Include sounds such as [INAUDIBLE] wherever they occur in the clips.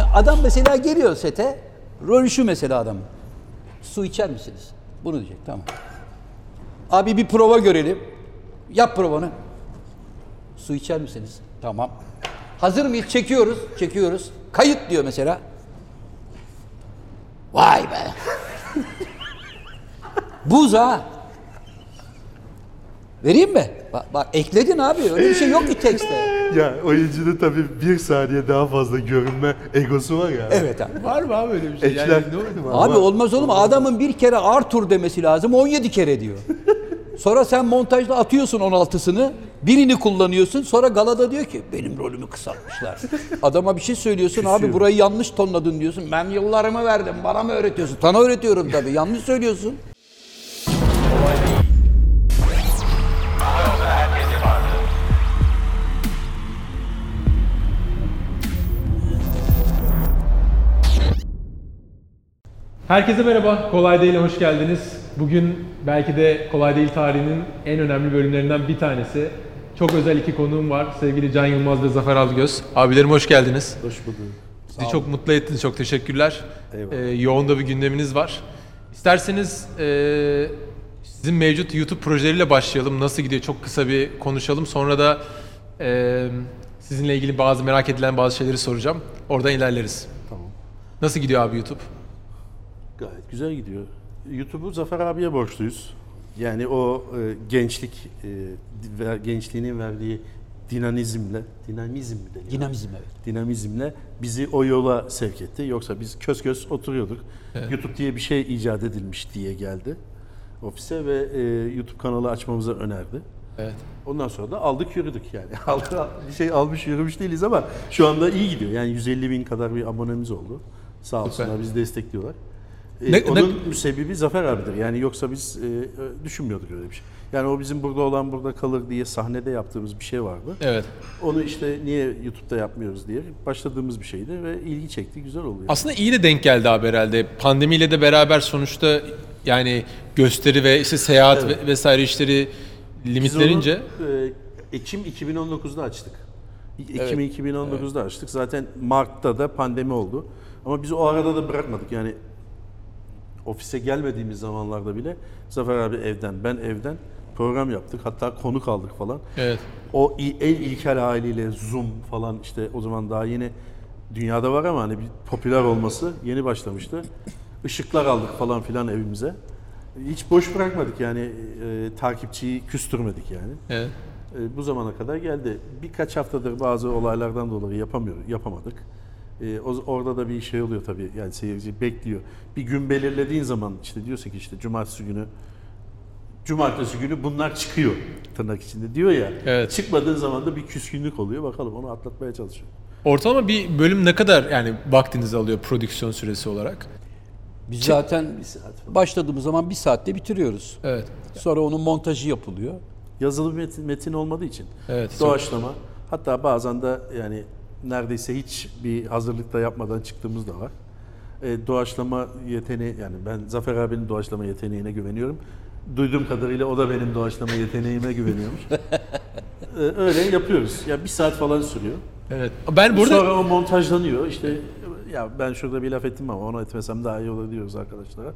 Şimdi adam mesela geliyor sete. Rolü şu mesela adamın. Su içer misiniz? Bunu diyecek tamam. Abi bir prova görelim. Yap provanı. Su içer misiniz? Tamam. Hazır mıyız? Çekiyoruz. Çekiyoruz. Kayıt diyor mesela. Vay be. [LAUGHS] Buz ha. Vereyim mi? Bak, bak ekledin abi. Öyle bir şey yok ki tekste. Ya oyuncunun tabii bir saniye daha fazla görünme egosu var ya. Evet abi. Var mı abi öyle bir şey? Ekler. Yani ne oldu mu? Abi olmaz oğlum. Adamın bir kere Arthur demesi lazım. 17 kere diyor. Sonra sen montajda atıyorsun 16'sını. Birini kullanıyorsun. Sonra galada diyor ki benim rolümü kısaltmışlar. Adama bir şey söylüyorsun. Abi burayı yanlış tonladın diyorsun. Ben yıllarımı verdim. Bana mı öğretiyorsun? Sana öğretiyorum tabii. Yanlış söylüyorsun. Herkese merhaba, Kolay Değil'e hoş geldiniz. Bugün belki de Kolay Değil tarihinin en önemli bölümlerinden bir tanesi. Çok özel iki konuğum var. Sevgili Can Yılmaz ve Zafer Algöz. Abilerim hoş geldiniz. Hoş bulduk. Bizi çok mutlu ettiniz. Çok teşekkürler. Eyvallah. Ee, yoğun da bir gündeminiz var. İsterseniz e, sizin mevcut YouTube projeleriyle başlayalım. Nasıl gidiyor? Çok kısa bir konuşalım. Sonra da e, sizinle ilgili bazı merak edilen bazı şeyleri soracağım. Oradan ilerleriz. Tamam. Nasıl gidiyor abi YouTube? Gayet güzel gidiyor. YouTube'u Zafer abiye borçluyuz. Yani o e, gençlik, e, ver- gençliğinin verdiği dinamizmle, dinamizm mi deniyor? Dinamizm evet. dinamizmle bizi o yola sevk etti. Yoksa biz köz köz oturuyorduk. YouTube diye bir şey icat edilmiş diye geldi ofise ve e, YouTube kanalı açmamıza önerdi. Evet. Ondan sonra da aldık yürüdük yani. [LAUGHS] Aldık, bir şey almış yürümüş değiliz ama şu anda iyi gidiyor. Yani 150 bin kadar bir abonemiz oldu. Sağ olsunlar bizi destekliyorlar. E, Ne- onun ne- müsebbibi Zafer abidir. Yani yoksa biz e, e, düşünmüyorduk öyle bir şey. Yani o bizim burada olan burada kalır diye sahnede yaptığımız bir şey vardı. Evet. Onu işte niye YouTube'da yapmıyoruz diye başladığımız bir şeydi ve ilgi çekti, güzel oluyor. Aslında iyi de denk geldi abi herhalde. Pandemiyle de beraber sonuçta yani gösteri ve işte seyahat ve- vesaire işleri Biz limitlerince onu, e, Ekim 2019'da açtık. Ekim 2019'da açtık. Zaten Mart'ta da pandemi oldu. Ama biz o arada da bırakmadık. Yani ofise gelmediğimiz zamanlarda bile Zafer abi evden, ben evden program yaptık. Hatta konuk aldık falan. evet. O en ilkel haliyle Zoom falan işte o zaman daha yeni dünyada var ama hani bir popüler olması yeni başlamıştı. Işıklar aldık falan filan evimize. Hiç boş bırakmadık yani e, takipçiyi küstürmedik yani. Evet. E, bu zamana kadar geldi. Birkaç haftadır bazı olaylardan dolayı yapamıyoruz, yapamadık. E, o, orada da bir şey oluyor tabii yani seyirci bekliyor. Bir gün belirlediğin zaman işte diyorsa ki işte cumartesi günü cumartesi günü bunlar çıkıyor tırnak içinde diyor ya. Evet. Çıkmadığın zaman da bir küskünlük oluyor. Bakalım onu atlatmaya çalışıyor. Ortalama bir bölüm ne kadar yani vaktinizi alıyor prodüksiyon süresi olarak? Biz zaten saat falan. başladığımız zaman bir saatte bitiriyoruz. Evet. Sonra onun montajı yapılıyor. Yazılı metin, metin olmadığı için Evet. doğaçlama hatta bazen de yani neredeyse hiç bir hazırlıkta yapmadan çıktığımız da var. E, doğaçlama yeteneği yani ben Zafer abinin doğaçlama yeteneğine güveniyorum. Duyduğum kadarıyla o da benim doğaçlama yeteneğime güveniyormuş. [LAUGHS] E, öyle yapıyoruz. Ya bir saat falan sürüyor. Evet. Ben burada Sonra o montajlanıyor. İşte ya ben şurada bir laf ettim ama onu etmesem daha iyi olur diyoruz arkadaşlara.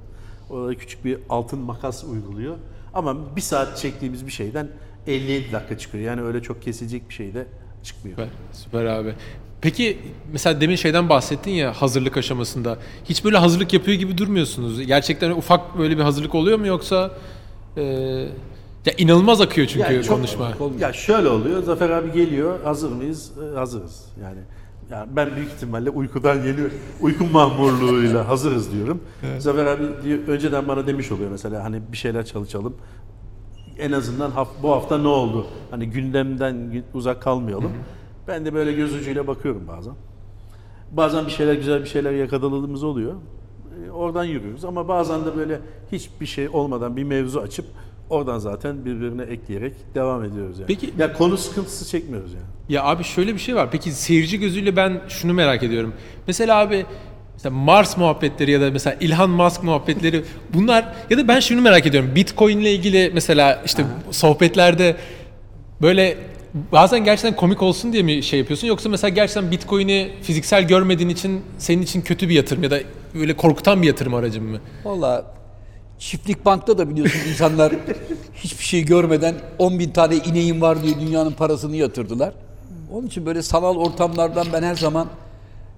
Orada küçük bir altın makas uyguluyor. Ama bir saat çektiğimiz bir şeyden 57 dakika çıkıyor. Yani öyle çok kesilecek bir şey de çıkmıyor. Süper, süper abi. Peki mesela demin şeyden bahsettin ya hazırlık aşamasında. Hiç böyle hazırlık yapıyor gibi durmuyorsunuz. Gerçekten ufak böyle bir hazırlık oluyor mu yoksa e, ya inanılmaz akıyor çünkü Yani çok- konuşma. Ya şöyle oluyor. Zafer abi geliyor. Hazır mıyız? Ee, hazırız. Yani yani ben büyük ihtimalle uykudan geliyor. Uyku mahmurluğuyla hazırız diyorum. Zafer abi diyor, önceden bana demiş oluyor mesela hani bir şeyler çalışalım. En azından haf- bu hafta ne oldu? Hani gündemden gün- uzak kalmayalım. Ben de böyle göz ucuyla bakıyorum bazen. Bazen bir şeyler güzel bir şeyler yakaladığımız oluyor. E, Oradan yürüyoruz ama bazen de böyle hiçbir şey olmadan bir mevzu açıp oradan zaten birbirine ekleyerek devam ediyoruz yani. Peki- ya konu sıkıntısı çekmiyoruz yani. Ya abi şöyle bir şey var. Peki seyirci gözüyle ben şunu merak ediyorum. Mesela abi mesela Mars muhabbetleri ya da mesela Elon Musk muhabbetleri bunlar ya da ben şunu merak ediyorum. Bitcoin ile ilgili mesela işte sohbetlerde böyle bazen gerçekten komik olsun diye mi şey yapıyorsun yoksa mesela gerçekten Bitcoin'i fiziksel görmediğin için senin için kötü bir yatırım ya da böyle korkutan bir yatırım aracın mı? Valla çiftlik bankta da biliyorsun insanlar [LAUGHS] hiçbir şey görmeden 10 bin tane ineğim var diye dünyanın parasını yatırdılar. Onun için böyle sanal ortamlardan ben her zaman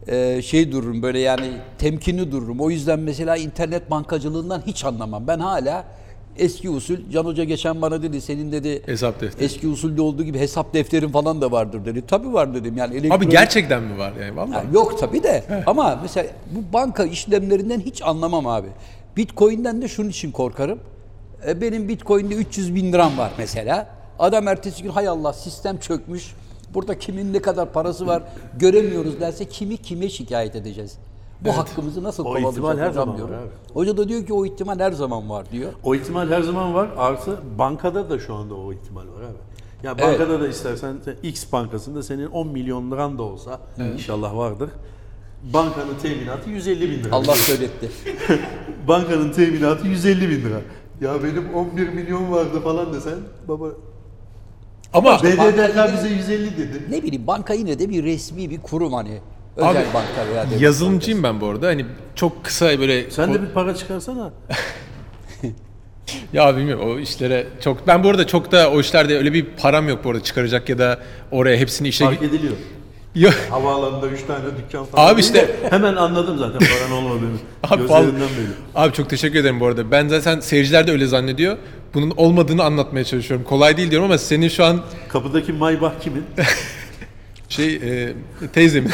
e, şey dururum böyle yani temkinli dururum. O yüzden mesela internet bankacılığından hiç anlamam. Ben hala eski usul, Can Hoca geçen bana dedi senin dedi Hesap defteri. eski usulde olduğu gibi hesap defterin falan da vardır dedi. Tabii var dedim yani. Abi elektronik- gerçekten mi var yani vallahi? Ha, yok tabii de ama mesela bu banka işlemlerinden hiç anlamam abi. Bitcoin'den de şunun için korkarım. E, benim Bitcoin'de 300 bin liram var mesela. Adam ertesi gün hay Allah sistem çökmüş. Burada kimin ne kadar parası var göremiyoruz derse kimi kime şikayet edeceğiz? Bu hakkımızı nasıl O ihtimal her zaman diyorum. var abi. Hoca da diyor ki o ihtimal her zaman var diyor. O ihtimal her zaman var. Artı bankada da şu anda o ihtimal var abi. Ya Evet. bankada da istersen sen X bankasında senin 10 milyon liran da olsa inşallah vardır. Bankanın teminatı 150 bin lira. Allah söyletti. [LAUGHS] Bankanın teminatı 150 bin lira. Ya benim 11 milyon vardı falan desen baba Ama BDDK bize 150 dedi. Ne bileyim banka yine de bir resmi bir kurum hani. Özel Abi, banka veya devlet yazılımcıyım ben bu arada. Hani çok kısa böyle Sen de bir para çıkarsana. [LAUGHS] Ya bilmiyorum o işlere çok ben bu arada çok da o işlerde öyle bir param yok bu arada çıkaracak ya da oraya hepsini işe Fark ediliyor. [LAUGHS] Yok. Havaalanında 3 tane dükkan falan. Abi işte- Hemen anladım zaten paran olmadığını. [LAUGHS] Abi, belli. Abi çok teşekkür ederim bu arada. Ben zaten seyirciler de öyle zannediyor. Bunun olmadığını anlatmaya çalışıyorum. Kolay değil diyorum ama senin şu an Kapıdaki Maybach kimin? [LAUGHS] şey e, teyzemin.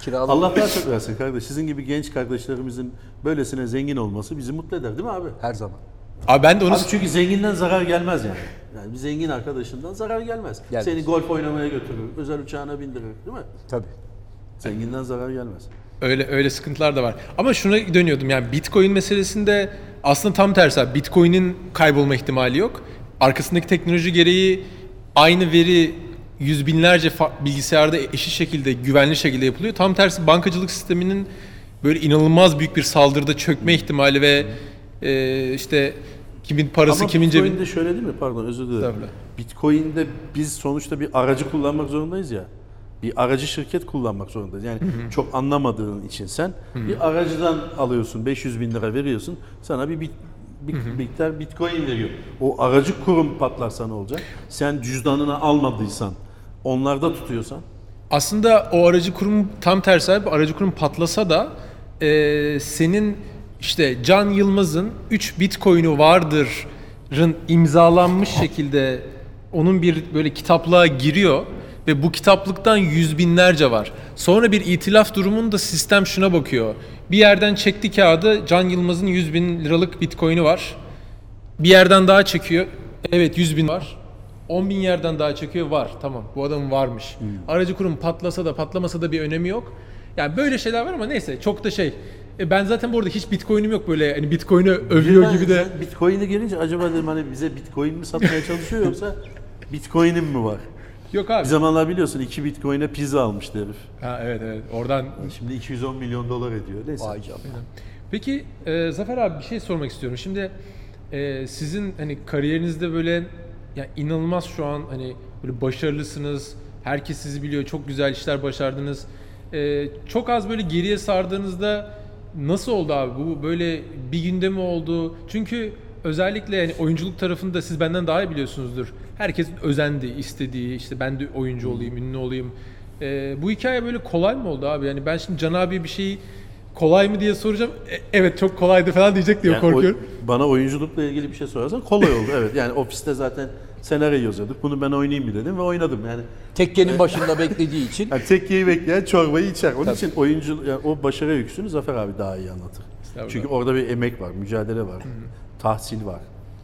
Kiralık. Allah daha çok versin kardeş. Sizin gibi genç kardeşlerimizin böylesine zengin olması bizi mutlu eder değil mi abi? Her zaman. Abi ben de onu Abi çünkü zenginden zarar gelmez yani. Yani bir zengin arkadaşından zarar gelmez. Gelmez. Seni golf oynamaya götürür, özel uçağına bindirir değil mi? Tabii. Zenginden zarar gelmez. Öyle öyle sıkıntılar da var. Ama şuna dönüyordum yani Bitcoin meselesinde aslında tam tersi abi. Bitcoin'in kaybolma ihtimali yok. Arkasındaki teknoloji gereği aynı veri yüz binlerce bilgisayarda eşit şekilde, güvenli şekilde yapılıyor. Tam tersi bankacılık sisteminin böyle inanılmaz büyük bir saldırıda çökme ihtimali ve e, işte kimin parası Ama kimin cebinde Bitcoin'de şöyle değil mi? Pardon özür dilerim. Estağfurullah. Bitcoin'de biz sonuçta bir aracı kullanmak zorundayız ya. Bir aracı şirket kullanmak zorundayız. Yani çok anlamadığın için sen bir aracıdan alıyorsun 500 bin lira veriyorsun sana bir bit, bir miktar bitcoin veriyor. O aracı kurum patlarsa ne olacak? Sen cüzdanına almadıysan onlarda tutuyorsan Aslında o aracı kurum tam tersi abi. Aracı kurum patlasa da e, senin işte Can Yılmaz'ın 3 Bitcoin'i vardır'ın imzalanmış şekilde onun bir böyle kitaplığa giriyor ve bu kitaplıktan yüz binlerce var. Sonra bir itilaf durumunda sistem şuna bakıyor. Bir yerden çekti kağıdı Can Yılmaz'ın 100 bin liralık Bitcoin'i var. Bir yerden daha çekiyor. Evet 100 bin var. 10 bin yerden daha çekiyor var. Tamam bu adamın varmış. Aracı kurum patlasa da patlamasa da bir önemi yok. Yani böyle şeyler var ama neyse çok da şey. E ben zaten bu arada hiç bitcoin'im yok böyle hani bitcoin'i övüyor gibi de. Bitcoin'e gelince acaba dedim hani bize bitcoin mi satmaya çalışıyor yoksa [LAUGHS] bitcoin'im mi var? Yok Bir abi. zamanlar biliyorsun 2 bitcoin'e pizza almıştı herif. Ha evet evet oradan. Şimdi 210 milyon dolar ediyor. Neyse. Vay canına. Peki e, Zafer abi bir şey sormak istiyorum. Şimdi e, sizin hani kariyerinizde böyle ya inanılmaz şu an hani böyle başarılısınız. Herkes sizi biliyor. Çok güzel işler başardınız. E, çok az böyle geriye sardığınızda nasıl oldu abi? Bu böyle bir günde mi oldu? Çünkü özellikle yani oyunculuk tarafında siz benden daha iyi biliyorsunuzdur. Herkes özendi, istediği işte ben de oyuncu olayım, ünlü olayım. E, bu hikaye böyle kolay mı oldu abi? Yani ben şimdi Can abi bir şeyi kolay mı diye soracağım. E, evet çok kolaydı falan diyecek diye Yani korkuyorum. o- bana oyunculukla ilgili bir şey sorarsan kolay oldu. Evet yani ofiste zaten senaryo yazıyorduk. Bunu ben oynayayım mı dedim ve oynadım. Yani, Tekkenin başında beklediği için [LAUGHS] yani tekkeyi bekleyen çorbayı içer. Onun için oyuncu yani o başarı öyküsünü Zafer abi daha iyi anlatır. Çünkü orada bir emek var, mücadele var, tahsil var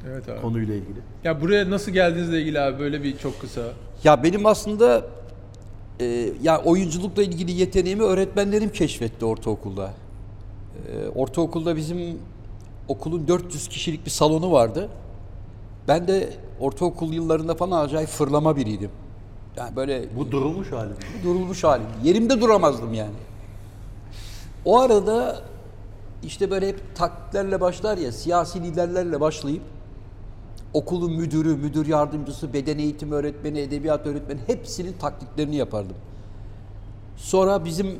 Evet abi. konuyla ilgili. Ya buraya nasıl geldiğinizle ilgili abi böyle bir çok kısa. Ya benim aslında e, ya oyunculukla ilgili yeteneğimi öğretmenlerim keşfetti ortaokulda. E, ortaokulda bizim okulun 400 kişilik bir salonu vardı. Ben de ortaokul yıllarında falan acayip fırlama biriydim. Yani böyle Bu durulmuş hali. durulmuş halim. Yerimde duramazdım yani. O arada işte böyle hep taklitlerle başlar ya, siyasi liderlerle başlayıp okulun müdürü, müdür yardımcısı, beden eğitimi öğretmeni, edebiyat öğretmeni hepsinin taklitlerini yapardım. Sonra bizim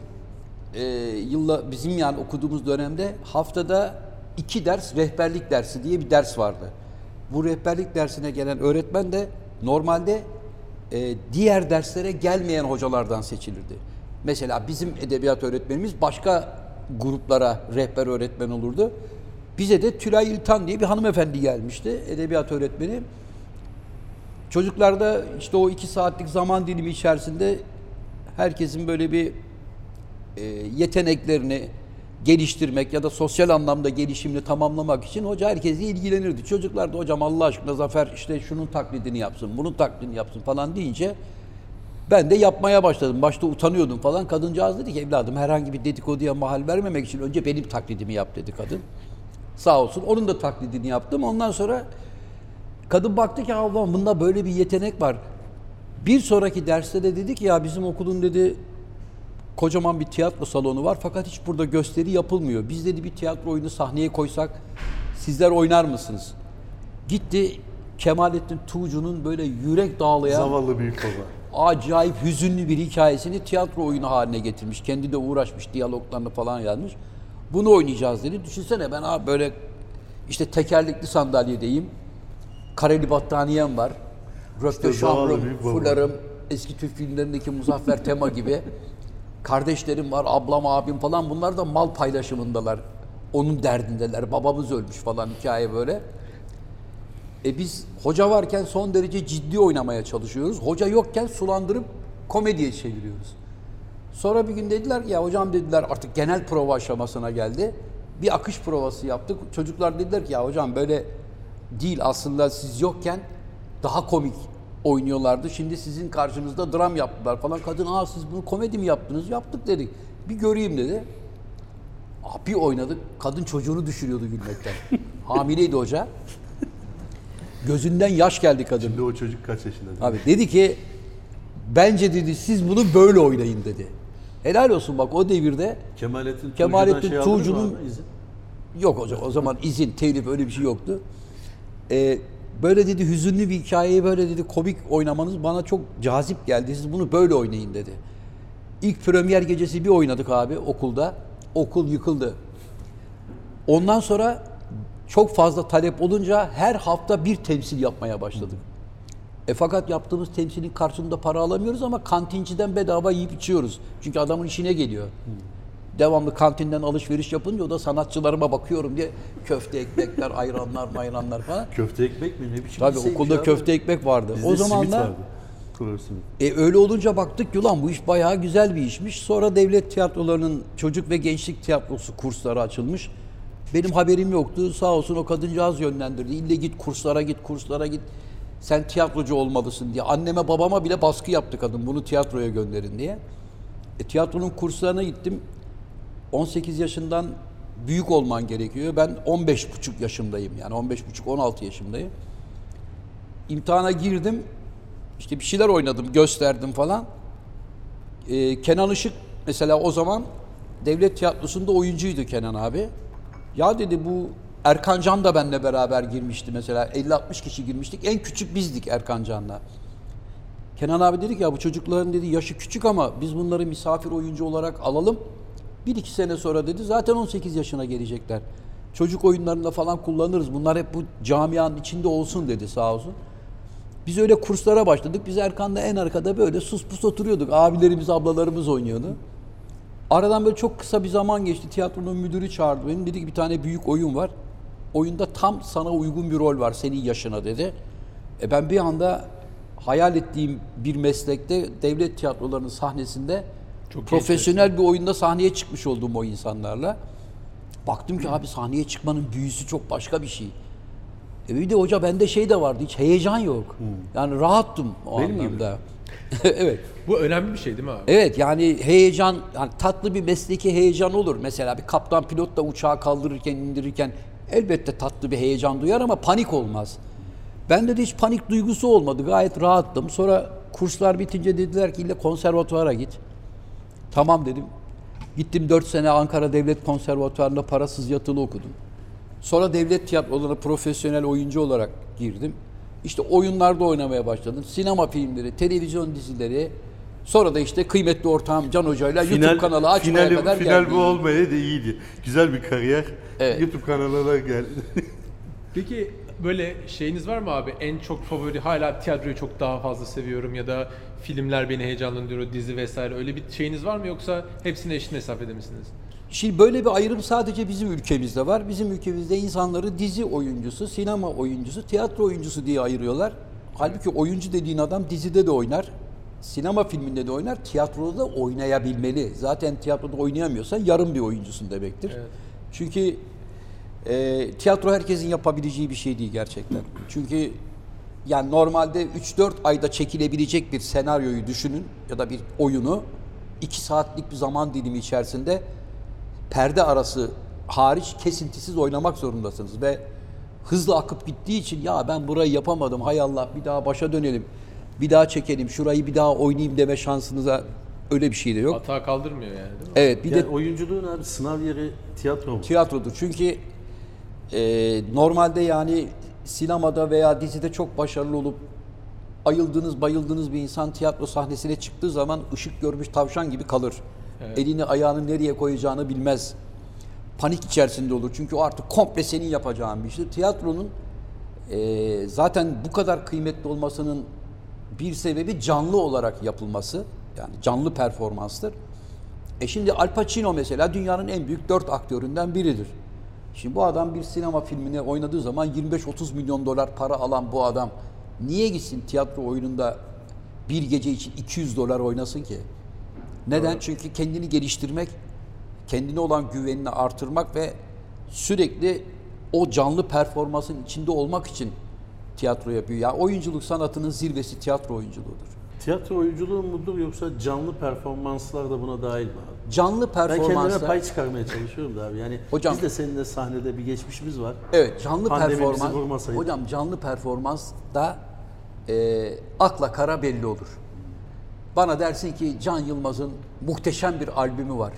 e, yılla bizim yani okuduğumuz dönemde haftada iki ders rehberlik dersi diye bir ders vardı. Bu rehberlik dersine gelen öğretmen de normalde e, diğer derslere gelmeyen hocalardan seçilirdi. Mesela bizim edebiyat öğretmenimiz başka gruplara rehber öğretmen olurdu. Bize de Tülay İltan diye bir hanımefendi gelmişti, edebiyat öğretmeni. Çocuklarda işte o iki saatlik zaman dilimi içerisinde herkesin böyle bir e, yeteneklerini geliştirmek ya da sosyal anlamda gelişimini tamamlamak için hoca herkese ilgilenirdi. Çocuklar da hocam Allah aşkına Zafer işte şunun taklidini yapsın, bunun taklidini yapsın falan deyince ben de yapmaya başladım. Başta utanıyordum falan. Kadıncağız dedi ki evladım herhangi bir dedikoduya mahal vermemek için önce benim taklidimi yap dedi kadın. Sağ olsun. Onun da taklidini yaptım. Ondan sonra kadın baktı ki Allah'ım bunda böyle bir yetenek var. Bir sonraki derste de dedi ki ya bizim okulun dedi kocaman bir tiyatro salonu var fakat hiç burada gösteri yapılmıyor. Biz dedi bir tiyatro oyunu sahneye koysak sizler oynar mısınız? Gitti Kemalettin Tuğcu'nun böyle yürek dağlayan Zavallı büyük baba. acayip hüzünlü bir hikayesini tiyatro oyunu haline getirmiş. Kendi de uğraşmış, diyaloglarını falan yazmış. Bunu oynayacağız dedi. Düşünsene ben abi böyle işte tekerlekli sandalyedeyim. Kareli battaniyem var. Röpte zavallı şamrım, fularım, eski Türk filmlerindeki Muzaffer Tema gibi. Kardeşlerim var, ablam, abim falan. Bunlar da mal paylaşımındalar. Onun derdindeler. Babamız ölmüş falan hikaye böyle. E biz hoca varken son derece ciddi oynamaya çalışıyoruz. Hoca yokken sulandırıp komediye çeviriyoruz. Sonra bir gün dediler ki, ya hocam dediler artık genel prova aşamasına geldi. Bir akış provası yaptık. Çocuklar dediler ki ya hocam böyle değil aslında siz yokken daha komik oynuyorlardı. Şimdi sizin karşınızda dram yaptılar falan. Kadın aa siz bunu komedi mi yaptınız? Yaptık dedik. Bir göreyim dedi. Bir oynadık. Kadın çocuğunu düşürüyordu gülmekten. [LAUGHS] Hamileydi hoca. Gözünden yaş geldi kadın. Şimdi o çocuk kaç yaşında? Abi dedi ki bence dedi siz bunu böyle oynayın dedi. Helal olsun bak o devirde Kemalettin, Kemalettin şey Tuğcu'nun- yok hocam o zaman izin, telif öyle bir şey yoktu. Ee, böyle dedi hüzünlü bir hikayeyi böyle dedi komik oynamanız bana çok cazip geldi. Siz bunu böyle oynayın dedi. İlk premier gecesi bir oynadık abi okulda. Okul yıkıldı. Ondan sonra çok fazla talep olunca her hafta bir temsil yapmaya başladık. E fakat yaptığımız temsilin karşılığında para alamıyoruz ama kantinciden bedava yiyip içiyoruz. Çünkü adamın işine geliyor. Devamlı kantinden alışveriş yapınca o da sanatçılarıma bakıyorum diye köfte ekmekler, ayranlar, mayranlar falan. [LAUGHS] Köfte ekmek mi? Ne biçim Tabii okulda abi? köfte ekmek vardı. Bizde o. Kuru simit. e, öyle olunca baktık ki ulan bu iş bayağı güzel bir işmiş. Sonra devlet tiyatrolarının çocuk ve gençlik tiyatrosu kursları açılmış. Benim haberim yoktu. Sağ olsun o kadıncağız yönlendirdi. İlle git kurslara git, kurslara git. Sen tiyatrocu olmalısın diye. Anneme babama bile baskı yaptı kadın. Bunu tiyatroya gönderin diye. E, tiyatronun kurslarına gittim. 18 yaşından büyük olman gerekiyor. Ben 15,5 yaşındayım yani 15,5-16 yaşındayım. İmtihana girdim. İşte bir şeyler oynadım, gösterdim falan. Ee, Kenan Işık mesela o zaman devlet tiyatrosunda oyuncuydu Kenan abi. Ya dedi bu Erkan Can da benimle beraber girmişti mesela 50-60 kişi girmiştik. En küçük bizdik Erkan Can'la. Kenan abi dedi ki ya bu çocukların dedi yaşı küçük ama biz bunları misafir oyuncu olarak alalım. Bir iki sene sonra dedi zaten 18 yaşına gelecekler. Çocuk oyunlarında falan kullanırız. Bunlar hep bu camianın içinde olsun dedi sağ olsun. Biz öyle kurslara başladık. Biz Erkan'la en arkada böyle sus pus oturuyorduk. Abilerimiz, ablalarımız oynuyordu. Aradan böyle çok kısa bir zaman geçti. Tiyatronun müdürü çağırdı beni. Dedi ki bir tane büyük oyun var. Oyunda tam sana uygun bir rol var senin yaşına dedi. E ben bir anda hayal ettiğim bir meslekte devlet tiyatrolarının sahnesinde Çok profesyonel bir oyunda sahneye çıkmış oldum o insanlarla. Baktım ki abi sahneye çıkmanın büyüsü çok başka bir şey. E bir de hoca bende şey de vardı hiç heyecan yok. Yani rahattım o Benim anlamda. [LAUGHS] evet. Bu önemli bir şey değil mi abi? Evet yani heyecan, yani tatlı bir mesleki heyecan olur. Mesela bir kaptan pilot da uçağı kaldırırken, indirirken elbette tatlı bir heyecan duyar ama panik olmaz. Bende de hiç panik duygusu olmadı. Gayet rahattım. Sonra kurslar bitince dediler ki ille konservatuvara git. Tamam dedim. Gittim 4 sene Ankara Devlet Konservatuvarı'nda parasız yatılı okudum. Sonra devlet tiyatrolarına profesyonel oyuncu olarak girdim. İşte oyunlarda oynamaya başladım. Sinema filmleri, televizyon dizileri. Sonra da işte kıymetli ortağım Can Hoca'yla YouTube kanalı açmaya finali, kadar final geldim. bu olmaya da iyiydi. Güzel bir kariyer. Evet. YouTube kanalına geldi. [LAUGHS] Peki böyle şeyiniz var mı abi? En çok favori hala tiyatroyu çok daha fazla seviyorum ya da filmler beni heyecanlandırıyor, dizi vesaire öyle bir şeyiniz var mı yoksa hepsine eşit mesafede misiniz? Şimdi böyle bir ayrım sadece bizim ülkemizde var. Bizim ülkemizde insanları dizi oyuncusu, sinema oyuncusu, tiyatro oyuncusu diye ayırıyorlar. Halbuki oyuncu dediğin adam dizide de oynar, sinema filminde de oynar, tiyatroda da oynayabilmeli. Zaten tiyatroda oynayamıyorsan yarım bir oyuncusun demektir. Çünkü e, tiyatro herkesin yapabileceği bir şey değil gerçekten. Çünkü yani normalde 3-4 ayda çekilebilecek bir senaryoyu düşünün ya da bir oyunu 2 saatlik bir zaman dilimi içerisinde perde arası hariç kesintisiz oynamak zorundasınız ve hızlı akıp gittiği için ya ben burayı yapamadım hay Allah bir daha başa dönelim bir daha çekelim şurayı bir daha oynayayım deme şansınıza öyle bir şey de yok. Hata kaldırmıyor yani değil mi? Evet bir yani de oyunculuğun abi sınav yeri tiyatro mu? tiyatrodur çünkü e, normalde yani sinemada veya dizide çok başarılı olup ayıldığınız bayıldığınız bir insan tiyatro sahnesine çıktığı zaman ışık görmüş tavşan gibi kalır. Elini ayağını nereye koyacağını bilmez. Panik içerisinde olur. Çünkü o artık komple senin yapacağın bir şey. Tiyatronun e, zaten bu kadar kıymetli olmasının bir sebebi canlı olarak yapılması. Yani canlı performanstır. E şimdi Al Pacino mesela dünyanın en büyük dört aktöründen biridir. Şimdi bu adam bir sinema filmine oynadığı zaman 25-30 milyon dolar para alan bu adam niye gitsin tiyatro oyununda bir gece için 200 dolar oynasın ki? Neden? Çünkü kendini geliştirmek, kendine olan güvenini artırmak ve sürekli o canlı performansın içinde olmak için tiyatro yapıyor. Ya oyunculuk sanatının zirvesi tiyatro oyunculuğudur. Tiyatro oyunculuğu mudur yoksa canlı performanslar da buna dahil mi abi? Canlı Ben kendime performanslar pay çıkarmaya çalışıyorum da abi. Yani Hocam- biz de seninle sahnede bir geçmişimiz var. Evet canlı performans. vurmasaydı. Hocam canlı performans da e, akla kara belli olur. Bana dersin ki Can Yılmaz'ın muhteşem bir albümü var.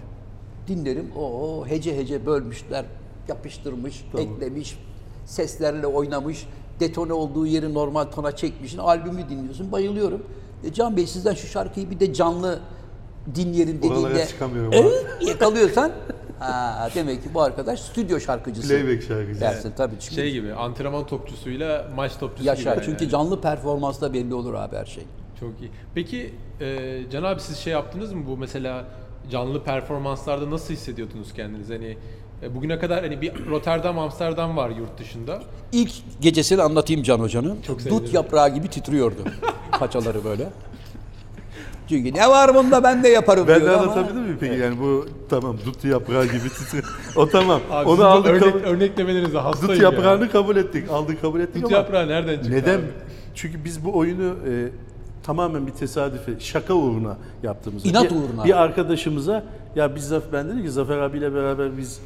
Dinlerim. O hece hece bölmüşler, yapıştırmış, eklemiş, seslerle oynamış, detone olduğu yeri normal tona çekmişsin. Albümü dinliyorsun. Bayılıyorum. E, Can Bey sizden şu şarkıyı bir de canlı dinleyelim Oralara dediğinde çıkamıyorum "Ee?" yakalıyorsan [LAUGHS] ha, demek ki bu arkadaş stüdyo şarkıcısı. Playback şarkıcı. Dersin tabii. Çünkü Şey gibi antrenman topçusuyla maç topçusu yaşar. gibi. Çünkü yani. canlı performansta belli olur abi her şey. Çok iyi. Peki e, Can abi siz şey yaptınız mı bu mesela canlı performanslarda nasıl hissediyordunuz kendinizi? Hani e, bugüne kadar hani bir Rotterdam, Amsterdam var yurt dışında. İlk gecesini anlatayım Can Hoca'nın. Çok sevinirim. Dut yaprağı gibi titriyordu. [LAUGHS] Paçaları böyle. Çünkü ne var bunda ben de yaparım Ben de diyor ama. anlatabilir miyim peki? Yani bu tamam dut yaprağı gibi titre. O tamam. Abi Onu aldık. örnek, kabul- örneklemelerinize hastayım Dut ya. yaprağını kabul ettik. Aldık kabul ettik Dut ama yaprağı nereden çıktı neden? abi? Çünkü biz bu oyunu e, tamamen bir tesadüfe, şaka uğruna yaptığımız. İnat bir, uğruna. Bir arkadaşımıza ya biz ben dedim ki Zafer abiyle beraber biz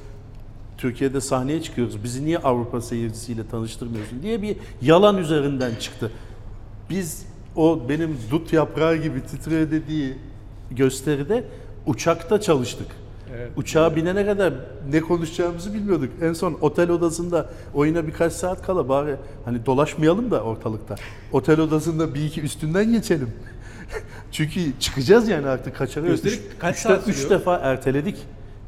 Türkiye'de sahneye çıkıyoruz. Bizi niye Avrupa seyircisiyle tanıştırmıyorsun diye bir yalan üzerinden çıktı. Biz o benim dut yaprağı gibi titriyor dediği gösteride uçakta çalıştık. Evet. Uçağa binene kadar ne konuşacağımızı bilmiyorduk. En son otel odasında oyuna birkaç saat kala bari hani dolaşmayalım da ortalıkta. Otel odasında bir iki üstünden geçelim. [LAUGHS] Çünkü çıkacağız yani artık. Gösteri Üç- kaç üç saat Üç defa erteledik.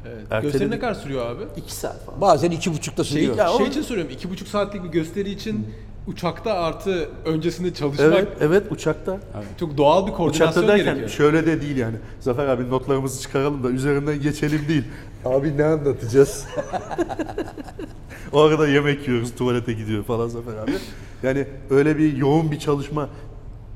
Evet. Erteledik. Gösteri ne kadar sürüyor abi? İki saat falan. Bazen iki buçukta Şey, sürüyor. ya şey için soruyorum. iki buçuk saatlik bir gösteri için uçakta artı öncesinde çalışmak Evet, evet uçakta. çok doğal bir koordinasyon Uçakta derken gerekiyor. şöyle de değil yani. Zafer abi notlarımızı çıkaralım da üzerinden geçelim değil. Abi ne anlatacağız? [LAUGHS] o arada yemek yiyoruz, tuvalete gidiyor falan Zafer abi. Yani öyle bir yoğun bir çalışma.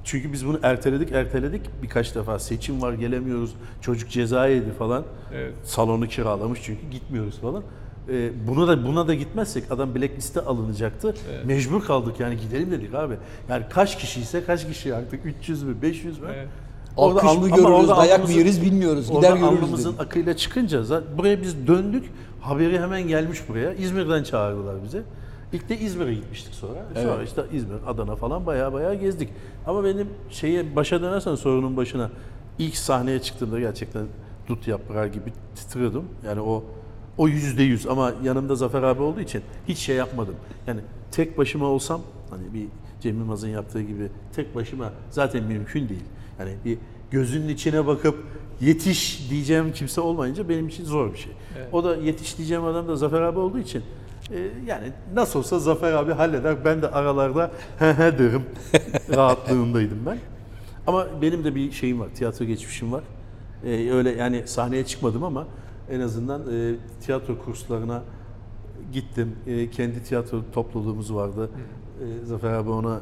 Çünkü biz bunu erteledik, erteledik. Birkaç defa seçim var, gelemiyoruz. Çocuk ceza yedi falan. Evet. Salonu kiralamış çünkü gitmiyoruz falan. Ee, bunu da buna da gitmezsek adam blackliste alınacaktı. Mecbur kaldık yani gidelim dedik abi. Yani kaç kişiyse kaç kişi artık 300 mü 500 mü? Evet. Alkış al- mı orada dayak mı yeriz bilmiyoruz. Gider Orada görürüz alnımızın akıyla çıkınca zaten buraya biz döndük. Haberi hemen gelmiş buraya. İzmir'den çağırdılar bize. İlk de İzmir'e gitmiştik sonra. Sonra işte İzmir, Adana falan bayağı bayağı gezdik. Ama benim şeye başa dönersen sorunun başına ilk sahneye çıktığımda gerçekten dut yaprağı gibi titriyordum. Yani o O yüzde yüz ama yanımda Zafer abi olduğu için hiç şey yapmadım. Yani tek başıma olsam hani bir Cem Yılmaz'ın yaptığı gibi tek başıma zaten mümkün değil. Yani bir gözünün içine bakıp yetiş diyeceğim kimse olmayınca benim için zor bir şey. O da yetiş diyeceğim adam da Zafer abi olduğu için yani nasıl olsa Zafer abi halleder. Ben de aralarda he he derim. [LAUGHS] Rahatlığındaydım ben. Ama benim de bir şeyim var. Tiyatro geçmişim var. E, öyle yani sahneye çıkmadım ama en azından e, tiyatro kurslarına gittim. E, kendi tiyatro topluluğumuz vardı. E, Zafer abi ona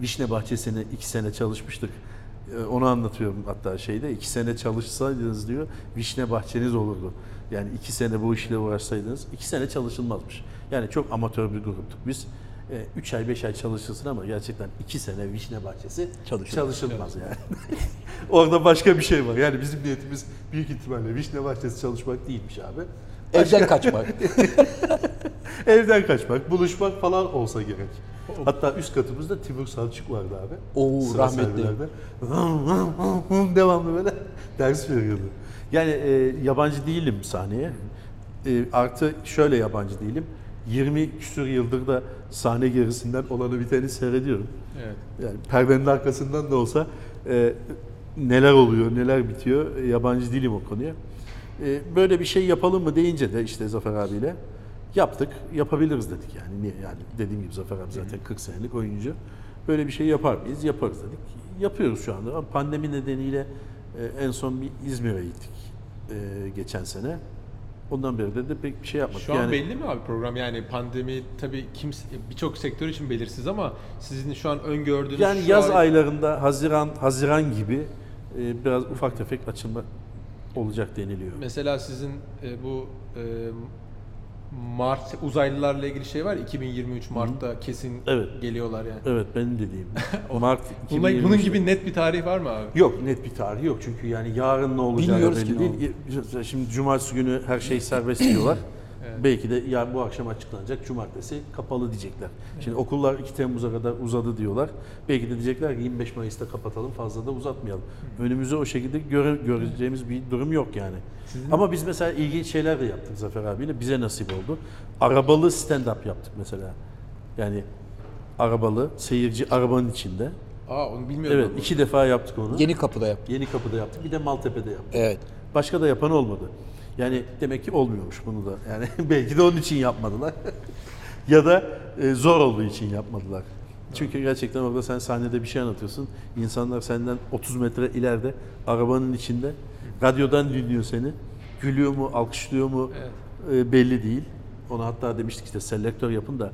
Vişne Bahçesi'ne iki sene çalışmıştık. E, onu anlatıyorum hatta şeyde. iki sene çalışsaydınız diyor, Vişne Bahçeniz olurdu. Yani iki sene bu işle uğraşsaydınız, iki sene çalışılmazmış. Yani çok amatör bir gruptuk biz. E, üç ay, beş ay çalışırsın ama gerçekten iki sene Vişne Bahçesi Çalışılmaz. çalışılmaz yani. [LAUGHS] Orada başka bir şey var. Yani bizim niyetimiz büyük ihtimalle Vişne Bahçesi çalışmak değilmiş abi. Evden kaçmak. [LAUGHS] Evden kaçmak, buluşmak falan olsa gerek. Hatta üst katımızda Timur Salçık vardı abi. Oo, rahmetli. Devamlı böyle ders veriyordu. Yani e, yabancı değilim sahneye. E, artı şöyle yabancı değilim. 20 küsur yıldır da sahne gerisinden olanı biteni seyrediyorum. Evet. Yani perdenin arkasından da olsa e, neler oluyor, neler bitiyor e, yabancı değilim o konuya. E, böyle bir şey yapalım mı deyince de işte Zafer abiyle yaptık, yapabiliriz dedik yani. Niye? Yani dediğim gibi Zafer abi zaten 40 senelik oyuncu. Böyle bir şey yapar mıyız? Yaparız dedik. Yapıyoruz şu anda pandemi nedeniyle e, en son bir İzmir'e gittik e, geçen sene. Ondan beri de, de pek bir şey yapmadık. Şu an yani, belli mi abi program? Yani pandemi tabii kimse birçok sektör için belirsiz ama sizin şu an öngördüğünüz Yani yaz ay- aylarında Haziran Haziran gibi e, biraz ufak tefek açılma olacak deniliyor. Mesela sizin e, bu e, Mart uzaylılarla ilgili şey var ya, 2023 Mart'ta kesin Evet. geliyorlar yani. Evet benim dediğim. [LAUGHS] Mart Bunun, 2023'te. bunun gibi net bir tarih var mı abi? Yok net bir tarih yok çünkü yani yarın ne olacağı Bilmiyoruz belli ki ne değil. Şimdi cumartesi günü her şey serbest diyorlar. [CLEARS THROAT] Evet. Belki de ya bu akşam açıklanacak. Cumartesi kapalı diyecekler. Şimdi okullar 2 Temmuz'a kadar uzadı diyorlar. Belki de diyecekler ki 25 Mayıs'ta kapatalım fazla da uzatmayalım. Önümüzü o şekilde göre, göreceğimiz bir durum yok yani. Ama biz mesela ilginç şeyler de yaptık Zafer abiyle. Bize nasip oldu. Arabalı stand-up yaptık mesela. Yani arabalı, seyirci arabanın içinde. Aa onu bilmiyordum. Evet, iki defa yaptık onu. Yeni kapıda yaptı. Yeni Kapı'da yaptık, bir de Maltepe'de yaptık. Evet. Başka da yapan olmadı. Yani demek ki olmuyormuş bunu da. Yani [LAUGHS] belki de onun için yapmadılar. [LAUGHS] ya da e, zor olduğu için yapmadılar. Çünkü gerçekten orada sen sahnede bir şey anlatıyorsun. İnsanlar senden 30 metre ileride arabanın içinde radyodan dinliyor seni. Gülüyor mu, alkışlıyor mu e, belli değil. Ona hatta demiştik işte selektör yapın da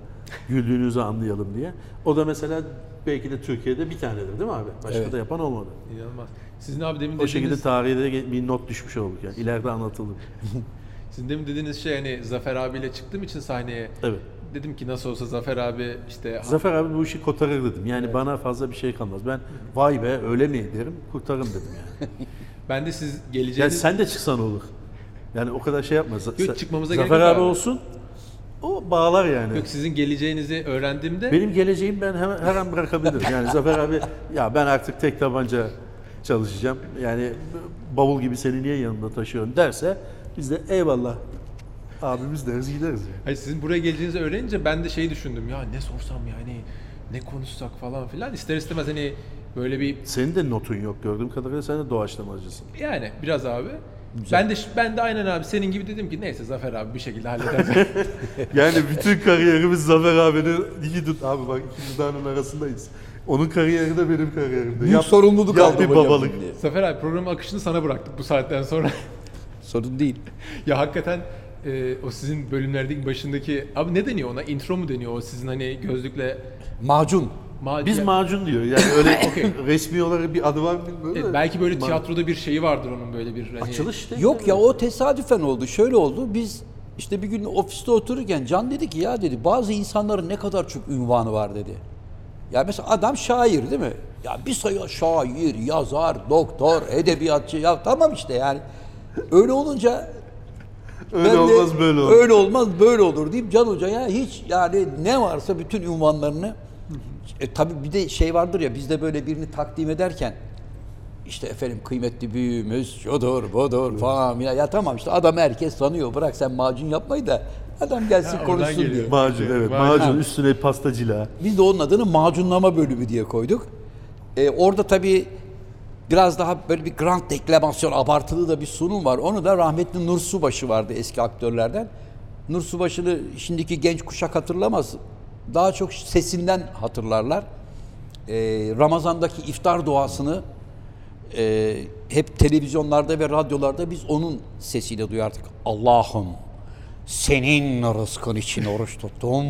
güldüğünüzü anlayalım diye. O da mesela belki de Türkiye'de bir tanedir değil mi abi? Başka Evet. da yapan olmadı. İnanılmaz. Sizin abi demin O şekilde dediğiniz, tarihe de bir not düşmüş olduk yani. İleride anlatılır. [LAUGHS] sizin demin dediğiniz şey hani Zafer abiyle çıktığım için sahneye Evet. dedim ki nasıl olsa Zafer abi işte Zafer abi bu işi kotarır dedim. Yani bana fazla bir şey kalmaz. Ben vay be öyle mi derim kurtarırım dedim yani. [LAUGHS] ben de siz Yani geleceğiniz sen de çıksan olur. Yani o kadar şey yapma. Yok, çıkmamıza Zafer gerek abi abi. olsun. O bağlar yani. yok sizin geleceğinizi öğrendiğimde Benim geleceğim ben hemen her an bırakabilirim. Yani Zafer abi ya ben artık tek tabanca çalışacağım. Yani bavul gibi seni niye yanımda taşıyorum derse biz de eyvallah abimiz deriz gideriz yani. Hayır sizin buraya geleceğinizi öğrenince ben de şey düşündüm ya ne sorsam yani ne konuşsak falan filan ister istemez hani böyle bir Senin de notun yok gördüğüm kadarıyla sen de doğaçlamacısın. yani biraz abi ben de ben de aynen abi senin gibi dedim ki neyse Zafer abi bir şekilde halleder. [LAUGHS] Yani bütün kariyerimiz Zafer abinin iyi tut abi bak iki dudağının arasındayız. Onun kariyeri de benim kariyerimde. Büyük sorumluluk yap aldım bir babalık. Zafer abi programın akışını sana bıraktık bu saatten sonra. [LAUGHS] Sorun değil. [LAUGHS] ya hakikaten e, o sizin bölümlerdeki başındaki abi ne deniyor ona intro mu deniyor o sizin hani gözlükle Macun. Ma- Biz ya- macun diyor. Yani öyle [LAUGHS] Okey. resmi olarak bir adı var mı bilmiyorum. E, belki böyle Ma- tiyatroda bir şeyi vardır onun böyle bir hani Açılış işte. Yok ya o tesadüfen oldu. Şöyle oldu. Biz işte bir gün ofiste otururken Can dedi ki ya dedi bazı insanların ne kadar çok ünvanı var dedi. Ya mesela adam şair değil mi? Ya bir sayı şair, yazar, doktor, edebiyatçı ya tamam işte yani. Öyle olunca [LAUGHS] Öyle ben de olmaz böyle olur. Öyle olmaz böyle olur deyip Can Hoca'ya hiç yani ne varsa bütün ünvanlarını e, tabii bir de şey vardır ya bizde böyle birini takdim ederken işte efendim kıymetli büyüğümüz şudur budur falan ya, ya tamam işte adam herkes tanıyor bırak sen macun yapmayı da adam gelsin Ha, konuşsun geliyor. diyor. Macun evet. Macun. Macun üstüne pastacıyla. Biz de onun adını macunlama bölümü diye koyduk. Ee, orada tabii biraz daha böyle bir grand deklamasyon, abartılı da bir sunum var. Onu da rahmetli Nur Subaşı vardı eski aktörlerden. Nur Subaşı'nı şimdiki genç kuşak hatırlamaz. Daha çok sesinden hatırlarlar. Ee, Ramazan'daki iftar duasını e, hep televizyonlarda ve radyolarda biz onun sesiyle duyardık. Allah'ım senin rızkın için oruç tuttum.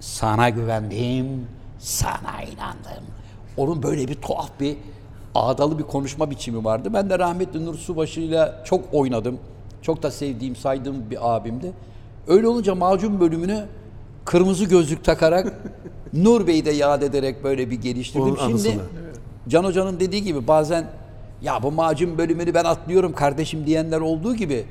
Sana güvendim, sana inandım. Onun böyle bir tuhaf bir ağdalı bir konuşma biçimi vardı. Ben de rahmetli Nur Subaşı'yla çok oynadım. Çok da sevdiğim, saydığım bir abimdi. Öyle olunca macun bölümünü kırmızı gözlük takarak [LAUGHS] Nur Bey'i de yad ederek böyle bir geliştirdim. Onun Şimdi anısına. Can Hoca'nın dediği gibi bazen ya bu macun bölümünü ben atlıyorum kardeşim diyenler olduğu gibi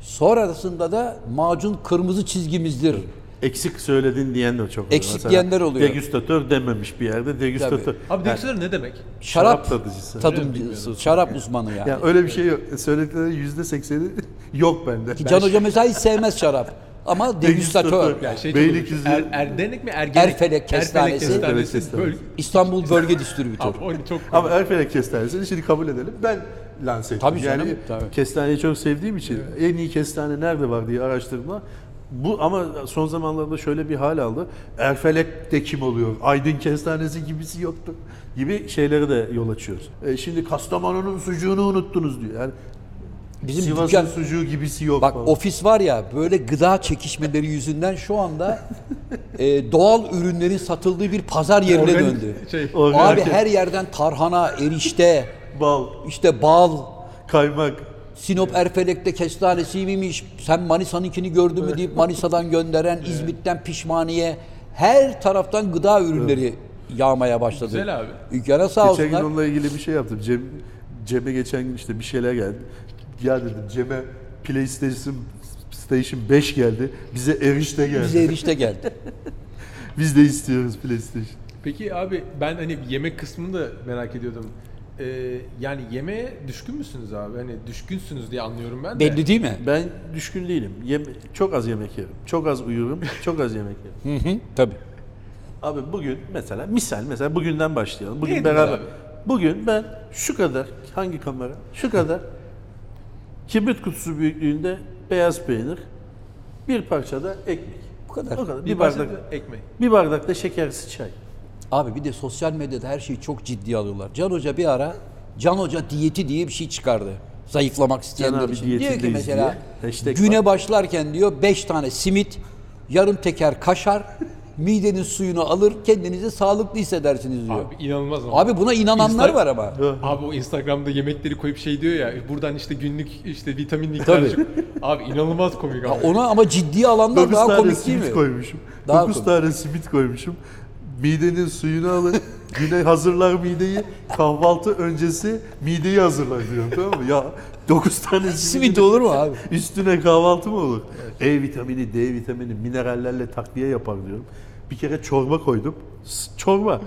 sonrasında da macun kırmızı çizgimizdir. Eksik söyledin diyen de çok oluyor. Eksik Mesela diyenler oluyor. Degüstatör dememiş bir yerde. Degüstatör. Abi degüstatör ne demek? Şarap, Şarap tadıcısı. tadımcısı, şarap uzmanı yani. Yani öyle bir şey yok. Söyledikleri yüzde sekseni yok bende. Ki Can Hoca mesela hiç sevmez şarap. Ama degüstatör. Yani şey Beylikdüzü- er, Erdenek mi? Ergenek. Erfelek kestanesi. [LAUGHS] Erfelek kestanesi. Böyle, İstanbul Bölge Distribütörü. abi, o çok Ama Erfelek kestanesini şimdi kabul edelim. Ben lanse ettim. Tabii canım, yani tabii. kestaneyi çok sevdiğim için en iyi kestane nerede var diye araştırma. Bu ama son zamanlarda şöyle bir hal aldı. Erfelek de kim oluyor? Aydın kestanesi gibisi yoktu gibi şeyleri de yol açıyoruz. E şimdi Kastamonu'nun sucuğunu unuttunuz diyor. Yani Bizim Sivas'ın dükkan, sucuğu gibisi yok bak falan. ofis var ya böyle gıda çekişmeleri yüzünden şu anda [LAUGHS] e, doğal ürünlerin satıldığı bir pazar yerine Organik döndü. şey. Organik- Abi her yerden tarhana, erişte, Bal, işte bal, kaymak. Sinop Erfelek'te kestanesi miymiş? Sen Manisa'nınkini gördün mü deyip Manisa'dan gönderen, İzmit'ten pişmaniye her taraftan gıda ürünleri yağmaya başladı. Güzel abi. Dükkana sağ Geçen gün olsunlar. onunla ilgili bir şey yaptım. Cem, Cem'e geçen gün işte bir şeyler geldi. Ya dedim Cem'e PlayStation Station 5 geldi. Bize erişte geldi. Bize erişte geldi. [LAUGHS] Biz de istiyoruz PlayStation. Peki abi ben hani yemek kısmını da merak ediyordum. Ee, yani yemeğe düşkün müsünüz abi? Hani düşkünsünüz diye anlıyorum ben de. Belli değil mi? Ben düşkün değilim. Yeme- çok az yemek yerim. Çok az uyurum. çok az yemek yerim. Hı hı, tabii. Abi bugün mesela misal mesela bugünden başlayalım. Bugün Neydiniz beraber. abi? Bugün ben şu kadar hangi kamera? Şu kadar kibrit kutusu büyüklüğünde beyaz peynir, bir parça da ekmek. Bu kadar. O kadar. bir Bir, bardak da ekmek. bir bardak da şekersiz çay. Abi bir de sosyal medyada her şeyi çok ciddi alıyorlar. Can Hoca bir ara Can Hoca diyeti diye bir şey çıkardı. Zayıflamak isteyenler için. Diyor ki mesela diye güne var. başlarken diyor 5 tane simit, yarım teker kaşar, midenin suyunu alır kendinizi sağlıklı hissedersiniz diyor. Abi inanılmaz ama. Abi buna inananlar Insta- var ama. Abi o Instagram'da yemekleri koyup şey diyor ya buradan işte günlük işte vitaminlik Tabii. karışık. Abi inanılmaz komik Ya abi. ona ama ciddiye alanlar 9 daha tane komik değil simit mi? koymuşum. Daha 9 komik. tane simit koymuşum. Midenin suyunu alın. Güne hazırlar mideyi. Kahvaltı öncesi mideyi hazırlar diyorum tamam mı? Ya 9 tane Simit olur mu abi? Üstüne kahvaltı mı olur? E vitamini, D vitamini, minerallerle takviye yapar diyorum. Bir kere çorba koydum. Çorba.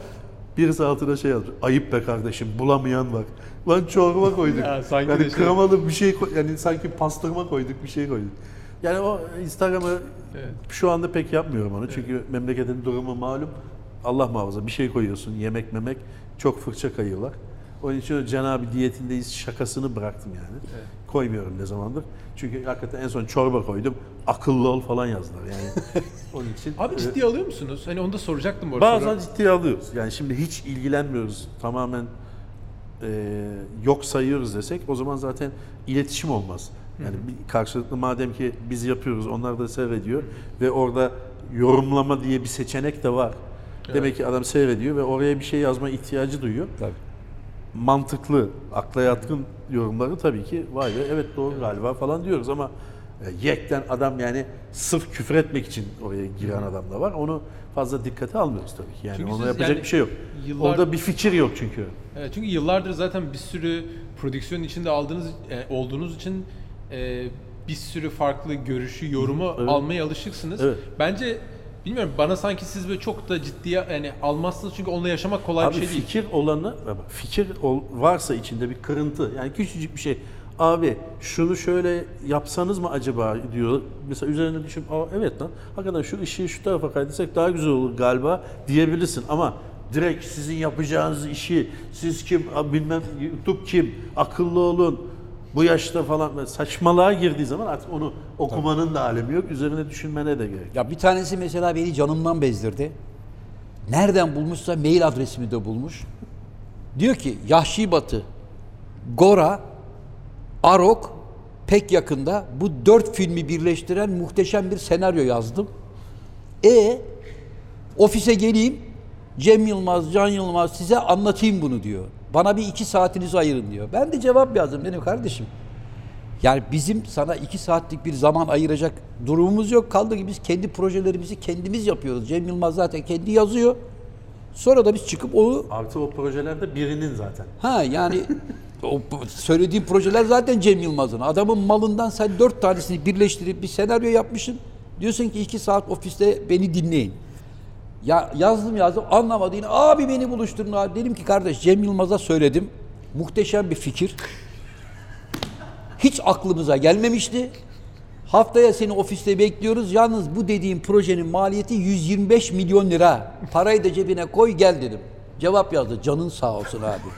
Birisi altına şey yazmış. Ayıp be kardeşim bulamayan var. Lan çorba koyduk. [LAUGHS] Ya sanki yani de şey- kremalı bir şey koy- yani sanki pastırma koyduk bir şey koyduk. Yani o Instagram'ı Evet. şu anda pek yapmıyorum onu. Çünkü memleketin durumu malum. Allah muhafaza bir şey koyuyorsun yemek memek çok fırça kayıyorlar. Onun için Cenab-ı diyetindeyiz şakasını bıraktım yani. Koymuyorum ne zamandır. Çünkü hakikaten en son çorba koydum. Akıllı ol falan yazdılar yani. [LAUGHS] Onun için. Abi e, ciddiye alıyor musunuz? Hani onu da soracaktım bu arada. Bazen ciddiye alıyoruz. Yani şimdi hiç ilgilenmiyoruz. Tamamen e, yok sayıyoruz desek o zaman zaten iletişim olmaz. Yani bir karşılıklı madem ki biz yapıyoruz onlar da seyrediyor ve orada yorumlama diye bir seçenek de var. Demek ki adam seyrediyor ve oraya bir şey yazma ihtiyacı duyuyor. Tabii. Mantıklı, akla yatkın yorumları tabii ki vay be evet doğru galiba falan diyoruz ama e, yekten adam yani sırf küfür etmek için oraya giren adam da var. Onu fazla dikkate almıyoruz tabii ki. Yani Çünkü ona yapacak yani bir şey yok. yıllar- Orada bir fikir yok çünkü. Evet, çünkü yıllardır zaten bir sürü prodüksiyon içinde aldığınız e, olduğunuz için e, bir sürü farklı görüşü, yorumu evet. almaya alışıksınız. Evet. Bence Bilmiyorum bana sanki siz böyle çok da ciddiye yani almazsınız çünkü onunla yaşamak kolay Abi bir şey değil. fikir olanı, fikir ol- varsa içinde bir kırıntı, yani küçücük bir şey. Abi şunu şöyle yapsanız mı acaba diyor. Mesela üzerine düşün, Aa, evet lan hakikaten şu ışığı şu tarafa kaydırsak daha güzel olur galiba diyebilirsin. Ama direkt sizin yapacağınız işi, siz kim, bilmem YouTube kim, akıllı olun, bu yaşta falan saçmalığa girdiği zaman artık onu okumanın da alemi yok. Üzerine düşünmene de gerek. Ya bir tanesi mesela beni canımdan bezdirdi. Nereden bulmuşsa mail adresimi de bulmuş. Diyor ki Yahşi Batı, Gora, Arok pek yakında bu dört filmi birleştiren muhteşem bir senaryo yazdım. E ofise geleyim Cem Yılmaz, Can Yılmaz size anlatayım bunu diyor. Bana bir iki saatinizi ayırın diyor. Ben de cevap yazdım dedim kardeşim. Yani bizim sana iki saatlik bir zaman ayıracak durumumuz yok. Kaldı ki biz kendi projelerimizi kendimiz yapıyoruz. Cem Yılmaz zaten kendi yazıyor. Sonra da biz çıkıp onu Artı o projelerde birinin zaten. ha yani o söylediğim projeler zaten Cem Yılmaz'ın. Adamın malından sen dört tanesini birleştirip bir senaryo yapmışsın. Diyorsun ki iki saat ofiste beni dinleyin. Ya yazdım yazdım anlamadı yine abi beni buluşturun abi. Dedim ki kardeş Cem Yılmaz'a söyledim. Muhteşem bir fikir. Hiç aklımıza gelmemişti. Haftaya seni ofiste bekliyoruz. Yalnız bu dediğim projenin maliyeti 125 milyon lira. Parayı da cebine koy gel dedim. Cevap yazdı. Canın sağ olsun abi.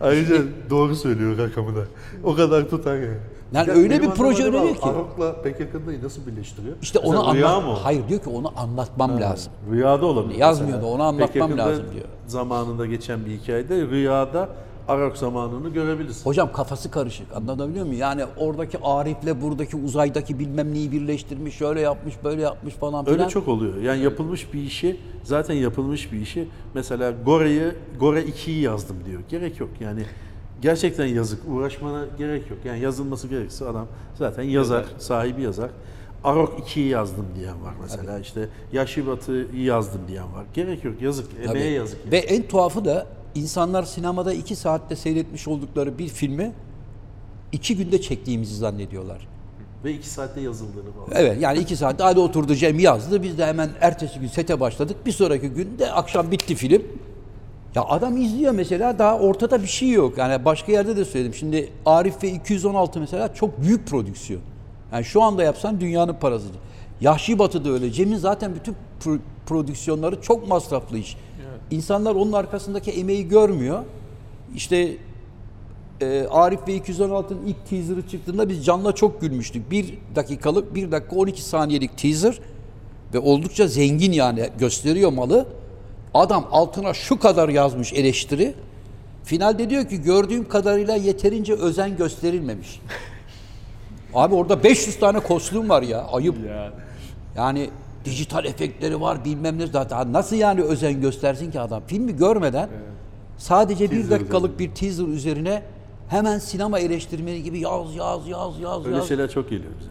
Ayrıca doğru söylüyor rakamı da. O kadar tutar yani. Yani Ya öyle bir proje öneriyor ki. Arok'la pek yakındayı nasıl birleştiriyor? İşte onu Mesela anlat. mı? Hayır diyor ki onu anlatmam lazım. Rüyada olabilir. Yazmıyor mesela. da onu anlatmam Pek yakında lazım diyor. Zamanında geçen bir hikayede rüyada Arok zamanını görebilirsin. Hocam kafası karışık. Anlatabiliyor muyum? Yani oradaki Arif'le buradaki uzaydaki bilmem neyi birleştirmiş, şöyle yapmış, böyle yapmış falan filan. Öyle çok oluyor. Yani yapılmış bir işi, zaten yapılmış bir işi, mesela Gore'yi, Gore 2'yi yazdım diyor. Gerek yok yani. Gerçekten yazık, uğraşmana gerek yok. Yani yazılması gerekirse adam zaten yazar, sahibi yazar. Arok 2'yi yazdım diyen var mesela. İşte Yaşı Batı'yı yazdım diyen var. Gerek yok, yazık. Tabii. Emeğe yazık. yani. Ve en tuhafı da insanlar sinemada iki saatte seyretmiş oldukları bir filmi iki günde çektiğimizi zannediyorlar. Ve 2 saatte yazıldığını falan. Evet yani iki saatte hadi oturdu Cem yazdı. Biz de hemen ertesi gün sete başladık. Bir sonraki gün de akşam bitti film. Ya adam izliyor mesela daha ortada bir şey yok. Yani başka yerde de söyledim. Şimdi Arif ve 216 mesela çok büyük prodüksiyon. Yani şu anda yapsan dünyanın parası. Yahşi Batı da öyle. Cem'in zaten bütün pro- prodüksiyonları çok masraflı iş. İnsanlar onun arkasındaki emeği görmüyor. İşte e, Arif ve 216'nın ilk teaser'ı çıktığında biz Can'la çok gülmüştük. Bir dakikalık, bir dakika 12 saniyelik teaser ve oldukça zengin yani gösteriyor malı. Adam altına şu kadar yazmış eleştiri. Finalde diyor ki gördüğüm kadarıyla yeterince özen gösterilmemiş. Abi orada 500 tane kostüm var ya ayıp. Yani dijital efektleri var bilmem ne zaten nasıl yani özen göstersin ki adam filmi görmeden sadece bir Teaser dakikalık bir teaser üzerine hemen sinema eleştirmeni gibi yaz yaz yaz yaz Öyle yaz. şeyler çok geliyor bize.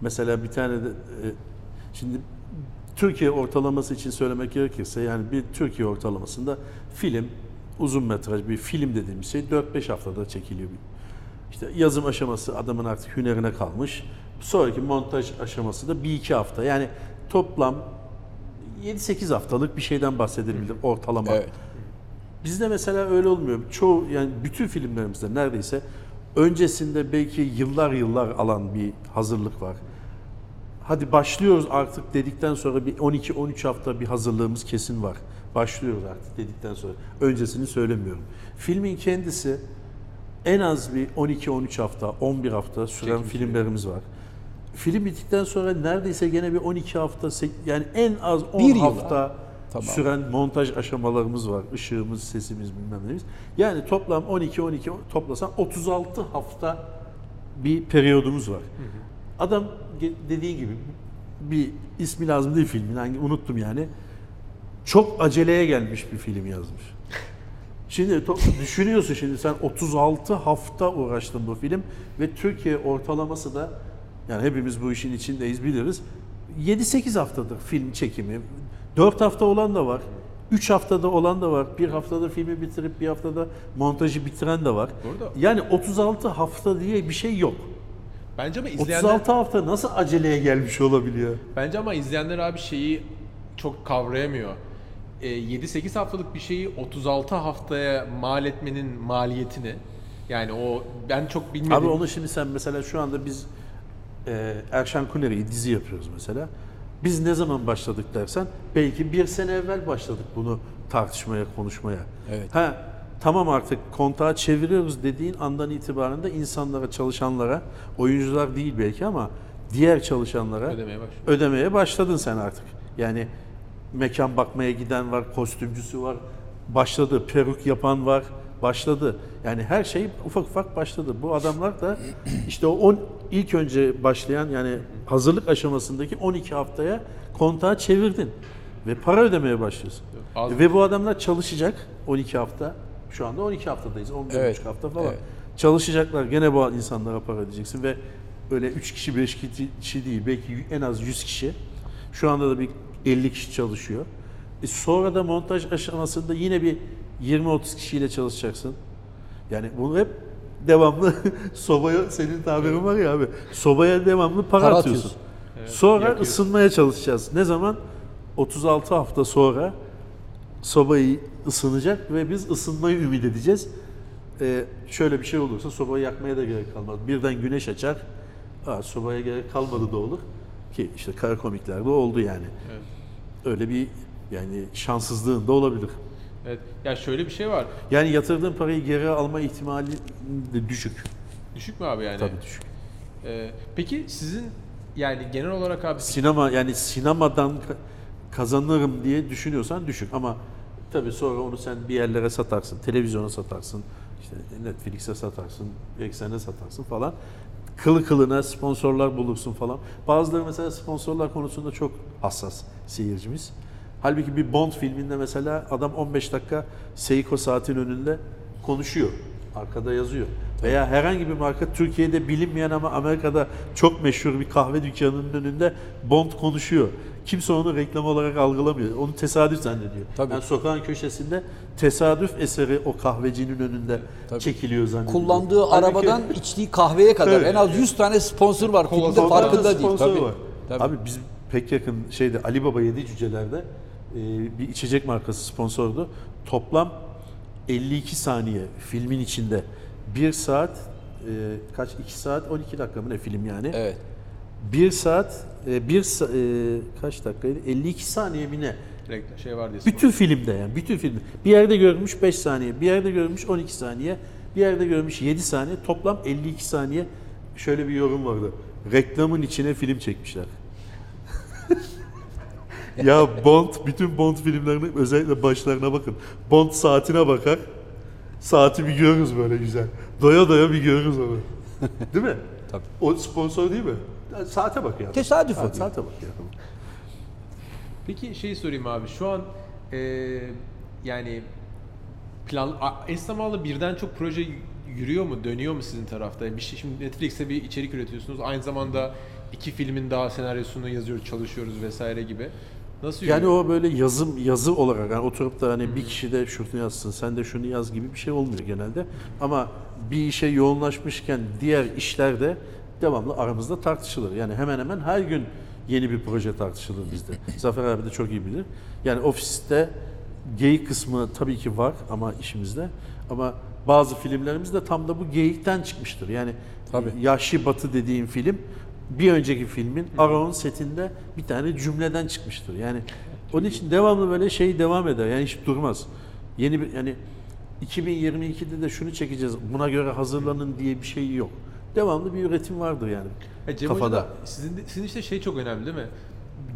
Mesela bir tane de e, şimdi Türkiye ortalaması için söylemek gerekirse yani bir Türkiye ortalamasında film uzun metraj bir film dediğimiz şey 4-5 haftada çekiliyor. İşte yazım aşaması adamın artık hünerine kalmış. Sonraki montaj aşaması da 1-2 hafta. Yani toplam 7-8 haftalık bir şeyden bahsedebilir ortalama. Evet. Bizde mesela öyle olmuyor. Çoğu yani bütün filmlerimizde neredeyse öncesinde belki yıllar yıllar alan bir hazırlık var. Hadi başlıyoruz artık dedikten sonra bir 12-13 hafta bir hazırlığımız kesin var. Başlıyoruz artık dedikten sonra. Öncesini söylemiyorum. Filmin kendisi en az bir 12-13 hafta, 11 hafta süren filmlerimiz var. Film bittikten sonra neredeyse gene bir 12 hafta, yani en az 10 Bir yıl hafta Tamam. süren montaj aşamalarımız var. Işığımız, sesimiz bilmem neyimiz. Yani toplam 12-12 toplasan 36 hafta bir periyodumuz var. Adam dediği gibi bir ismi lazım değil filmin. Hangi unuttum yani. Çok aceleye gelmiş bir film yazmış. Şimdi [LAUGHS] düşünüyorsun şimdi sen 36 hafta uğraştın bu film ve Türkiye ortalaması da yani hepimiz bu işin içindeyiz biliriz. 7-8 haftadır film çekimi. 4 hafta olan da var. 3 haftada olan da var. Bir haftada filmi bitirip bir haftada montajı bitiren de var. Doğru da- Yani 36 hafta diye bir şey yok. Bence ama izleyenler 36 hafta nasıl aceleye gelmiş olabiliyor? bence ama izleyenler abi şeyi çok kavrayamıyor. E, 7-8 haftalık bir şeyi 36 haftaya mal etmenin maliyetini yani o ben çok bilmedim. Abi onu şimdi sen mesela şu anda biz e, Erşan Kuneri'yi dizi yapıyoruz mesela. Biz ne zaman başladık dersen belki bir sene evvel başladık bunu tartışmaya, konuşmaya. Evet. Ha tamam artık kontağı çeviriyoruz dediğin andan itibaren de insanlara, çalışanlara, oyuncular değil belki ama diğer çalışanlara Ödemeye ödemeye başladın sen artık. Yani mekan bakmaya giden var, kostümcüsü var, başladı. Peruk yapan var, başladı. Yani her şey ufak ufak başladı. Bu adamlar da işte o 10 ilk önce başlayan yani hazırlık aşamasındaki 12 haftaya kontağı çevirdin ve para ödemeye başlıyorsun. Az- Ve bu adamlar çalışacak 12 hafta. Şu anda 12 haftadayız. 11 Evet, hafta falan. evet. Çalışacaklar. Gene bu insanlara para ödeyeceksin ve öyle 3 kişi 5 kişi değil belki en az 100 kişi. Şu anda da bir 50 kişi çalışıyor. E sonra da montaj aşamasında yine bir 20-30 kişiyle çalışacaksın. Yani bunu hep devamlı [LAUGHS] sobaya senin tabirin var ya abi. Sobaya devamlı para, Para atıyorsun. atıyorsun. Sonra yakıyorsun. ısınmaya çalışacağız. Ne zaman? 36 hafta sonra sobayı ısınacak ve biz ısınmayı ümit edeceğiz. Ee, şöyle bir şey olursa sobayı yakmaya da gerek kalmaz. Birden güneş açar. Aa, sobaya gerek kalmadı da olur. Ki işte kara komiklerde oldu yani. Evet. Öyle bir yani şanssızlığın da olabilir. Evet. Ya şöyle bir şey var. Yani yatırdığın parayı geri alma ihtimali de düşük. Düşük mü abi yani? Tabii düşük. Ee, peki sizin yani genel olarak abi Sinema yani sinemadan ka- kazanırım diye düşünüyorsan düşük ama tabii sonra onu sen bir yerlere satarsın, televizyona satarsın, işte Netflix'e satarsın, Eksen'e satarsın falan. Kılı kılına sponsorlar bulursun falan. Bazıları mesela sponsorlar konusunda çok hassas seyircimiz. Halbuki bir Bond filminde mesela adam 15 dakika Seiko saatin önünde konuşuyor. Arkada yazıyor. Veya herhangi bir marka Türkiye'de bilinmeyen ama Amerika'da çok meşhur bir kahve dükkanının önünde Bond konuşuyor. Kimse onu reklam olarak algılamıyor. Onu tesadüf zannediyor. Tabii. Yani sokağın köşesinde tesadüf eseri o kahvecinin önünde Tabii. çekiliyor zannediyor. Kullandığı Halbuki- arabadan [LAUGHS] içtiği kahveye kadar Evet. en az 100 tane sponsor var. Filmde farkında değil. Tabii. var. Tabii. Abi biz pek yakın şeyde Ali Baba Yedi Cüceler'de e, bir içecek markası sponsordu. Toplam 52 saniye filmin içinde 1 saat e, kaç 2 saat 12 dakika mı ne film yani? Evet. 1 saat e, 1 e, kaç dakikaydı? 52 saniye mi ne? reklam şey var diye. Bütün filmde yani bütün film. Bir yerde görmüş 5 saniye, bir yerde görmüş 12 saniye, bir yerde görmüş 7 saniye. Toplam 52 saniye. Şöyle bir yorum vardı. Reklamın içine film çekmişler. [LAUGHS] ya Bond, bütün Bond filmlerinin özellikle başlarına bakın. Bond saatine bakar. Saati bir görürüz böyle güzel. Doya doya bir görürüz onu. Değil mi? Tabii. O sponsor değil mi? Saate bak ya. Tesadüf oluyor. Saate bak ya. Peki şey sorayım abi. Şu an eee, yani plan eş zamanlı birden çok proje yürüyor mu, dönüyor mu sizin tarafta? Yani bir şey, şimdi Netflix'te bir içerik üretiyorsunuz. Aynı zamanda iki filmin daha senaryosunu yazıyoruz, çalışıyoruz vesaire gibi. Nasıl yürüyor? Yani o böyle yazım yazı olarak yani oturup da hani bir kişi de şunu yazsın, sen de şunu yaz gibi bir şey olmuyor genelde. Ama bir işe yoğunlaşmışken diğer işlerde devamlı aramızda tartışılır. Yani hemen hemen her gün yeni bir proje tartışılır bizde. [LAUGHS] Zafer abi de çok iyi bilir. Yani ofiste geyik kısmı tabii ki var ama işimizde. Ama bazı filmlerimiz de tam da bu geyikten çıkmıştır. Yani Tabii. Yahşi Batı dediğim film bir önceki filmin Araon setinde bir tane cümleden çıkmıştır. Yani onun için devamlı böyle şey devam eder. Yani hiç durmaz. Yeni bir yani 2022'de de şunu çekeceğiz. Buna göre hazırlanın diye bir şey yok. Devamlı bir üretim vardır yani. E, Cem Hoca kafada. da- sizin, de- sizin işte şey çok önemli değil mi?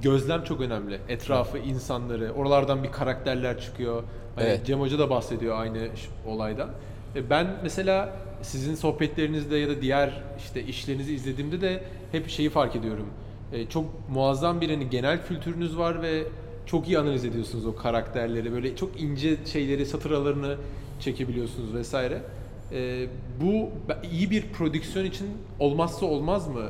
Gözlem çok önemli. Etrafı, insanları, oralardan bir karakterler çıkıyor. Hani Evet. Cem Hoca da bahsediyor aynı olaydan. E, Ben mesela sizin sohbetlerinizde ya da diğer işte işlerinizi izlediğimde de hep şeyi fark ediyorum. E, Çok muazzam bir hani genel kültürünüz var ve çok iyi analiz ediyorsunuz o karakterleri. Böyle çok ince şeyleri, satır aralarını çekebiliyorsunuz vesaire. E, bu iyi bir prodüksiyon için olmazsa olmaz mı?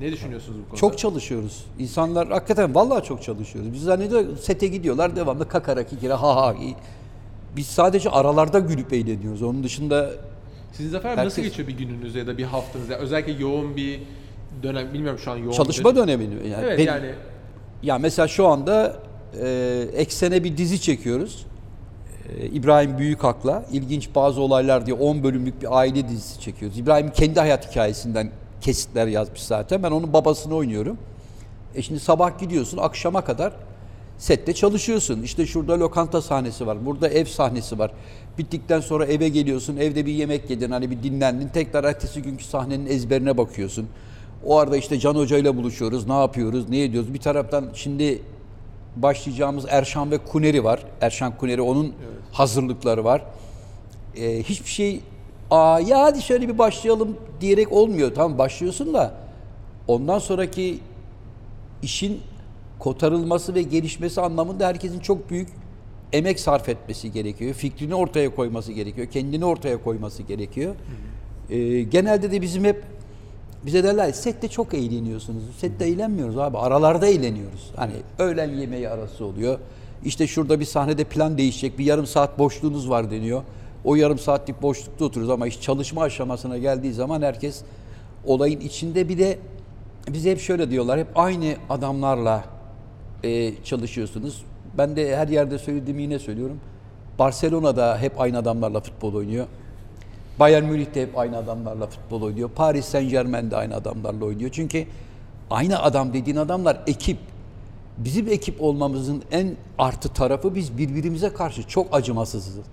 Ne düşünüyorsunuz bu konuda? Çok çalışıyoruz. İnsanlar hakikaten vallahi çok çalışıyoruz. Biz zannediyor sete gidiyorlar devamlı kakara kikire ha ha. Biz sadece aralarda gülüp eğleniyoruz. Onun dışında Sizin Zafer abi nasıl Herkes- geçiyor bir gününüz ya da bir haftanız? Yani özellikle yoğun bir dönem bilmiyorum şu an yoğun Çalışma dönemi. Yani Evet benim- yani Ya mesela şu anda e, Eksen'e bir dizi çekiyoruz. E, İbrahim Büyükak'la ilginç bazı olaylar diye 10 bölümlük bir aile dizisi çekiyoruz. İbrahim kendi hayat hikayesinden kesitler yazmış zaten. Ben onun babasını oynuyorum. E şimdi sabah gidiyorsun akşama kadar sette çalışıyorsun. İşte şurada lokanta sahnesi var. Burada ev sahnesi var. Bittikten sonra eve geliyorsun. Evde bir yemek yedin. Hani bir dinlendin. Tekrar ertesi günkü sahnenin ezberine bakıyorsun. O arada işte Can Hoca ile buluşuyoruz. Ne yapıyoruz? Ne ediyoruz? Bir taraftan şimdi başlayacağımız Erşan ve Kuneri var. Erşan Kuneri onun hazırlıkları var. Ee, hiçbir şey Aa, ya hadi şöyle bir başlayalım diyerek olmuyor. Tamam başlıyorsun da ondan sonraki işin kotarılması ve gelişmesi anlamında herkesin çok büyük emek sarf etmesi gerekiyor. Fikrini ortaya koyması gerekiyor. Kendini ortaya koyması gerekiyor. Ee, genelde de bizim hep bize derler sette çok eğleniyorsunuz. Sette eğlenmiyoruz abi. Aralarda eğleniyoruz. Hani öğlen yemeği arası oluyor. İşte şurada bir sahnede plan değişecek. Bir yarım saat boşluğunuz var deniyor. O yarım saatlik boşlukta oturuyoruz ama iş çalışma aşamasına geldiği zaman herkes olayın içinde bir de bize hep şöyle diyorlar. Hep aynı adamlarla e, çalışıyorsunuz. Ben de her yerde söylediğimi yine söylüyorum. Barcelona'da hep aynı adamlarla futbol oynuyor. Bayern Münih'te hep aynı adamlarla futbol oynuyor. Paris Saint Germain'de aynı adamlarla oynuyor. Çünkü aynı adam dediğin adamlar ekip. Bizim ekip olmamızın en artı tarafı biz birbirimize karşı çok acımasızız.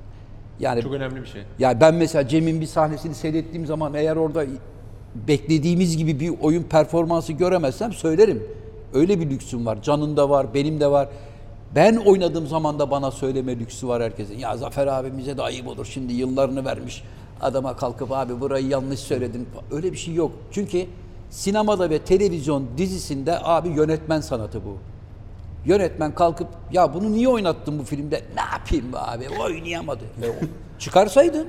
Yani çok önemli bir şey. ya ben mesela Cem'in bir sahnesini seyrettiğim zaman eğer orada beklediğimiz gibi bir oyun performansı göremezsem söylerim. Öyle bir lüksüm var. Can'ın da var, benim de var. Ben oynadığım zaman da bana söyleme lüksü var herkesin. Ya Zafer abimize de ayıp olur. Şimdi yıllarını vermiş. Adama kalkıp abi burayı yanlış söyledin. Öyle bir şey yok. Çünkü sinemada ve televizyon dizisinde abi yönetmen sanatı bu. Yönetmen kalkıp ya bunu niye oynattın bu filmde? Ne yapayım be abi oynayamadı. E, o- [LAUGHS] çıkarsaydın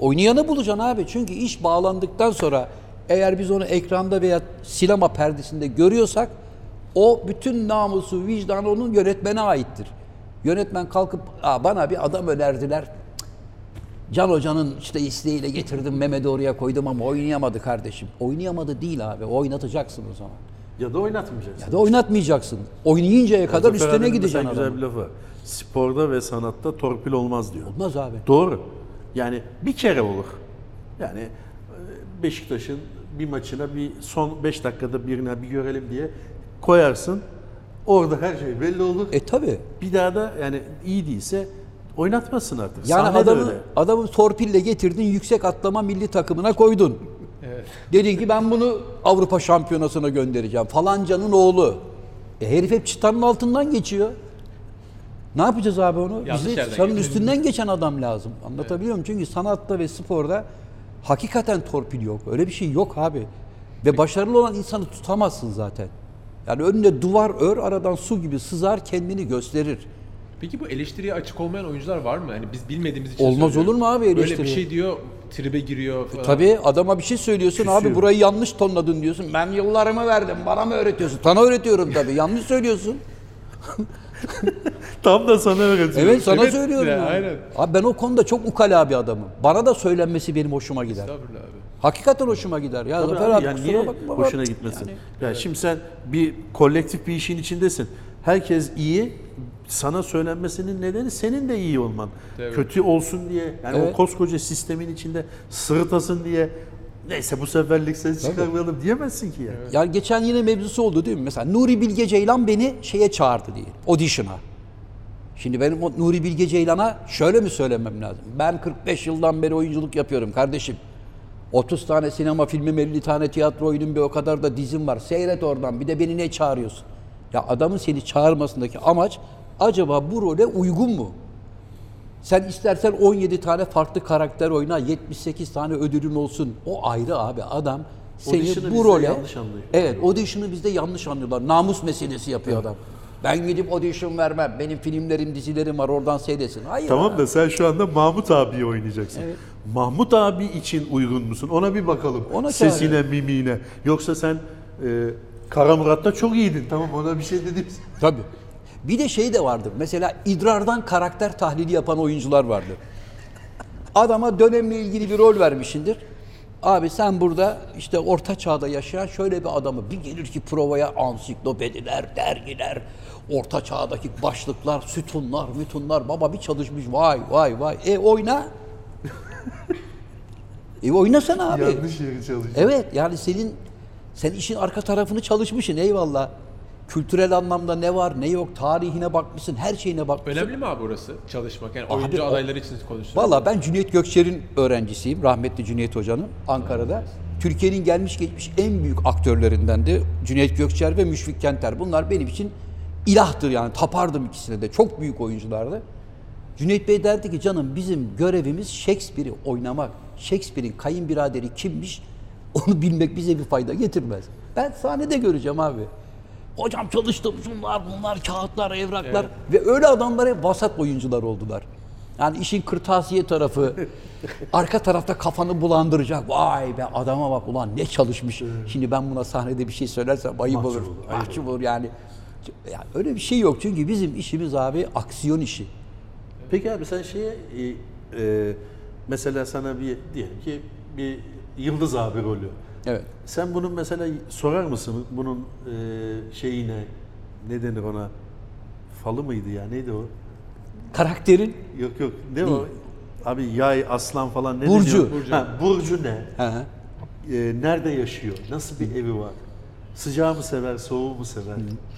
oynayanı bulacaksın abi. Çünkü iş bağlandıktan sonra eğer biz onu ekranda veya sinema perdesinde görüyorsak o bütün namusu, vicdanı onun yönetmene aittir. Yönetmen kalkıp Aa, bana bir adam önerdiler. Can Hoca'nın işte isteğiyle getirdim Mehmet'i oraya koydum ama oynayamadı kardeşim. Oynayamadı değil abi. Oynatacaksın o zaman. Ya da oynatmayacaksın. Ya da oynatmayacaksın. Oynayıncaya kadar Zafer üstüne gideceksin adamın. güzel bir lafı. Sporda ve sanatta torpil olmaz diyor. Olmaz abi. Doğru. Yani bir kere olur. Yani e, Beşiktaş'ın bir maçına bir son 5 dakikada birine bir görelim diye koyarsın. Orada her şey belli olur. E tabi. Bir daha da yani iyi değilse oynatmasın artık. Yani Sahne adamı, adamı torpille getirdin yüksek atlama milli takımına koydun. Evet. Dedin ki ben bunu Avrupa şampiyonasına göndereceğim. Falancanın oğlu. E herif hep çıtanın altından geçiyor. Ne yapacağız abi onu? Yanlış Bize sanın üstünden geçen adam lazım. Anlatabiliyor muyum? Çünkü sanatta ve sporda hakikaten torpil yok. Öyle bir şey yok abi. Ve başarılı olan insanı tutamazsın zaten. Yani önüne duvar ör, aradan su gibi sızar, kendini gösterir. Peki bu eleştiriye açık olmayan oyuncular var mı? Yani biz bilmediğimiz için Olmaz söylüyorum. olur mu abi Böyle bir eleştiri? şey diyor, tribe giriyor falan. Tabii adama bir şey söylüyorsun abi Küsüyor. burayı yanlış tonladın diyorsun. Ben yıllarımı verdim bana mı öğretiyorsun? Sana öğretiyorum tabii yanlış söylüyorsun. [LAUGHS] Tam da sana öğretiyor. Evet sana Evet, söylüyorum. ya, yani. aynen. Abi ben o konuda çok ukala bir adamım. Bana da söylenmesi benim hoşuma gider. Estağfurullah abi. Hakikaten hoşuma gider. Ya Tabii Zafer abi, abi, yani kusura niye bakma hoşuna gitmesin? Yani- Yani, şimdi sen bir kolektif bir işin içindesin. Herkes iyi. Sana söylenmesinin nedeni senin de iyi olman. Tabii. Kötü olsun diye. Yani Evet. o koskoca sistemin içinde sırıtasın diye neyse bu seferlik ses çıkarmayalım diyemezsin ki ya. Ya geçen yine mevzusu oldu değil mi? Mesela Nuri Bilge Ceylan beni şeye çağırdı diye. Audition'a. Şimdi benim o Nuri Bilge Ceylan'a şöyle mi söylemem lazım? Ben 45 yıldan beri oyunculuk yapıyorum kardeşim. 30 tane sinema filmim, 50 tane tiyatro oyunum bir o kadar da dizim var. Seyret oradan bir de beni ne çağırıyorsun? Ya adamın seni çağırmasındaki amaç acaba bu role uygun mu? Sen istersen 17 tane farklı karakter oyna, 78 tane ödülün olsun. O ayrı abi. Adam seni Audition'ı bu role... yanlış anlıyor. Evet, audition'ı bizde yanlış anlıyorlar. Namus meselesi yapıyor adam. Ben gidip audition vermem. Benim filmlerim, dizilerim var oradan seyretsin. Hayır. Tamam da sen şu anda Mahmut abiyi oynayacaksın. Mahmut abi için uygun musun? Ona bir bakalım. Ona Sesine, çağırıyorum. mimiğine. Yoksa sen e, Kara Murat'ta çok iyiydin. Tamam ona bir şey dedim. Tabii. Bir de şey de vardır. Mesela idrardan karakter tahlili yapan oyuncular vardır. Adama dönemle ilgili bir rol vermişindir. Abi sen burada işte orta çağda yaşayan şöyle bir adamı bir gelir ki provaya ansiklopediler, dergiler, orta çağdaki başlıklar, sütunlar, mütunlar baba bir çalışmış vay vay vay. E oyna. e oynasana abi. Yanlış yeri çalışıyor. Evet yani senin sen işin arka tarafını çalışmışsın eyvallah. Kültürel anlamda ne var ne yok tarihine bakmışsın her şeyine bakmışsın. Önemli mi abi orası çalışmak? Yani oyuncu o- adayları için konuşuyoruz. Valla ben Cüneyt Gökçer'in öğrencisiyim. Rahmetli Cüneyt Hoca'nın Ankara'da. Türkiye'nin gelmiş geçmiş en büyük aktörlerinden de Cüneyt Gökçer ve Müşfik Kenter. Bunlar benim için ilahtır yani tapardım ikisine de. Çok büyük oyunculardı. Cüneyt Bey derdi ki canım bizim görevimiz Shakespeare'i oynamak. Shakespeare'in kayınbiraderi kimmiş onu bilmek bize bir fayda getirmez. Ben sahnede göreceğim abi. Hocam çalıştım şunlar bunlar kağıtlar evraklar ve öyle adamlar hep vasat oyuncular oldular. Yani işin kırtasiye tarafı [LAUGHS] arka tarafta kafanı bulandıracak. Vay be adama bak ulan ne çalışmış. Şimdi ben buna sahnede bir şey söylersem ayıp Mahcup olur. Mahcup olur yani. yani. Öyle bir şey yok çünkü bizim işimiz abi aksiyon işi. Peki abi sen şeye e, e, mesela sana bir diyelim ki bir Yıldız abi rolü. Evet. Sen bunun mesela sorar mısın bunun e, şeyine ne denir ona? Falı mıydı ya neydi o? Karakterin Yok yok ne o? Abi yay, aslan falan ne Burcu. deniyor? Burcu. Ha, burcu ne? Hı hı. E, nerede yaşıyor? Nasıl bir evi var? Sıcağı mı sever, soğuğu mu sever?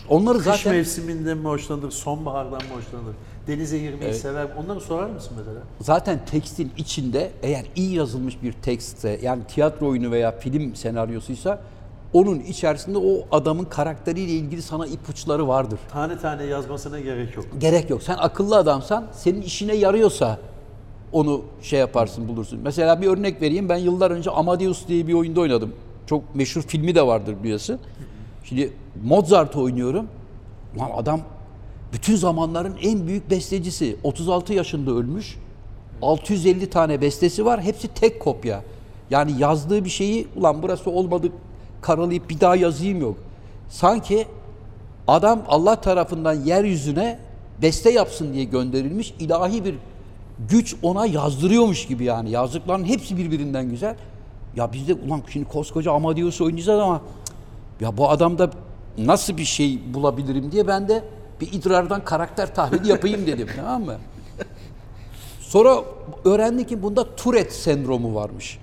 onları Kış zaten mevsiminden mi hoşlanır, sonbahardan mı hoşlanır? Denize girmeyi sever. Onları sorar mısın mesela? zaten tekstin içinde eğer iyi yazılmış bir tekstse yani tiyatro oyunu veya film senaryosuysa onun içerisinde o adamın karakteriyle ilgili sana ipuçları vardır. Tane tane yazmasına gerek yok. Gerek yok. Sen akıllı adamsan senin işine yarıyorsa onu şey yaparsın bulursun. Mesela bir örnek vereyim. Ben yıllar önce Amadeus diye bir oyunda oynadım. Çok meşhur filmi de vardır biliyorsun. Şimdi Mozart oynuyorum. Lan adam bütün zamanların en büyük bestecisi. 36 yaşında ölmüş. 650 tane bestesi var. Hepsi tek kopya. Yani yazdığı bir şeyi ulan burası olmadı karalayıp bir daha yazayım yok. Sanki adam Allah tarafından yeryüzüne beste yapsın diye gönderilmiş ilahi bir güç ona yazdırıyormuş gibi yani. Yazdıkların hepsi birbirinden güzel. Ya biz de ulan şimdi koskoca Amadeus'u oynayacağız ama ya bu adamda nasıl bir şey bulabilirim diye ben de bir idrardan karakter tahlili yapayım dedim [LAUGHS] tamam mı? Sonra öğrendik ki bunda Tourette sendromu varmış.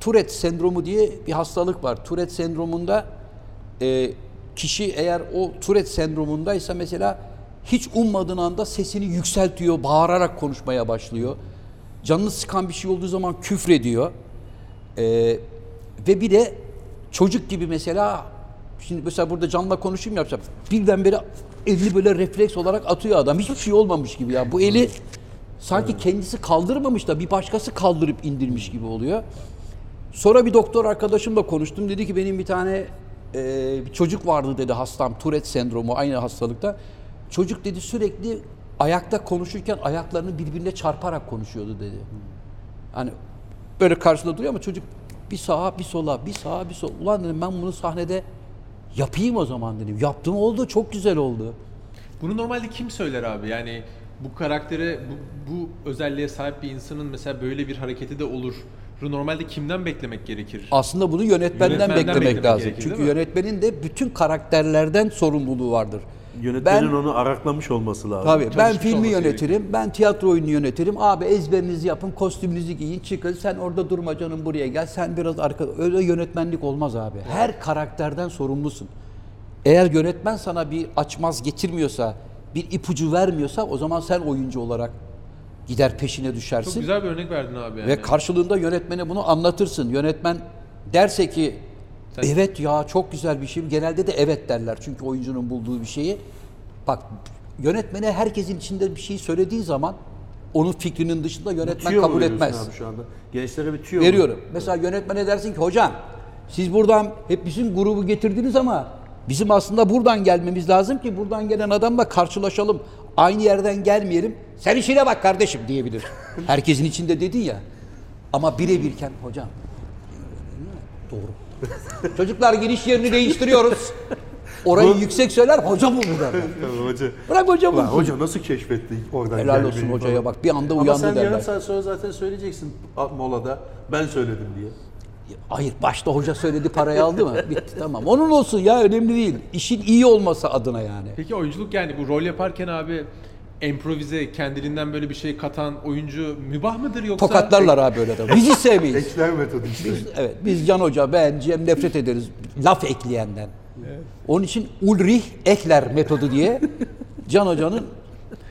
Tourette sendromu diye bir hastalık var. Tourette sendromunda e, kişi eğer o Tourette sendromundaysa mesela hiç ummadığın anda sesini yükseltiyor, bağırarak konuşmaya başlıyor. Canını sıkan bir şey olduğu zaman küfrediyor. E, ve bir de çocuk gibi mesela şimdi mesela burada canla konuşayım yapacağım. Birdenbire elini böyle refleks olarak atıyor adam. Hiçbir şey olmamış gibi ya. Bu eli sanki kendisi kaldırmamış da bir başkası kaldırıp indirmiş gibi oluyor. Sonra bir doktor arkadaşımla konuştum. Dedi ki benim bir tane e, bir çocuk vardı dedi hastam. Tourette sendromu aynı hastalıkta. Çocuk dedi sürekli ayakta konuşurken ayaklarını birbirine çarparak konuşuyordu dedi. Hani böyle karşıda duruyor ama çocuk bir sağa bir sola bir sağa bir sola. Ulan dedim ben bunu sahnede yapayım o zaman dedim. Yaptım oldu çok güzel oldu. Bunu normalde kim söyler abi? Yani bu karaktere, bu, bu özelliğe sahip bir insanın mesela böyle bir hareketi de olur. Bunu normalde kimden beklemek gerekir? Aslında bunu yönetmenden, Yönetmenden beklemek, beklemek lazım. gerekir, Çünkü yönetmenin de bütün karakterlerden sorumluluğu vardır. Yönetmenin Ben- onu araklamış olması lazım. Tabii ben filmi yönetirim, ben tiyatro oyunu yönetirim. Abi ezberinizi yapın, kostümünüzü giyin, çıkın. Sen orada durma canım buraya gel. Sen biraz arka... Öyle yönetmenlik olmaz abi. Her karakterden sorumlusun. Eğer yönetmen sana bir açmaz getirmiyorsa, bir ipucu vermiyorsa o zaman sen oyuncu olarak gider peşine Çok düşersin. güzel bir örnek verdin abi yani. Ve karşılığında yönetmene bunu anlatırsın. Yönetmen derse ki Sen- evet ya çok güzel bir şey. Genelde de evet derler çünkü oyuncunun bulduğu bir şeyi. Bak yönetmene herkesin içinde bir şey söylediği zaman onun fikrinin dışında yönetmen Tüyo kabul etmez. Abi şu anda. Gençlere bir tüyo mu? Veriyorum. Mesela yönetmene dersin ki hocam siz buradan hep bizim grubu getirdiniz ama bizim aslında buradan gelmemiz lazım ki buradan gelen adamla karşılaşalım. Aynı yerden gelmeyelim. Sen işine bak kardeşim diyebilir. [LAUGHS] Herkesin içinde dedin ya. Ama birebirken hocam doğru. [LAUGHS] Çocuklar giriş yerini değiştiriyoruz. Orayı yüksek söyler hoca bu burada. [LAUGHS] Ya hoca. Bırak hoca Ulan bulsun. hoca nasıl keşfetti oradan Helal gelmeyi olsun falan. hocaya bak bir anda Ama uyandı sen derler. yarım saat sonra zaten söyleyeceksin molada ben söyledim diye. Hayır başta hoca söyledi parayı aldı mı? Bitti tamam. Onun olsun ya önemli değil. İşin iyi olması adına yani. Peki oyunculuk yani bu rol yaparken abi improvize kendiliğinden böyle bir şey katan oyuncu mübah mıdır yoksa? Tokatlarlar abi öyle de. Biz hiç sevmeyiz. Ekler metodu işte. Evet biz Can Hoca, ben, Cem nefret ederiz laf ekleyenden. Onun için Ulrich Ekler metodu diye Can Hoca'nın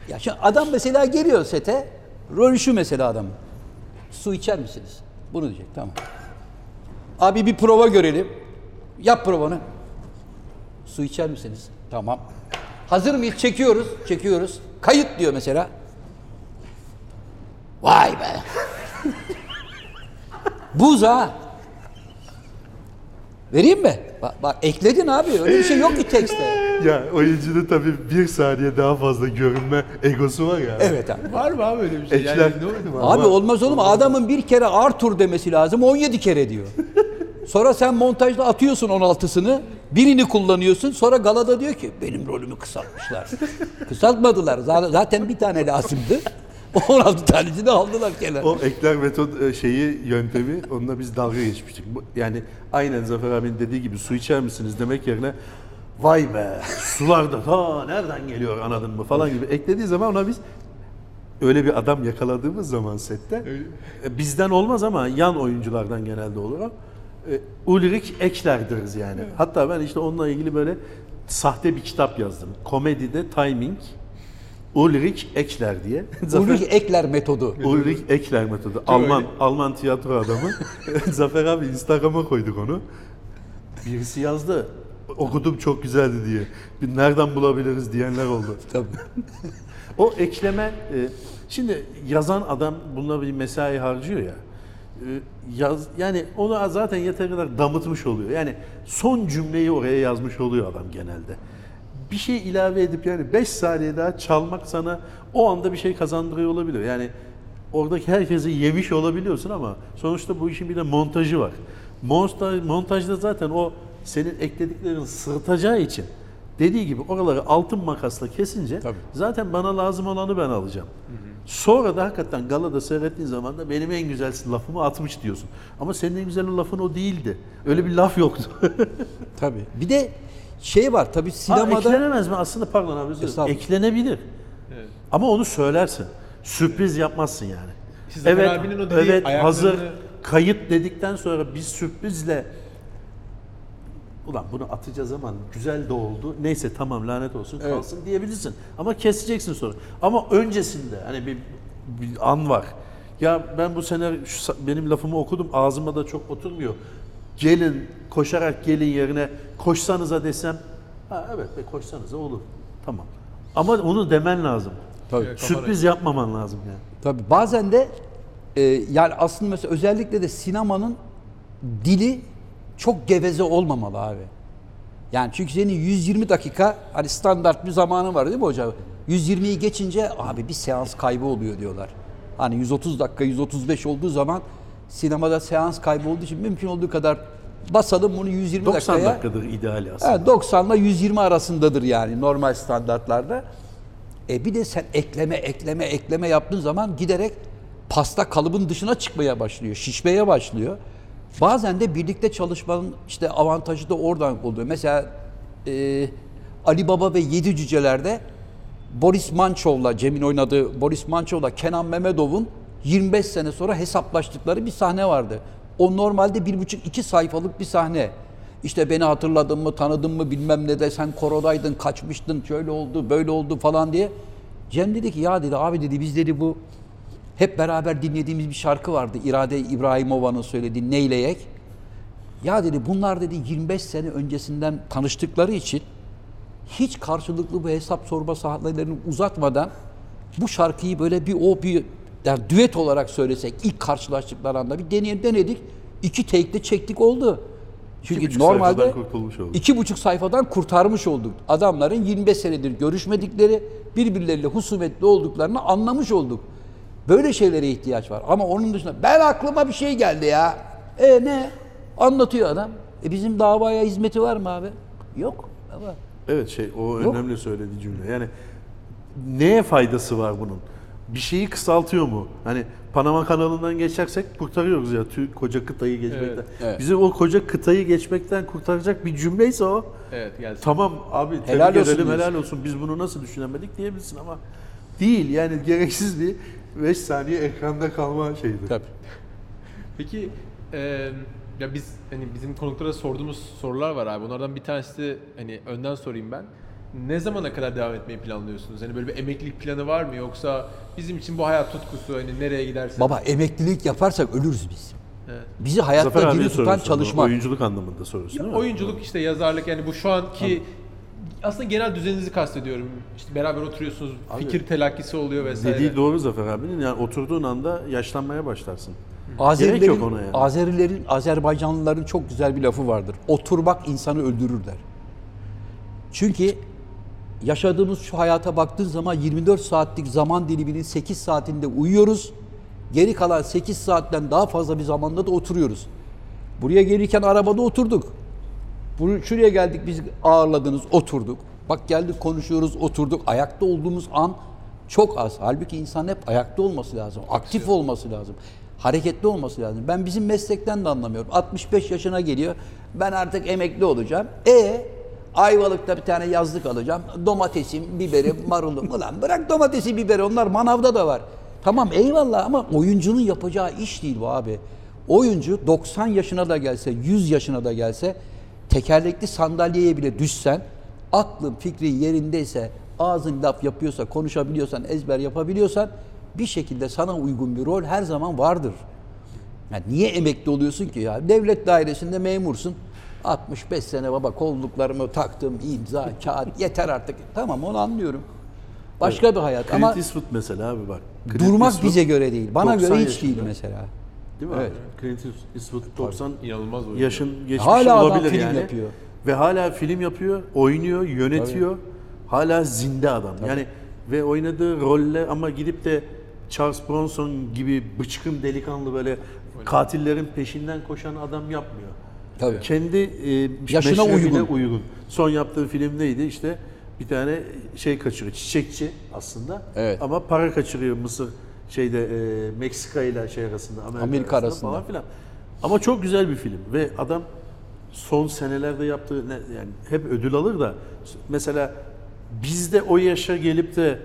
ya şimdi adam mesela geliyor sete rolü şu mesela adam. Su içer misiniz? Bunu diyecek tamam. Abi bir prova görelim. Yap provanı. Su içer misiniz? Tamam. Hazır mıyız? Çekiyoruz. Çekiyoruz. Kayıt diyor mesela. Vay be. Buz ha. Vereyim mi? Bak, bak ekledin abi. Öyle bir şey yok ki tekste. Ya oyuncuda tabii bir saniye daha fazla görünme egosu var ya. Evet abi. Var mı abi öyle bir şey? Ekler. Yani ne oldu? Abi olmaz oğlum. Adamın bir kere Arthur demesi lazım. 17 kere diyor. Sonra sen montajda atıyorsun 16'sını. Birini kullanıyorsun. Sonra galada diyor ki benim rolümü kısaltmışlar. [LAUGHS] Kısaltmadılar. Zaten bir tane lazımdı. 16 tanesini aldılar kenara. O ekler metod e, şeyi yöntemi onunla biz dalga geçmiştik. Yani aynen Zafer abinin dediği gibi su içer misiniz demek yerine vay be sular da ta nereden geliyor anladın mı falan gibi eklediği zaman ona biz öyle bir adam yakaladığımız zaman sette e, bizden olmaz ama yan oyunculardan genelde olur o. E, Ulrich deriz yani. Hatta ben işte onunla ilgili böyle sahte bir kitap yazdım. Komedide Timing Ulrich Ekler diye. [LAUGHS] Ulrich Ekler metodu. Ulrich Ekler metodu. Alman öyle. Alman tiyatro adamı. [LAUGHS] [LAUGHS] Zafer abi Instagram'a koyduk onu. Birisi yazdı. Okudum çok güzeldi diye. Bir nereden bulabiliriz diyenler oldu. Tabii. O ekleme e, şimdi yazan adam bununla bir mesai harcıyor ya. E, yaz yani onu zaten yeter kadar damıtmış oluyor. Yani son cümleyi oraya yazmış oluyor adam genelde. Bir şey ilave edip yani 5 saniye daha çalmak sana o anda bir şey kazandırıyor olabilir. Yani oradaki herkesi yemiş olabiliyorsun ama sonuçta bu işin bir de montajı var. Montaj, montajda zaten o senin eklediklerini sırtacağı için dediği gibi oraları altın makasla kesince Tabii. zaten bana lazım olanı ben alacağım. Sonra da hakikaten galada seyrettiğin zaman da benim en güzel lafımı atmış diyorsun. Ama senin en güzel lafın o değildi. Öyle bir laf yoktu. [LAUGHS] Tabii. Bir de şey var tabii Ha, sinemada eklenemez mi? Aslında pardon abi. Eklenebilir. Ama onu söylersin. Sürpriz yapmazsın yani. İşte Zafer abinin o dediği evet ayaklarını- hazır kayıt dedikten sonra biz sürprizle ulan bunu atacağız ama güzel de oldu. Neyse tamam lanet olsun kalsın diyebilirsin. Ama keseceksin sonra. Ama öncesinde hani bir, bir an var. Ya ben bu sene şu, benim lafımı okudum ağzıma da çok oturmuyor. Gelin koşarak gelin yerine koşsanıza desem ha evet be koşsanıza olur. Tamam. Ama onu demen lazım. Tabii. Evet. Sürpriz yapmaman lazım yani. Tabii bazen de e, yani aslında mesela özellikle de sinemanın dili çok geveze olmamalı abi. Yani çünkü senin 120 dakika hani standart bir zamanı var değil mi hocam? 120'yi geçince abi bir seans kaybı oluyor diyorlar. Hani 130 dakika 135 olduğu zaman sinemada seans kaybı olduğu için mümkün olduğu kadar basalım bunu 120 90 dakikaya. dakikadır ideali aslında. Evet, 90 ile 120 arasındadır yani normal standartlarda. E bir de sen ekleme ekleme ekleme yaptığın zaman giderek pasta kalıbın dışına çıkmaya başlıyor, şişmeye başlıyor. Bazen de birlikte çalışmanın işte avantajı da oradan oluyor. Mesela e, Ali Baba ve Yedi Cüceler'de Boris Mançov'la, Cem'in oynadığı Boris Mançov'la Kenan Mehmedov'un 25 sene sonra hesaplaştıkları bir sahne vardı. O normalde bir buçuk iki sayfalık bir sahne. İşte beni hatırladın mı, tanıdın mı bilmem ne de sen korodaydın, kaçmıştın, şöyle oldu, böyle oldu falan diye. Cem dedi ki ya dedi abi dedi biz dedi bu hep beraber dinlediğimiz bir şarkı vardı. İrade İbrahimova'nın söylediği Neyleyek. Ya dedi bunlar dedi 25 sene öncesinden tanıştıkları için hiç karşılıklı bu hesap sorma saatlerini uzatmadan bu şarkıyı böyle bir o bir yani düet olarak söylesek ilk karşılaştıkları anda bir deneyelim denedik. İki take'de çektik oldu. Çünkü buçuk normalde sayfadan kurtulmuş olduk. iki buçuk sayfadan kurtarmış olduk. Adamların 25 senedir görüşmedikleri, birbirleriyle husumetli olduklarını anlamış olduk. Böyle şeylere ihtiyaç var. Ama onun dışında ben aklıma bir şey geldi ya. E ne? Anlatıyor adam. E bizim davaya hizmeti var mı abi? Yok. Ama Evet şey o Yok. önemli söylediği cümle. Yani neye faydası var bunun? bir şeyi kısaltıyor mu? Hani Panama kanalından geçersek kurtarıyoruz ya tü- koca kıtayı geçmekten. Evet, evet. Bizi o koca kıtayı geçmekten kurtaracak bir cümleyse o. Evet gelsin. Tamam abi tebrik Helal olsun edelim diyorsun. helal olsun biz bunu nasıl düşünemedik diyebilirsin ama değil yani gereksiz bir 5 saniye ekranda kalma şeyidir. Tabii. Peki e, ya biz hani bizim konuklara sorduğumuz sorular var abi. Onlardan bir tanesi de hani önden sorayım ben. Ne zamana kadar devam etmeyi planlıyorsunuz? Hani böyle bir emeklilik planı var mı yoksa bizim için bu hayat tutkusu hani nereye gidersen. Baba emeklilik yaparsak ölürüz biz. Evet. Bizi hayatta diri tutan çalışmak. Oyunculuk anlamında soruyorsun Ya değil mi? oyunculuk işte yazarlık yani bu şu anki aslında genel düzeninizi kastediyorum. İşte beraber oturuyorsunuz, fikir telakkisi oluyor vesaire. Dediği doğru Zafer abinin. Yani oturduğun anda yaşlanmaya başlarsın. Azerilerin, Gerek yok ona yani. Azerilerin, Azerbaycanlıların çok güzel bir lafı vardır. Oturmak insanı öldürür der. Çünkü yaşadığımız şu hayata baktığın zaman 24 saatlik zaman diliminin 8 saatinde uyuyoruz. Geri kalan 8 saatten daha fazla bir zamanda da oturuyoruz. Buraya gelirken arabada oturduk. Bunu, şuraya geldik biz ağırladınız oturduk. Bak geldik konuşuyoruz oturduk. Ayakta olduğumuz an çok az. Halbuki insan hep ayakta olması lazım. Aktif olması lazım. Hareketli olması lazım. Ben bizim meslekten de anlamıyorum. 65 yaşına geliyor. Ben artık emekli olacağım. E Ayvalık'ta bir tane yazlık alacağım. Domatesim, biberim, marulum. [LAUGHS] Ulan bırak domatesi, biberi onlar manavda da var. Tamam eyvallah ama oyuncunun yapacağı iş değil bu abi. Oyuncu 90 yaşına da gelse, 100 yaşına da gelse tekerlekli sandalyeye bile düşsen, aklın fikrin yerindeyse, ağzın laf yapıyorsa, konuşabiliyorsan, ezber yapabiliyorsan bir şekilde sana uygun bir rol her zaman vardır. Yani niye emekli oluyorsun ki ya? Devlet dairesinde memursun. 65 sene baba kolluklarımı taktım, imza, kağıt [LAUGHS] yeter artık. Tamam onu anlıyorum. Başka bir hayat Clint ama Eastwood mesela abi bak. Clint durmak Eastwood bize göre değil. Bana 90 göre hiç yaşında. değil mesela. Değil mi Evet. abi? Clint Eastwood 90 İnanılmaz oyuncu. yaşın geçmişi Hala olabilir film yani. yapıyor. Ve hala film yapıyor, oynuyor, yönetiyor. Hala zinde adam. Yani ve oynadığı rolle ama gidip de Charles Bronson gibi bıçkın delikanlı böyle katillerin peşinden koşan adam yapmıyor. Tabii. Kendi e, Yaşına uygun. uygun. Son yaptığı film neydi? İşte bir tane şey kaçırıyor. Çiçekçi aslında. Evet. Ama para kaçırıyor Mısır şeyde e, Meksika ile şey arasında Amerika, Amerika arasında. falan filan. Ama çok güzel bir film ve adam son senelerde yaptığı ne, yani hep ödül alır da mesela bizde o yaşa gelip de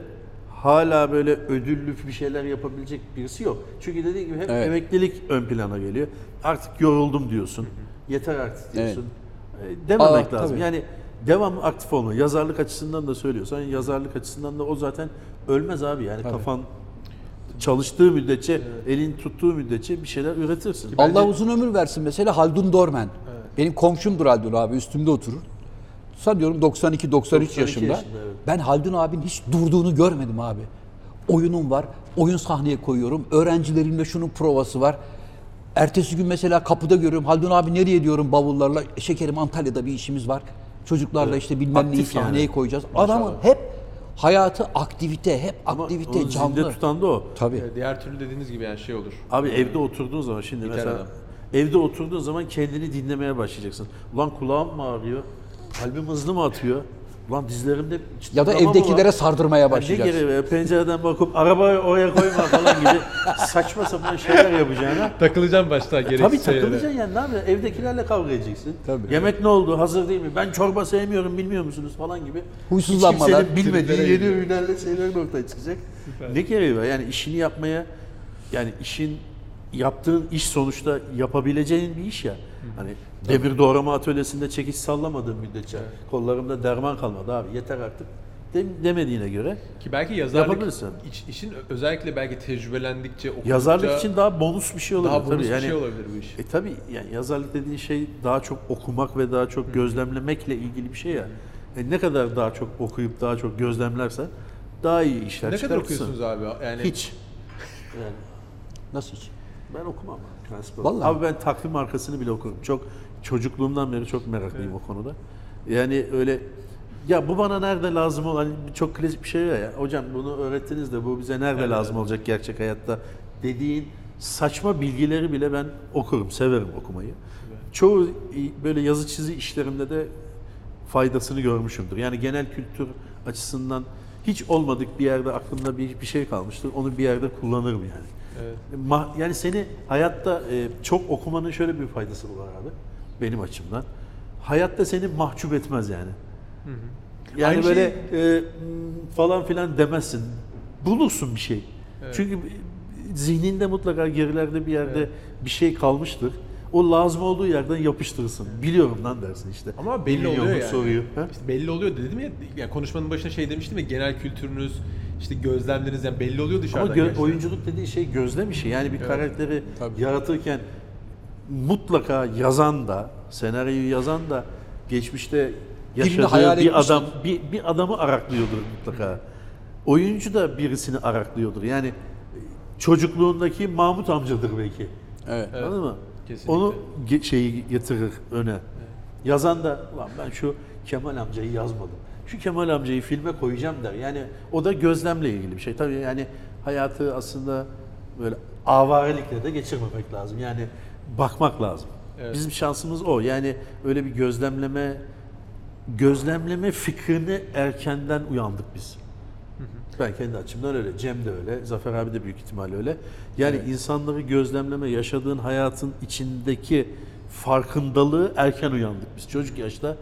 hala böyle ödüllü bir şeyler yapabilecek birisi yok. Çünkü dediğim gibi hep Evet. emeklilik ön plana geliyor. Artık yoruldum diyorsun. Yeter artık diyorsun. E, Dememek Aa, lazım. tabii. Yani devamlı aktif olma. Yazarlık açısından da söylüyorsan yazarlık açısından da o zaten ölmez abi. Yani kafan çalıştığı müddetçe, elin tuttuğu müddetçe bir şeyler üretirsin. Allah uzun ömür versin mesela Haldun Dormen. Benim komşumdur Haldun abi üstümde oturur. Sanıyorum 92-93 92 yaşında. yaşında, evet. Ben Haldun abinin hiç durduğunu görmedim abi. Oyunum var. Oyun sahneye koyuyorum. Öğrencilerimle şunun provası var. Ertesi gün mesela kapıda görüyorum. Haldun abi nereye diyorum bavullarla. "E, Şekerim Antalya'da bir işimiz var. Çocuklarla işte bilmem neyi Aktif yani. sahneye koyacağız. Adamın hep hayatı aktivite, hep Ama aktivite, onu canlı. zinde tutan da o. Tabii. Diğer türlü dediğiniz gibi yani şey olur. Abi evde oturduğun zaman şimdi Biter mesela adam. evde oturduğun zaman kendini dinlemeye başlayacaksın. Ulan kulağım mı ağrıyor? Kalbim hızlı mı atıyor? Ulan dizlerimde Ya da mı var? evdekilere sardırmaya Ya Ne başlayacaksın. gereği? Pencereden bakıp arabayı oraya koyma falan gibi [LAUGHS] saçma sapan şeyler yapacağına. Takılacağım başta gereksiz Tabii şeylere. takılacaksın yani ne yapacaksın? Evdekilerle kavga edeceksin. Tabii. Yemek ne oldu? Hazır değil mi? Ben çorba sevmiyorum bilmiyor musunuz falan gibi. Huysuzlanmalar, Hiç kimsenin bilmediği yeni ürünlerle şeyler ortaya çıkacak. Ne gereği var? Yani işini yapmaya yani işin yaptığın iş sonuçta yapabileceğin bir iş ya. Hani devir doğrama atölyesinde çekiç sallamadığın müddetçe kollarımda derman kalmadı abi yeter artık dem- demediğine göre Ki belki yazarlık Yapabilirsin. iç- işin özellikle belki tecrübelendikçe okudukça yazarlık için daha bonus bir şey olabilir. daha bonus tabii. bir Yani, şey olabilir bu iş. E tabi yani yazarlık dediğin şey daha çok okumak ve daha çok gözlemlemekle ilgili bir şey ya. E ne kadar daha çok okuyup daha çok gözlemlersen daha iyi işler Ne kadar çıkartırsın. okuyorsunuz abi? Yani Hiç. Yani Nasıl hiç? ben okumam. Vallahi. Abi ben takvim markasını bile okurum. Çok çocukluğumdan beri çok meraklıyım o konuda. Yani öyle ya bu bana nerede lazım olan çok klasik bir şey var ya. Hocam bunu öğrettiniz de bu bize nerede lazım olacak gerçek hayatta dediğin saçma bilgileri bile ben okurum, severim okumayı. Çoğu böyle yazı çizi işlerimde de faydasını görmüşümdür. Yani genel kültür açısından hiç olmadık bir yerde aklımda bir, bir şey kalmıştır. Onu bir yerde kullanırım yani. Ma- yani seni hayatta e, çok okumanın şöyle bir faydası var abi. Benim açımdan. Hayatta seni mahcup etmez yani. Yani Aynı böyle e, m, falan filan demezsin. Bulursun bir şey. Çünkü zihninde mutlaka gerilerde bir yerde bir şey kalmıştır. O lazım olduğu yerden yapıştırırsın. Biliyorum lan dersin işte. Ama belli Milyonluk oluyor yani. soruyu. İşte belli oluyor dedim ya, ya konuşmanın başına şey demiştim ya genel kültürünüz, işte gözlemleriniz yani belli oluyor Ama dışarıdan. gö- gerçekten. oyunculuk dediği şey gözlem işi. Yani bir karakteri Tabii. yaratırken mutlaka yazan da, senaryoyu yazan da geçmişte yaşadığı hayal bir etmiştir. adam bir, bir adamı araklıyordur mutlaka. Oyuncu da birisini araklıyordur. Yani çocukluğundaki Mahmut amcadır belki. Evet. Anladın mı? kesinlikle. Onu ge- şeyi getirir öne. Yazan da ulan ben şu Kemal amcayı yazmadım. Şu Kemal amcayı filme koyacağım der. Yani o da gözlemle ilgili bir şey. Tabii yani hayatı aslında böyle avarelikle de geçirmemek lazım. Yani bakmak lazım. Evet. Bizim şansımız o. Yani öyle bir gözlemleme gözlemleme fikrini erkenden uyandık biz. Ben kendi açımdan öyle. Cem de öyle. Zafer abi de büyük ihtimal öyle. Yani insanları gözlemleme, yaşadığın hayatın içindeki farkındalığı erken uyandık. Biz çocuk yaşta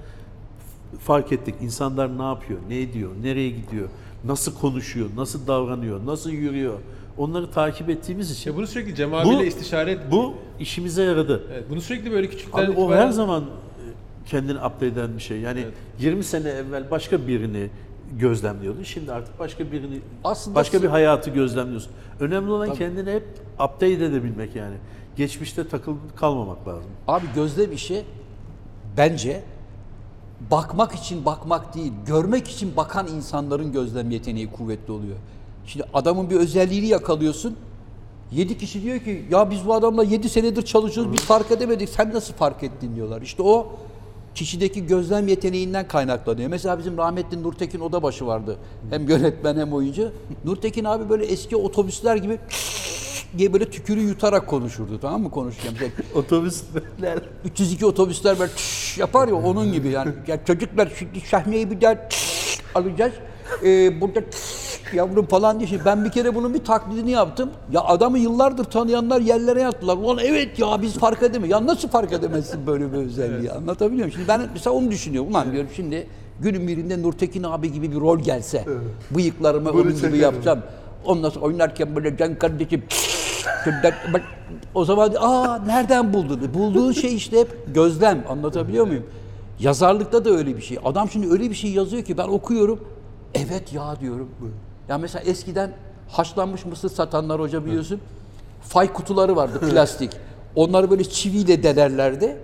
fark ettik. İnsanlar ne yapıyor, ne ediyor, nereye gidiyor, nasıl konuşuyor, nasıl davranıyor, nasıl yürüyor. Onları takip ettiğimiz için Ya bunu sürekli Cem abiyle Bu- istişare et. bu işimize yaradı. Evet, bunu sürekli böyle küçükten Abi o itibaren- her zaman e, kendini update eden bir şey. Yani Evet. 20 sene evvel başka birini gözlemliyordu. Şimdi artık başka birini, Aslında başka bir hayatı gözlemliyorsun. Önemli olan Tabii. kendini hep update edebilmek yani. Geçmişte takılıp kalmamak lazım. Abi gözlem işi bence bakmak için bakmak değil, görmek için bakan insanların gözlem yeteneği kuvvetli oluyor. Şimdi adamın bir özelliğini yakalıyorsun. Yedi kişi diyor ki ya biz bu adamla yedi senedir çalışıyoruz biz fark edemedik. Sen nasıl fark ettin diyorlar. İşte o kişideki gözlem yeteneğinden kaynaklanıyor. Mesela bizim rahmetli Nurtekin Odabaşı vardı. Hem yönetmen hem oyuncu. Nurtekin abi böyle eski otobüsler gibi [LAUGHS] diye böyle tükürü yutarak konuşurdu tamam mı konuşurken. Mesela [LAUGHS] Otobüsler 302 otobüsler böyle [LAUGHS] yapar ya onun gibi yani. Ya çocuklar şimdi sahneyi bir daha alacağız. Ee, burada yavrum falan diye. Şimdi ben bir kere bunun bir taklidini yaptım. Ya adamı yıllardır tanıyanlar yerlere yattılar. Ulan evet ya biz fark edemiyoruz. Ya nasıl fark edemezsin böyle bir özelliği? Anlatabiliyor muyum? Şimdi ben mesela onu düşünüyorum. Ulan diyorum şimdi günün birinde Nurtekin abi gibi bir rol gelse. Bıyıklarımı Bunu onun gibi yapsam. Ondan sonra oynarken böyle can kardeşim bak, o zaman aa nereden buldun? Bulduğun şey işte hep gözlem. Anlatabiliyor muyum? Yazarlıkta da öyle bir şey. Adam şimdi öyle bir şey yazıyor ki ben okuyorum. Evet ya diyorum. Ya mesela eskiden haşlanmış mısır satanlar hoca biliyorsun. Fay kutuları vardı plastik. Onları böyle çiviyle delerlerdi.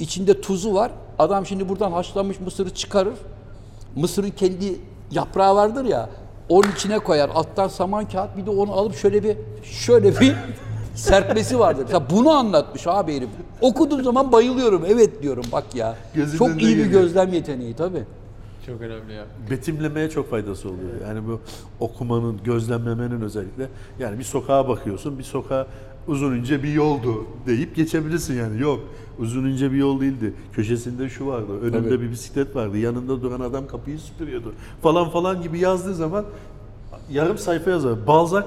İçinde tuzu var. Adam şimdi buradan haşlanmış mısırı çıkarır. Mısırın kendi yaprağı vardır ya. Onun içine koyar. Alttan saman kağıt bir de onu alıp şöyle bir şöyle bir [LAUGHS] serpmesi vardır. Mesela bunu anlatmış abi herif. Okuduğum zaman bayılıyorum. Evet diyorum bak ya. Gözünün Çok iyi bir gözlem yeteneği tabii. Çok önemli ya. betimlemeye çok faydası oluyor. Yani bu okumanın, gözlemlemenin özellikle. Yani bir sokağa bakıyorsun, bir sokağa uzun ince bir yoldu deyip geçebilirsin yani. Yok, uzun ince bir yol değildi. Köşesinde şu vardı, önünde Tabii. bir bisiklet vardı, yanında duran adam kapıyı süpürüyordu falan falan gibi yazdığı zaman yarım sayfa yazar. Balzac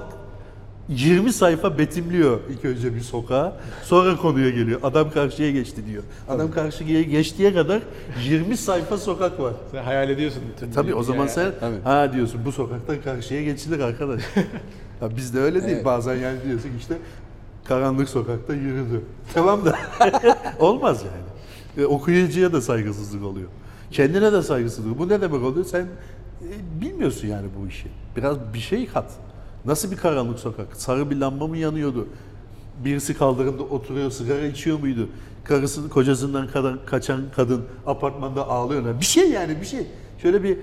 20 sayfa betimliyor ilk önce bir sokağa. Sonra konuya geliyor. Adam karşıya geçti diyor. Adam karşıya geçtiğe kadar 20 sayfa sokak var. Sen hayal ediyorsun bütün Tabii o zaman yani. sen Tabii. ha diyorsun bu sokaktan karşıya geçilir arkadaş. [LAUGHS] ya bizde öyle değil. Evet. Bazen yani diyorsun işte karanlık sokakta yürüdü. Tamam da [LAUGHS] olmaz yani. E, okuyucuya da saygısızlık oluyor. Kendine de saygısızlık. Bu ne demek oluyor? Sen e, bilmiyorsun yani bu işi. Biraz bir şey kat. Nasıl bir karanlık sokak? Sarı bir lamba mı yanıyordu? Birisi kaldırımda oturuyor, sigara içiyor muydu? Karısının kocasından kadın, kaçan kadın apartmanda ağlıyor. Bir şey yani bir şey. Şöyle bir e,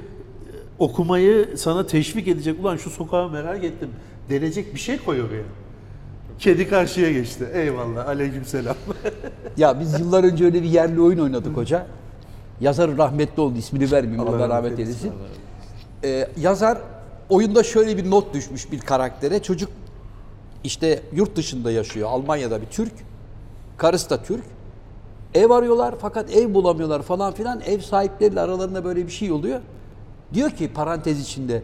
okumayı sana teşvik edecek. Ulan şu sokağı merak ettim. Denecek bir şey koy oraya. Kedi karşıya geçti. Eyvallah. Aleykümselam. [LAUGHS] Ya biz yıllar önce öyle bir yerli oyun oynadık hoca. Yazar rahmetli oldu. ismini vermeyeyim. Allah Allah, rahmet eylesin. Ee, yazar oyunda şöyle bir not düşmüş bir karaktere. Çocuk işte yurt dışında yaşıyor. Almanya'da bir Türk. Karısı da Türk. Ev arıyorlar fakat ev bulamıyorlar falan filan. Ev sahipleriyle aralarında böyle bir şey oluyor. Diyor ki parantez içinde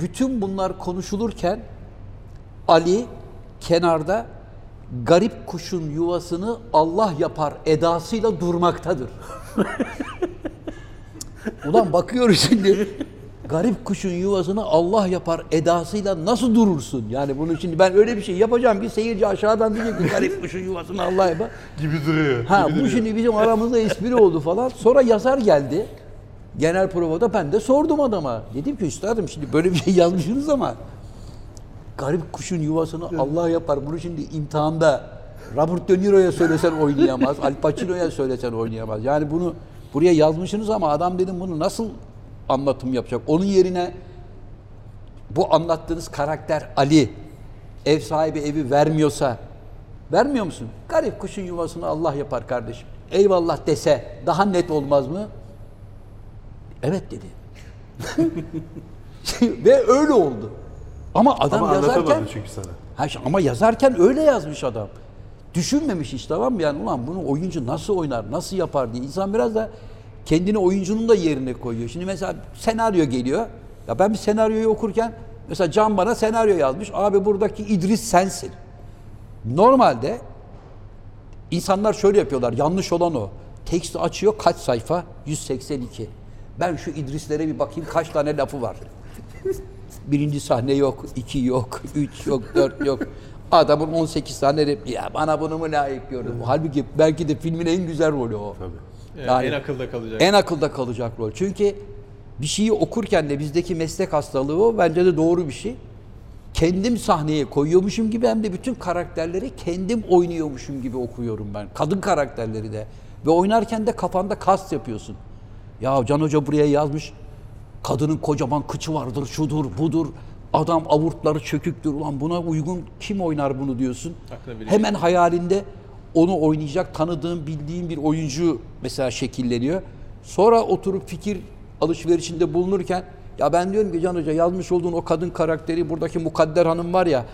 Bütün bunlar konuşulurken Ali kenarda garip kuşun yuvasını Allah yapar edasıyla durmaktadır. [LAUGHS] Ulan bakıyoruz şimdi garip kuşun yuvasını Allah yapar edasıyla nasıl durursun? Yani bunu şimdi ben öyle bir şey yapacağım ki seyirci aşağıdan diyecek ki garip kuşun yuvasını Allah yapar. Gibi duruyor. Ha bu şimdi bizim aramızda espri oldu falan. Sonra yazar geldi. Genel provada ben de sordum adama. Dedim ki üstadım şimdi böyle bir şey [LAUGHS] yazmışsınız ama garip kuşun yuvasını Allah yapar. Bunu şimdi imtihanda Robert De Niro'ya söylesen oynayamaz. Al Pacino'ya söylesen oynayamaz. Yani bunu buraya yazmışsınız ama adam dedim bunu nasıl anlatım yapacak? Onun yerine bu anlattığınız karakter Ali ev sahibi evi vermiyorsa vermiyor musun? Garip kuşun yuvasını Allah yapar kardeşim. Eyvallah dese daha net olmaz mı? Evet dedi. [LAUGHS] Ve öyle oldu. Ama adam Ama yazarken çünkü sana. Ha, ama yazarken öyle yazmış adam. Düşünmemiş hiç tamam mı? Yani ulan bunu oyuncu nasıl oynar, nasıl yapar diye. İnsan biraz da kendini oyuncunun da yerine koyuyor. Şimdi mesela senaryo geliyor. Ya ben bir senaryoyu okurken mesela Can bana senaryo yazmış. Abi buradaki İdris sensin. Normalde insanlar şöyle yapıyorlar. Yanlış olan o. Teksti açıyor kaç sayfa? 182. Ben şu İdrislere bir bakayım kaç tane lafı var. Birinci sahne yok, iki yok, üç yok, dört yok. Adamın 18 tane repliği. Ya bana bunu mu layık gördün? Halbuki belki de filmin en güzel rolü o. Tabii. Yani en akılda kalacak. En akılda kalacak rol. Çünkü bir şeyi okurken de bizdeki meslek hastalığı o. Bence de doğru bir şey. Kendim sahneye koyuyormuşum gibi hem de bütün karakterleri kendim oynuyormuşum gibi okuyorum ben. Kadın karakterleri de. Ve oynarken de kafanda kast yapıyorsun. Ya Can Hoca buraya yazmış. Kadının kocaman kıçı vardır, şudur, budur. Adam avurtları çöküktür. Ulan buna uygun kim oynar bunu diyorsun. Hemen hayalinde onu oynayacak tanıdığın, bildiğin bir oyuncu mesela şekilleniyor. Sonra oturup fikir alışverişinde bulunurken ya ben diyorum ki Can Hoca yazmış olduğun o kadın karakteri buradaki Mukadder Hanım var ya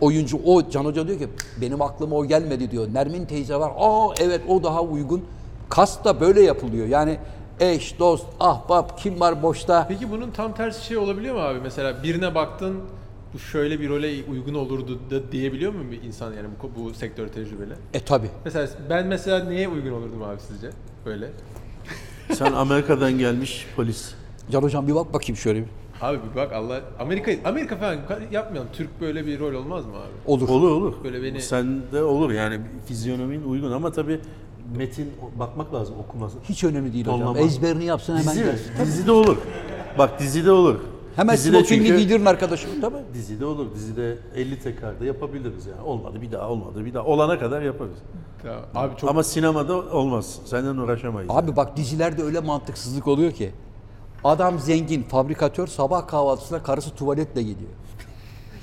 oyuncu o Can Hoca diyor ki benim aklıma o gelmedi diyor. Nermin teyze var. Aa evet o daha uygun. Kast da böyle yapılıyor. Yani eş, dost, ahbap, kim var boşta. Peki bunun tam tersi şey olabiliyor mu abi? Mesela birine baktın bu şöyle bir role uygun olurdu da diyebiliyor mu bir insan yani bu, bu sektör tecrübeli? E tabi. Mesela ben mesela neye uygun olurdum abi sizce? Böyle. [LAUGHS] Sen Amerika'dan gelmiş polis. Can Hocam bir bak bakayım şöyle bir. Abi bir bak Allah Amerika Amerika falan yapmayalım. Türk böyle bir rol olmaz mı abi? Olur. Olur olur. Böyle beni- Sende olur yani fizyonomin uygun ama tabii metin bakmak lazım okuması. Hiç önemli değil hocam. Tonlama. Ezberini yapsın hemen Dizi gelsin. Dizide olur. Bak dizide olur. Hemen dizide smokinli çünkü- giydirin arkadaşım. Tabii. Dizide olur. Dizide 50 tekrarda yapabiliriz yani. Olmadı bir daha olmadı bir daha. Olana kadar yaparız. Ya, abi çok Ama sinemada olmaz. Senden uğraşamayız. Abi bak dizilerde öyle mantıksızlık oluyor ki. Adam zengin, fabrikatör sabah kahvaltısına karısı tuvaletle gidiyor.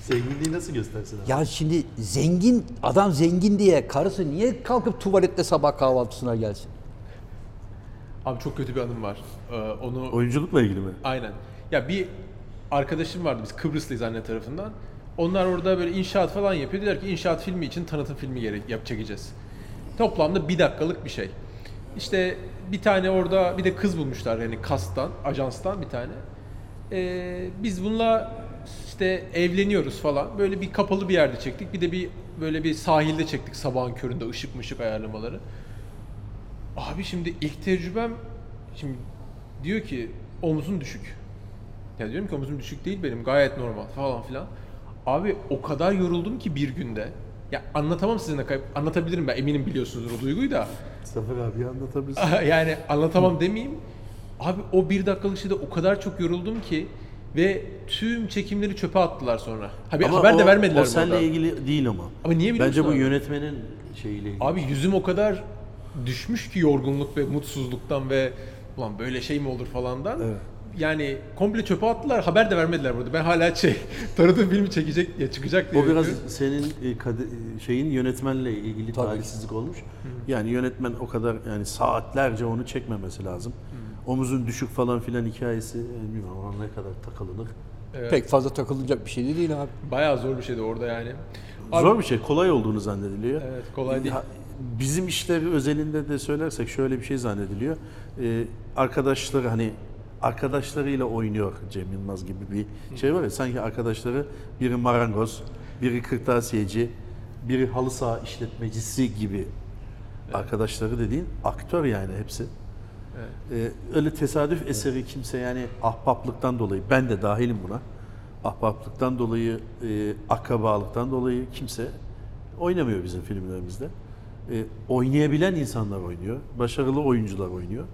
Zenginliği nasıl göstersin abi? Ya şimdi zengin, adam zengin diye karısı niye kalkıp tuvaletle sabah kahvaltısına gelsin? abi çok kötü bir anım var. Ee, onu Oyunculukla ilgili mi? Aynen. Ya bir arkadaşım vardı biz Kıbrıslıyız anne tarafından. Onlar orada böyle inşaat falan yapıyor. Dediler ki inşaat filmi için tanıtım filmi gerek yap çekeceğiz. Toplamda bir dakikalık bir şey. İşte bir tane orada bir de kız bulmuşlar yani kasttan, ajanstan bir tane. Ee, biz bununla işte evleniyoruz falan. Böyle bir kapalı bir yerde çektik. Bir de bir böyle bir sahilde çektik sabahın köründe ışık mışık ayarlamaları. Abi şimdi ilk tecrübem şimdi diyor ki omuzun düşük. Ya diyorum ki omuzum düşük değil benim gayet normal falan filan. Abi o kadar yoruldum ki bir günde. Ya anlatamam size ne kayıp. Anlatabilirim ben eminim biliyorsunuzdur o duyguyu da. Zafer abi anlatabilirsin. [LAUGHS] yani anlatamam demeyeyim. Abi o bir dakikalık şeyde o kadar çok yoruldum ki ve tüm çekimleri çöpe attılar sonra. Haber, Ama haber de o- vermediler O seninle arada. ilgili değil ama. Ama niye biliyorsun Bence bu abi? yönetmenin şeyiyle ilgili. Abi yüzüm o kadar düşmüş ki yorgunluk ve mutsuzluktan ve ulan böyle şey mi olur falandan. Evet. Yani komple çöpe attılar. Haber de vermediler burada. Ben hala şey [LAUGHS] tanıdığım filmi çekecek ya çıkacak diye. O biraz bekliyorum. senin e, kade- şeyin yönetmenle ilgili Tabii. talihsizlik olmuş. Yani yönetmen o kadar yani saatlerce onu çekmemesi lazım. Omuzun düşük falan filan hikayesi e, bilmiyorum ona ne kadar takılınır. Pek fazla takılacak bir şey de değil abi. bayağı zor bir şeydi orada yani. Abi- Zor bir şey, kolay olduğunu zannediliyor. Evet, kolay değil. Ha, Bizim işleri özelinde de söylersek şöyle bir şey zannediliyor. Ee, arkadaşları hani arkadaşlarıyla oynuyor Cem Yılmaz gibi bir şey var ya sanki arkadaşları biri marangoz, biri kırtasiyeci, biri halı saha işletmecisi gibi arkadaşları dediğin aktör yani hepsi. Ee, öyle tesadüf eseri kimse yani ahbaplıktan dolayı ben de dahilim buna. Ahbaplıktan dolayı, e, akrabalıktan dolayı kimse oynamıyor bizim filmlerimizde. E, oynayabilen insanlar oynuyor. Başarılı oyuncular oynuyor.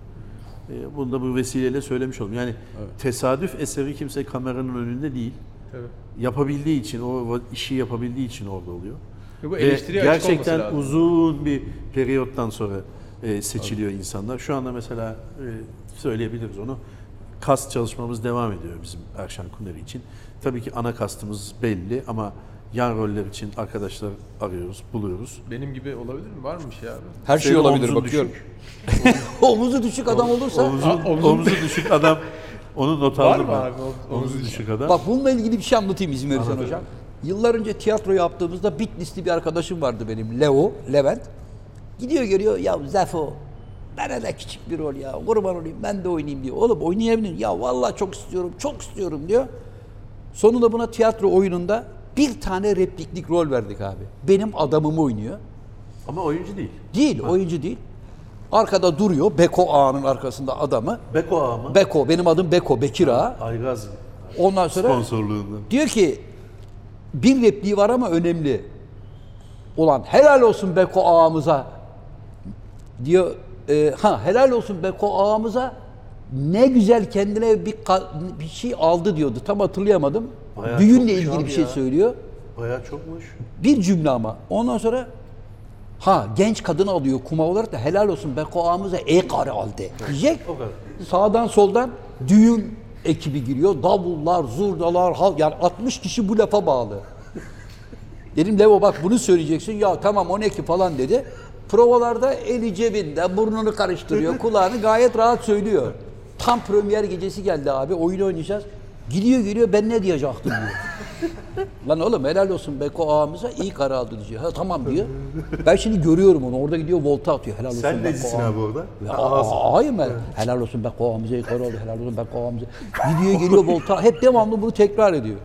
E, bunu da bu vesileyle söylemiş oldum. Yani tesadüf eseri kimse kameranın önünde değil. Tabii. Yapabildiği için, o işi yapabildiği için orada oluyor. Ve bu Ve eleştiriye gerçekten uzun bir periyottan sonra e, seçiliyor insanlar. Şu anda mesela e, söyleyebiliriz onu. Kast çalışmamız devam ediyor bizim Erşan Kuneri için. Tabii ki ana kastımız belli ama yan roller için arkadaşlar arıyoruz, buluyoruz. Benim gibi olabilir mi? Var mı bir şey abi? Her şey Senin olabilir omzun bakıyorum. düşük. [LAUGHS] Omuzu düşük adam olursa omzun- omuzu düşük adam onu not Var aldım mı ben. abi? Omuz- Omuzu omuzu düşük adam. Bak bununla ilgili bir şey anlatayım izin verirsen Anlat. hocam. Yıllar önce tiyatro yaptığımızda Bitlisli bir arkadaşım vardı benim Leo, Levent. Gidiyor geliyor ya Zefo bana da küçük bir rol ya kurban olayım ben de oynayayım diyor. Oğlum oynayabilirim ya vallahi çok istiyorum çok istiyorum diyor. Sonunda buna tiyatro oyununda bir tane repliklik rol verdik abi. Benim adamımı oynuyor. Ama oyuncu değil. Değil oyuncu değil. Arkada duruyor Beko Ağa'nın arkasında adamı. Beko Ağa mı? Beko benim adım Beko Bekir Ağa. Aygaz Ondan sonra sponsorluğundan. Diyor ki bir repliği var ama önemli. Ulan helal olsun Beko ağamıza diyor. e, ha helal olsun Beko ağamıza ne güzel kendine bir bir şey aldı diyordu. Tam hatırlayamadım. Bayağı Düğünle ilgili bir şey ya. söylüyor. Bayağı çokmuş. Bir cümle ama. Ondan sonra ha genç kadın alıyor kuma olarak da helal olsun Beko ağamıza e karı aldı diyecek. O kadar. Sağdan soldan düğün ekibi giriyor. Davullar, zurdalar, hal yani 60 kişi bu lafa bağlı. Dedim Levo bak bunu söyleyeceksin. Ya tamam o ne ki falan dedi. Provalarda eli cebinde, burnunu karıştırıyor, [LAUGHS] kulağını gayet rahat söylüyor. Tam premier gecesi geldi abi, oyun oynayacağız. Gidiyor geliyor ben ne diyecektim diyor. [LAUGHS] Lan oğlum helal olsun Beko ağamıza iyi karar aldı diyor. Ha tamam diyor. Ben şimdi görüyorum onu. Orada gidiyor volta atıyor. Helal olsun Sen Beko necisin abi orada? Hayır mı? Helal olsun be kovamıza yukarı oldu. Helal olsun be kovamıza. Gidiyor geliyor volta. Hep devamlı bunu tekrar ediyor.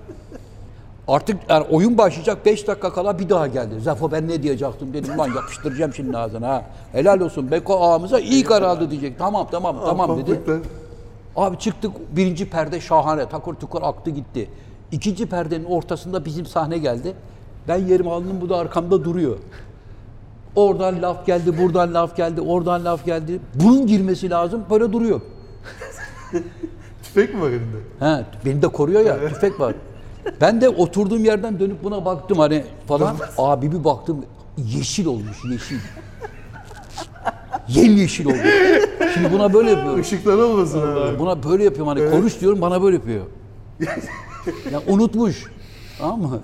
Artık yani oyun başlayacak 5 dakika kala bir daha geldi. Zafo ben ne diyecektim dedim lan yapıştıracağım şimdi ağzına ha. Helal olsun Beko ağamıza iyi karar aldı diyecek. Tamam tamam tamam dedi. Abi çıktık birinci perde şahane takır tukur aktı gitti. İkinci perdenin ortasında bizim sahne geldi. Ben yerimi aldım bu da arkamda duruyor. Oradan laf geldi, buradan laf geldi, oradan laf geldi. Bunun girmesi lazım böyle duruyor. [LAUGHS] Tüfek mi var elinde? He, beni de koruyor ya tüfek var. Ben de oturduğum yerden dönüp buna baktım hani falan. Abi bir baktım yeşil olmuş yeşil. Yem yeşil oldu. Şimdi buna böyle [LAUGHS] yapıyorum. Işıklar olmasın abi. Buna böyle yapıyorum hani konuş diyorum bana böyle yapıyor. [LAUGHS] ya unutmuş. Tamam mı?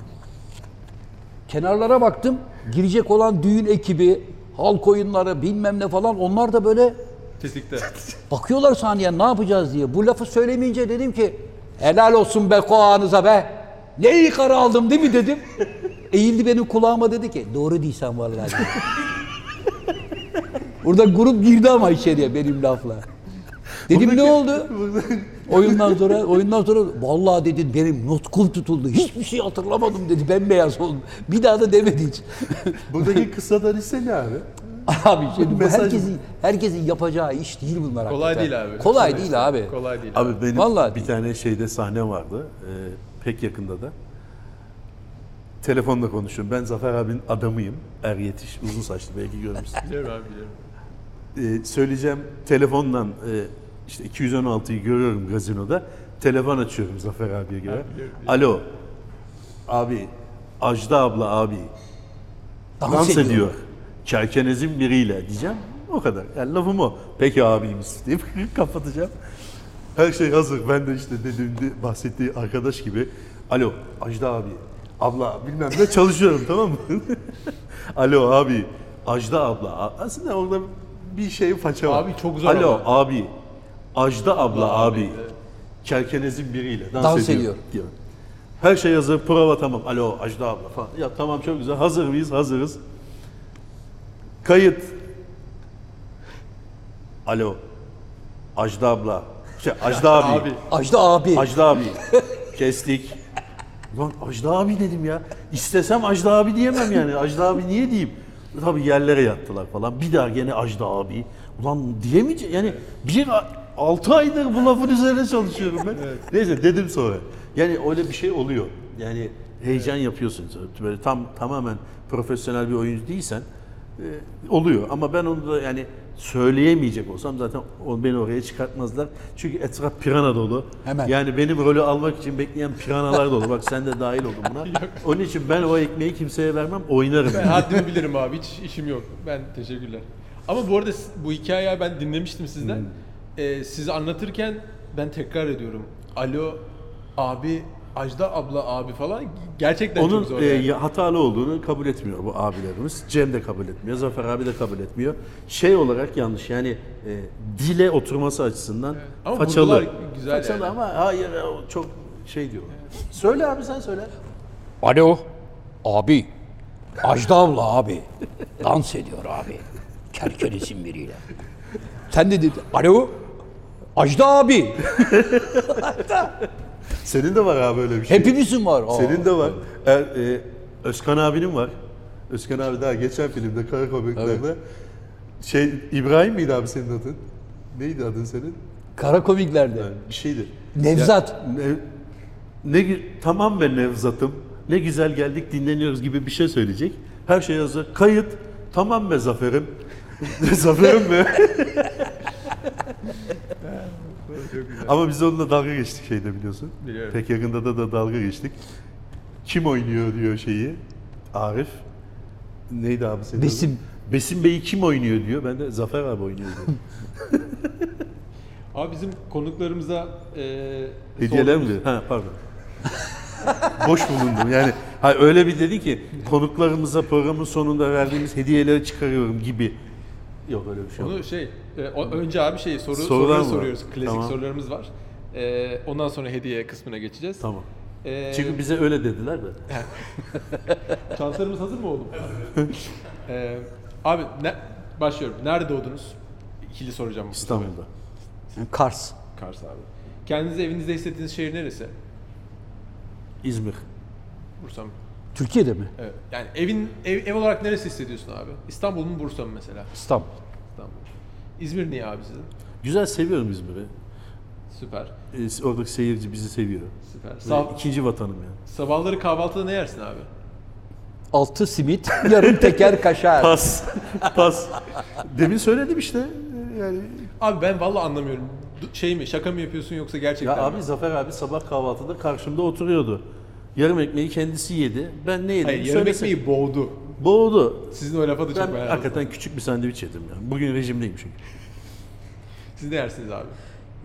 Kenarlara baktım. Girecek olan düğün ekibi, halk oyunları bilmem ne falan onlar da böyle Kesinlikle. [LAUGHS] bakıyorlar sahneye ne yapacağız diye. Bu lafı söylemeyince dedim ki helal olsun be koğanıza be. Ne iyi karı aldım değil mi dedim. Eğildi benim kulağıma dedi ki doğru değilsen vallahi. Burada grup girdi ama içeriye benim lafla. Dedim ne oldu? Oyundan sonra oyundan sonra vallahi dedi benim nutkum tutuldu. Hiçbir şey hatırlamadım dedi. Bembeyaz oldum. Bir daha da demedi hiç. [LAUGHS] Buradaki kısadan ise ne abi? abi şimdi bu Mesaj- herkesin herkesin yapacağı iş değil bunlar Kolay hakikaten. değil abi. Kolay değil abi. Kolay değil. Abi benim Vallahi bir değil. tane şeyde sahne vardı. e, pek yakında da. Telefonla konuşuyorum. Ben Zafer abinin adamıyım. Er yetiş, uzun saçlı belki görmüşsün. Biliyorum abi biliyorum. E, söyleyeceğim telefonla e, işte 216'yı görüyorum gazinoda. Telefon açıyorum Zafer abiye göre. Alo. Abi, Ajda abla abi dans, ediyor. ediyor. Çerkenez'in biriyle diyeceğim. O kadar. Yani lafım o. Peki abimiz deyip [LAUGHS] kapatacağım. Her şey hazır. Ben de işte dediğimde bahsettiği arkadaş gibi. Alo Ajda abi. Abla bilmem ne çalışıyorum [LAUGHS] tamam mı? Alo abi. Ajda abla. Aslında orada bir şey faça var. Abi çok zor Alo ama. abi. Ajda abla abi. abi. Çerkenez'in biriyle dans, Dans ediyor. ediyor. diyor. Her şey hazır. Prova tamam. Alo Ajda abla falan. Ya tamam çok güzel. Hazır mıyız? Hazırız. Kayıt. Alo. Ajda abla. Şey, Ajda abi. Abi. Ajda abi. Ajda abi. Kestik. Ulan Ajda abi dedim ya. İstesem Ajda abi diyemem yani. Ajda abi niye diyeyim? Tabii yerlere yattılar falan. Bir daha gene Ajda abi. Ulan diyemeyeceğim. Yani bir altı aydır bu lafın üzerine çalışıyorum ben. [LAUGHS] Neyse dedim sonra. Yani öyle bir şey oluyor. Yani heyecan yapıyorsun. Böyle tam tamamen profesyonel bir oyuncu değilsen e, oluyor. Ama ben onu da yani söyleyemeyecek olsam zaten o beni oraya çıkartmazlar. Çünkü etraf pirana dolu. Hemen. Yani benim rolü almak için bekleyen piranalar dolu. Bak sen de dahil oldun buna. [LAUGHS] Onun için ben o ekmeği kimseye vermem, oynarım. Ben haddimi bilirim abi. Hiç işim yok. Ben teşekkürler. Ama bu arada bu hikayeyi ben dinlemiştim sizden. Hmm. Ee, sizi anlatırken ben tekrar ediyorum. Alo abi, Ajda abla abi falan gerçekten Onun çok zor. e, yani. ya- hatalı olduğunu kabul etmiyor bu abilerimiz. Cem de kabul etmiyor, Zafer abi de kabul etmiyor. Şey olarak yanlış yani e, dile oturması açısından Ama façalı. güzel façalı yani. ama hayır o çok şey diyor. Söyle abi sen söyle. Alo. Abi. Ajda abla abi. Dans ediyor abi. Kerkenesin biriyle. Sen de dedin. Alo. Ajda abi. [LAUGHS] Senin de var abi öyle bir şey. Hepimizin var. Aa. Senin de var. Er, e, Özkan abinin var. Özkan abi daha geçen filmde Kara Komikler'de şey İbrahim miydi abi senin adın? Neydi adın senin? Kara komiklerde. Yani bir şeydi. Nevzat. Ya, ne, ne tamam ben Nevzat'ım. Ne güzel geldik dinleniyoruz gibi bir şey söyleyecek. Her şey hazır. Kayıt. Tamam be Zafer'im. [LAUGHS] Zafer'im mi? [LAUGHS] Ama biz onunla dalga geçtik şeyde biliyorsun. Biliyorum. Pek yakında da, da dalga geçtik. Kim oynuyor diyor şeyi. Arif. Neydi abi senin Besim. adın? Besim Bey'i kim oynuyor diyor. Ben de Zafer abi oynuyor diyor. Abi bizim konuklarımıza e, Hediyeler mi? sorduğumuz-? Ha pardon. Boş bulundum. Yani ha, öyle bir dedi ki konuklarımıza programın sonunda verdiğimiz hediyeleri çıkarıyorum gibi. Yok öyle bir şey yok. Onu şey, e, o- önce abi şey soru Sorular soruları mı var? soruyoruz. Klasik Tamam. sorularımız var. E, ondan sonra hediye kısmına geçeceğiz. Tamam. E, Çünkü bize öyle dediler de. [LAUGHS] Çantalarımız hazır mı oğlum? e, abi ne, başlıyorum. Nerede doğdunuz? İkili soracağım. bu. İstanbul'da. Kars. Kars abi. Kendinizi evinizde hissettiğiniz şehir neresi? İzmir. Bursa mı? Türkiye'de mi? Evet. Yani evin ev, ev olarak neresi hissediyorsun abi? İstanbul mu Bursa mı mesela? İstanbul. İstanbul. İzmir niye abi sizin? Güzel seviyorum İzmir'i. Süper. Ee, oradaki seyirci bizi seviyor. Süper. Sab- ikinci vatanım yani. sabahları kahvaltıda ne yersin abi? Altı simit, yarım teker kaşar. Pas. Pas. Demin söyledim işte. Yani Abi ben vallahi anlamıyorum. Şey mi şaka mı yapıyorsun yoksa gerçekten ya mi? abi Zafer abi sabah kahvaltıda karşımda oturuyordu. Yarım ekmeği kendisi yedi. Ben ne yedim? Hayır yarım söylesene. ekmeği boğdu. Boğdu. Sizin o lafa da çok Ben hakikaten küçük bir sandviç yedim ya. Bugün rejimdeyim çünkü. Siz ne yersiniz abi?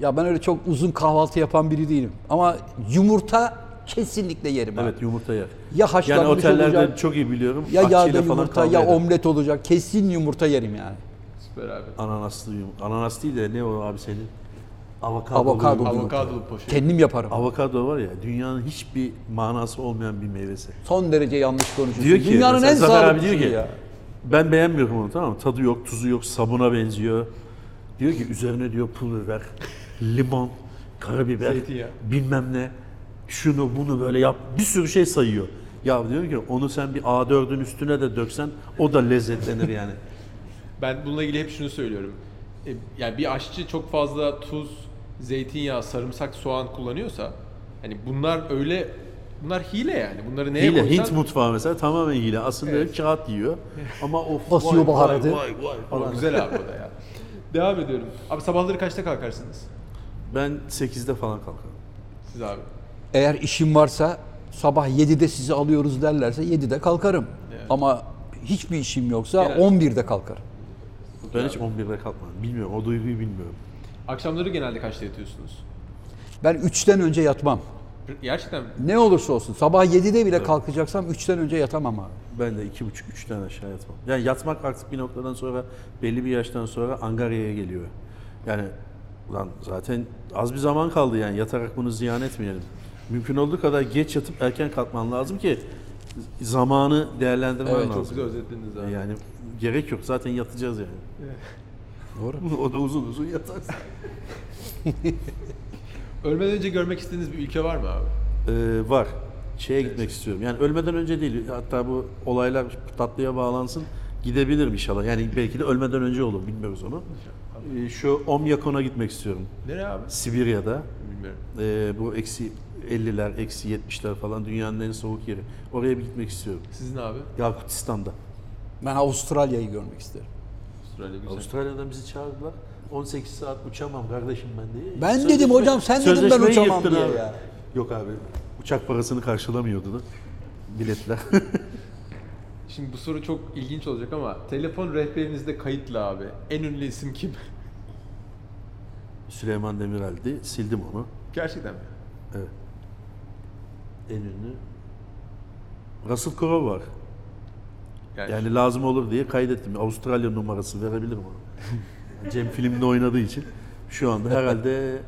Ya ben öyle çok uzun kahvaltı yapan biri değilim. Ama yumurta kesinlikle yerim abi. Evet yumurta yer. Ya Yani haşlanmış otellerde olacak, çok iyi biliyorum. ya yağda yumurta, ya eder. omlet olacak. Kesin yumurta yerim yani. Süper abi. Ananaslı yumurta. Ananas değil de ne o abi senin? Avokado. Avokado. yumurta. Avokadolu poşet. Kendim yaparım. Avokado var ya dünyanın hiçbir manası olmayan bir meyvesi. Son derece yanlış konuşuyorsun. Diyor ki Dünyanın en Zafer abi diyor ki ya. ben beğenmiyorum onu tamam mı? Tadı yok, tuzu yok, sabuna benziyor. Diyor ki üzerine diyor pul biber, limon, karabiber, Zeytinyağı. bilmem ne. Şunu bunu böyle yap. Bir sürü şey sayıyor. Ya diyor ki onu sen bir A4'ün üstüne de döksen o da lezzetlenir yani. Ben bununla ilgili hep şunu söylüyorum. E, yani bir aşçı çok fazla tuz, zeytinyağı, sarımsak, soğan kullanıyorsa hani bunlar öyle bunlar hile yani. Bunları neye Hile, koysan Hint mutfağı mesela tamamen hile. Aslında Evet. hep kağıt yiyor. Ama of [LAUGHS] Basıyor vay, baharatı. Vay, vay, vay Ama falan. güzel abi o da ya. Devam ediyorum. Abi sabahları kaçta kalkarsınız? Ben 8'de falan kalkarım. Siz abi. Eğer işim varsa sabah 7'de sizi alıyoruz derlerse 7'de kalkarım. Evet. Ama hiçbir işim yoksa Genel- 11'de kalkarım. Ben hiç 11'de kalkmam. Bilmiyorum. O duyguyu bilmiyorum. Akşamları genelde kaçta yatıyorsunuz? Ben 3'ten önce yatmam. Gerçekten mi? Ne olursa olsun. Sabah 7'de bile kalkacaksam 3'ten önce yatamam abi. Ben de iki buçuk, üçten aşağı yatmam. Yani yatmak artık bir noktadan sonra, belli bir yaştan sonra angaryaya geliyor. Yani ulan zaten az bir zaman kaldı yani yatarak bunu ziyan etmeyelim. Mümkün olduğu kadar geç yatıp erken kalkman lazım ki zamanı değerlendirmen Evet, lazım. Çok güzel özetlediniz abi. Yani gerek yok zaten yatacağız yani. Doğru. [LAUGHS] o da uzun uzun yatarsın. [LAUGHS] Ölmeden önce görmek istediğiniz bir ülke var mı abi? Ee, var. Şeye gitmek istiyorum. Yani ölmeden önce değil. Hatta bu olaylar tatlıya bağlansın. Gidebilirim inşallah. Yani belki de ölmeden önce olur. Bilmiyoruz onu. Ee, şu Omyakon'a gitmek istiyorum. Nereye abi? Sibirya'da. Bilmiyorum. Ee, bu eksi 50'ler, eksi 70'ler falan dünyanın en soğuk yeri. Oraya bir gitmek istiyorum. Sizin abi? Yakutistan'da. Ben Avustralya'yı görmek isterim. Avustralya güzel. Avustralya'dan bizi çağırdılar. 18 saat uçamam kardeşim ben diye. Ben dedim hocam, sen dedin ben uçamam diye abi. ya. Yok abi. Uçak parasını karşılamıyordu da. Biletler. [LAUGHS] Şimdi bu soru çok ilginç olacak ama telefon rehberinizde kayıtlı abi. En ünlü isim kim? [LAUGHS] Süleyman Demirel'di. Sildim onu. Gerçekten mi? Evet. En ünlü. Russell Crowe var. Yani, Yani lazım olur diye kaydettim. Avustralya numarası verebilirim onu. [LAUGHS] Cem filmde oynadığı için. Şu anda herhalde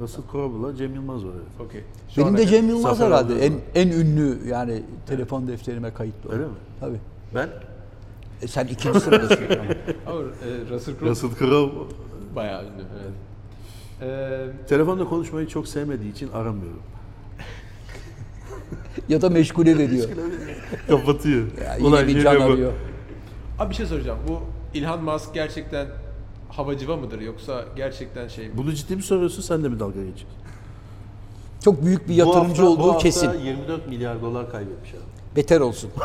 Russell Crowe'la Cem Yılmaz var. Evet. okey. Şu Benim de Cem Yılmaz Zafer herhalde en, en ünlü yani telefon defterime kayıtlı. Öyle mi? Tabii. Ben E sen ikinci sıradasın. [LAUGHS] Ama e, Russell Crowe Russell Crowe bayağı ünlü. Evet. Ee, telefonda konuşmayı çok sevmediği için aramıyorum. Ya da meşgule veriyor. [LAUGHS] Kapatıyor. Ya yine bir can arıyor. abi bir şey soracağım. Bu Elon Musk gerçekten havacıva mıdır yoksa gerçekten şey mi? Bunu ciddi mi soruyorsun sen de mi dalga geçiyorsun? Çok büyük bir Bu yatırımcı hafta- bu olduğu hafta kesin. 24 milyar dolar kaybetmiş abi. Beter olsun. [LAUGHS]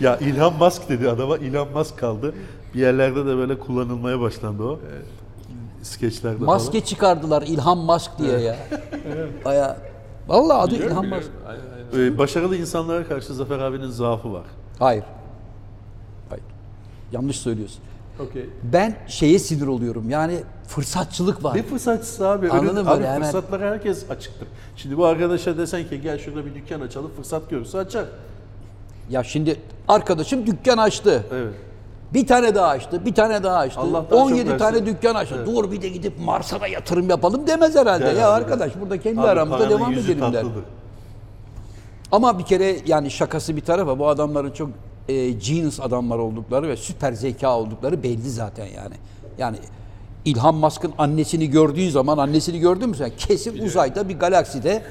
Ya Elon Musk dedi adama Elon Musk kaldı. Bir yerlerde de böyle kullanılmaya başlandı o. Skeçlerde Maske çıkardılar İlhan Musk diye ya. Baya Vallahi adı Biliyorum, İlhan falan. Ee, başarılı insanlara karşı Zafer abinin zaafı var. Hayır. Hayır. Yanlış söylüyorsun. Okey. Ben şeye sinir oluyorum. Yani fırsatçılık var. Ne fırsatçısı abi? Anladın Önün- mı? Abi Hemen- fırsatlara herkes açıktır. Şimdi bu arkadaşa desen ki gel şurada bir dükkan açalım fırsat görürse açar. Ya şimdi arkadaşım dükkan açtı. Evet. Bir tane daha açtı, bir tane daha açtı. Allah daha çok 17 versin. tane dükkan açtı. Evet. Dur bir de gidip Mars'a da yatırım yapalım demez herhalde. Der ya arkadaş burada kendi Abi aramızda devam edelim der. Ama bir kere yani şakası bir tarafa bu adamların çok e, genius adamlar oldukları ve süper zeka oldukları belli zaten yani. Yani İlhan Musk'ın annesini gördüğün zaman annesini gördün mü sen? Kesin uzayda bir galakside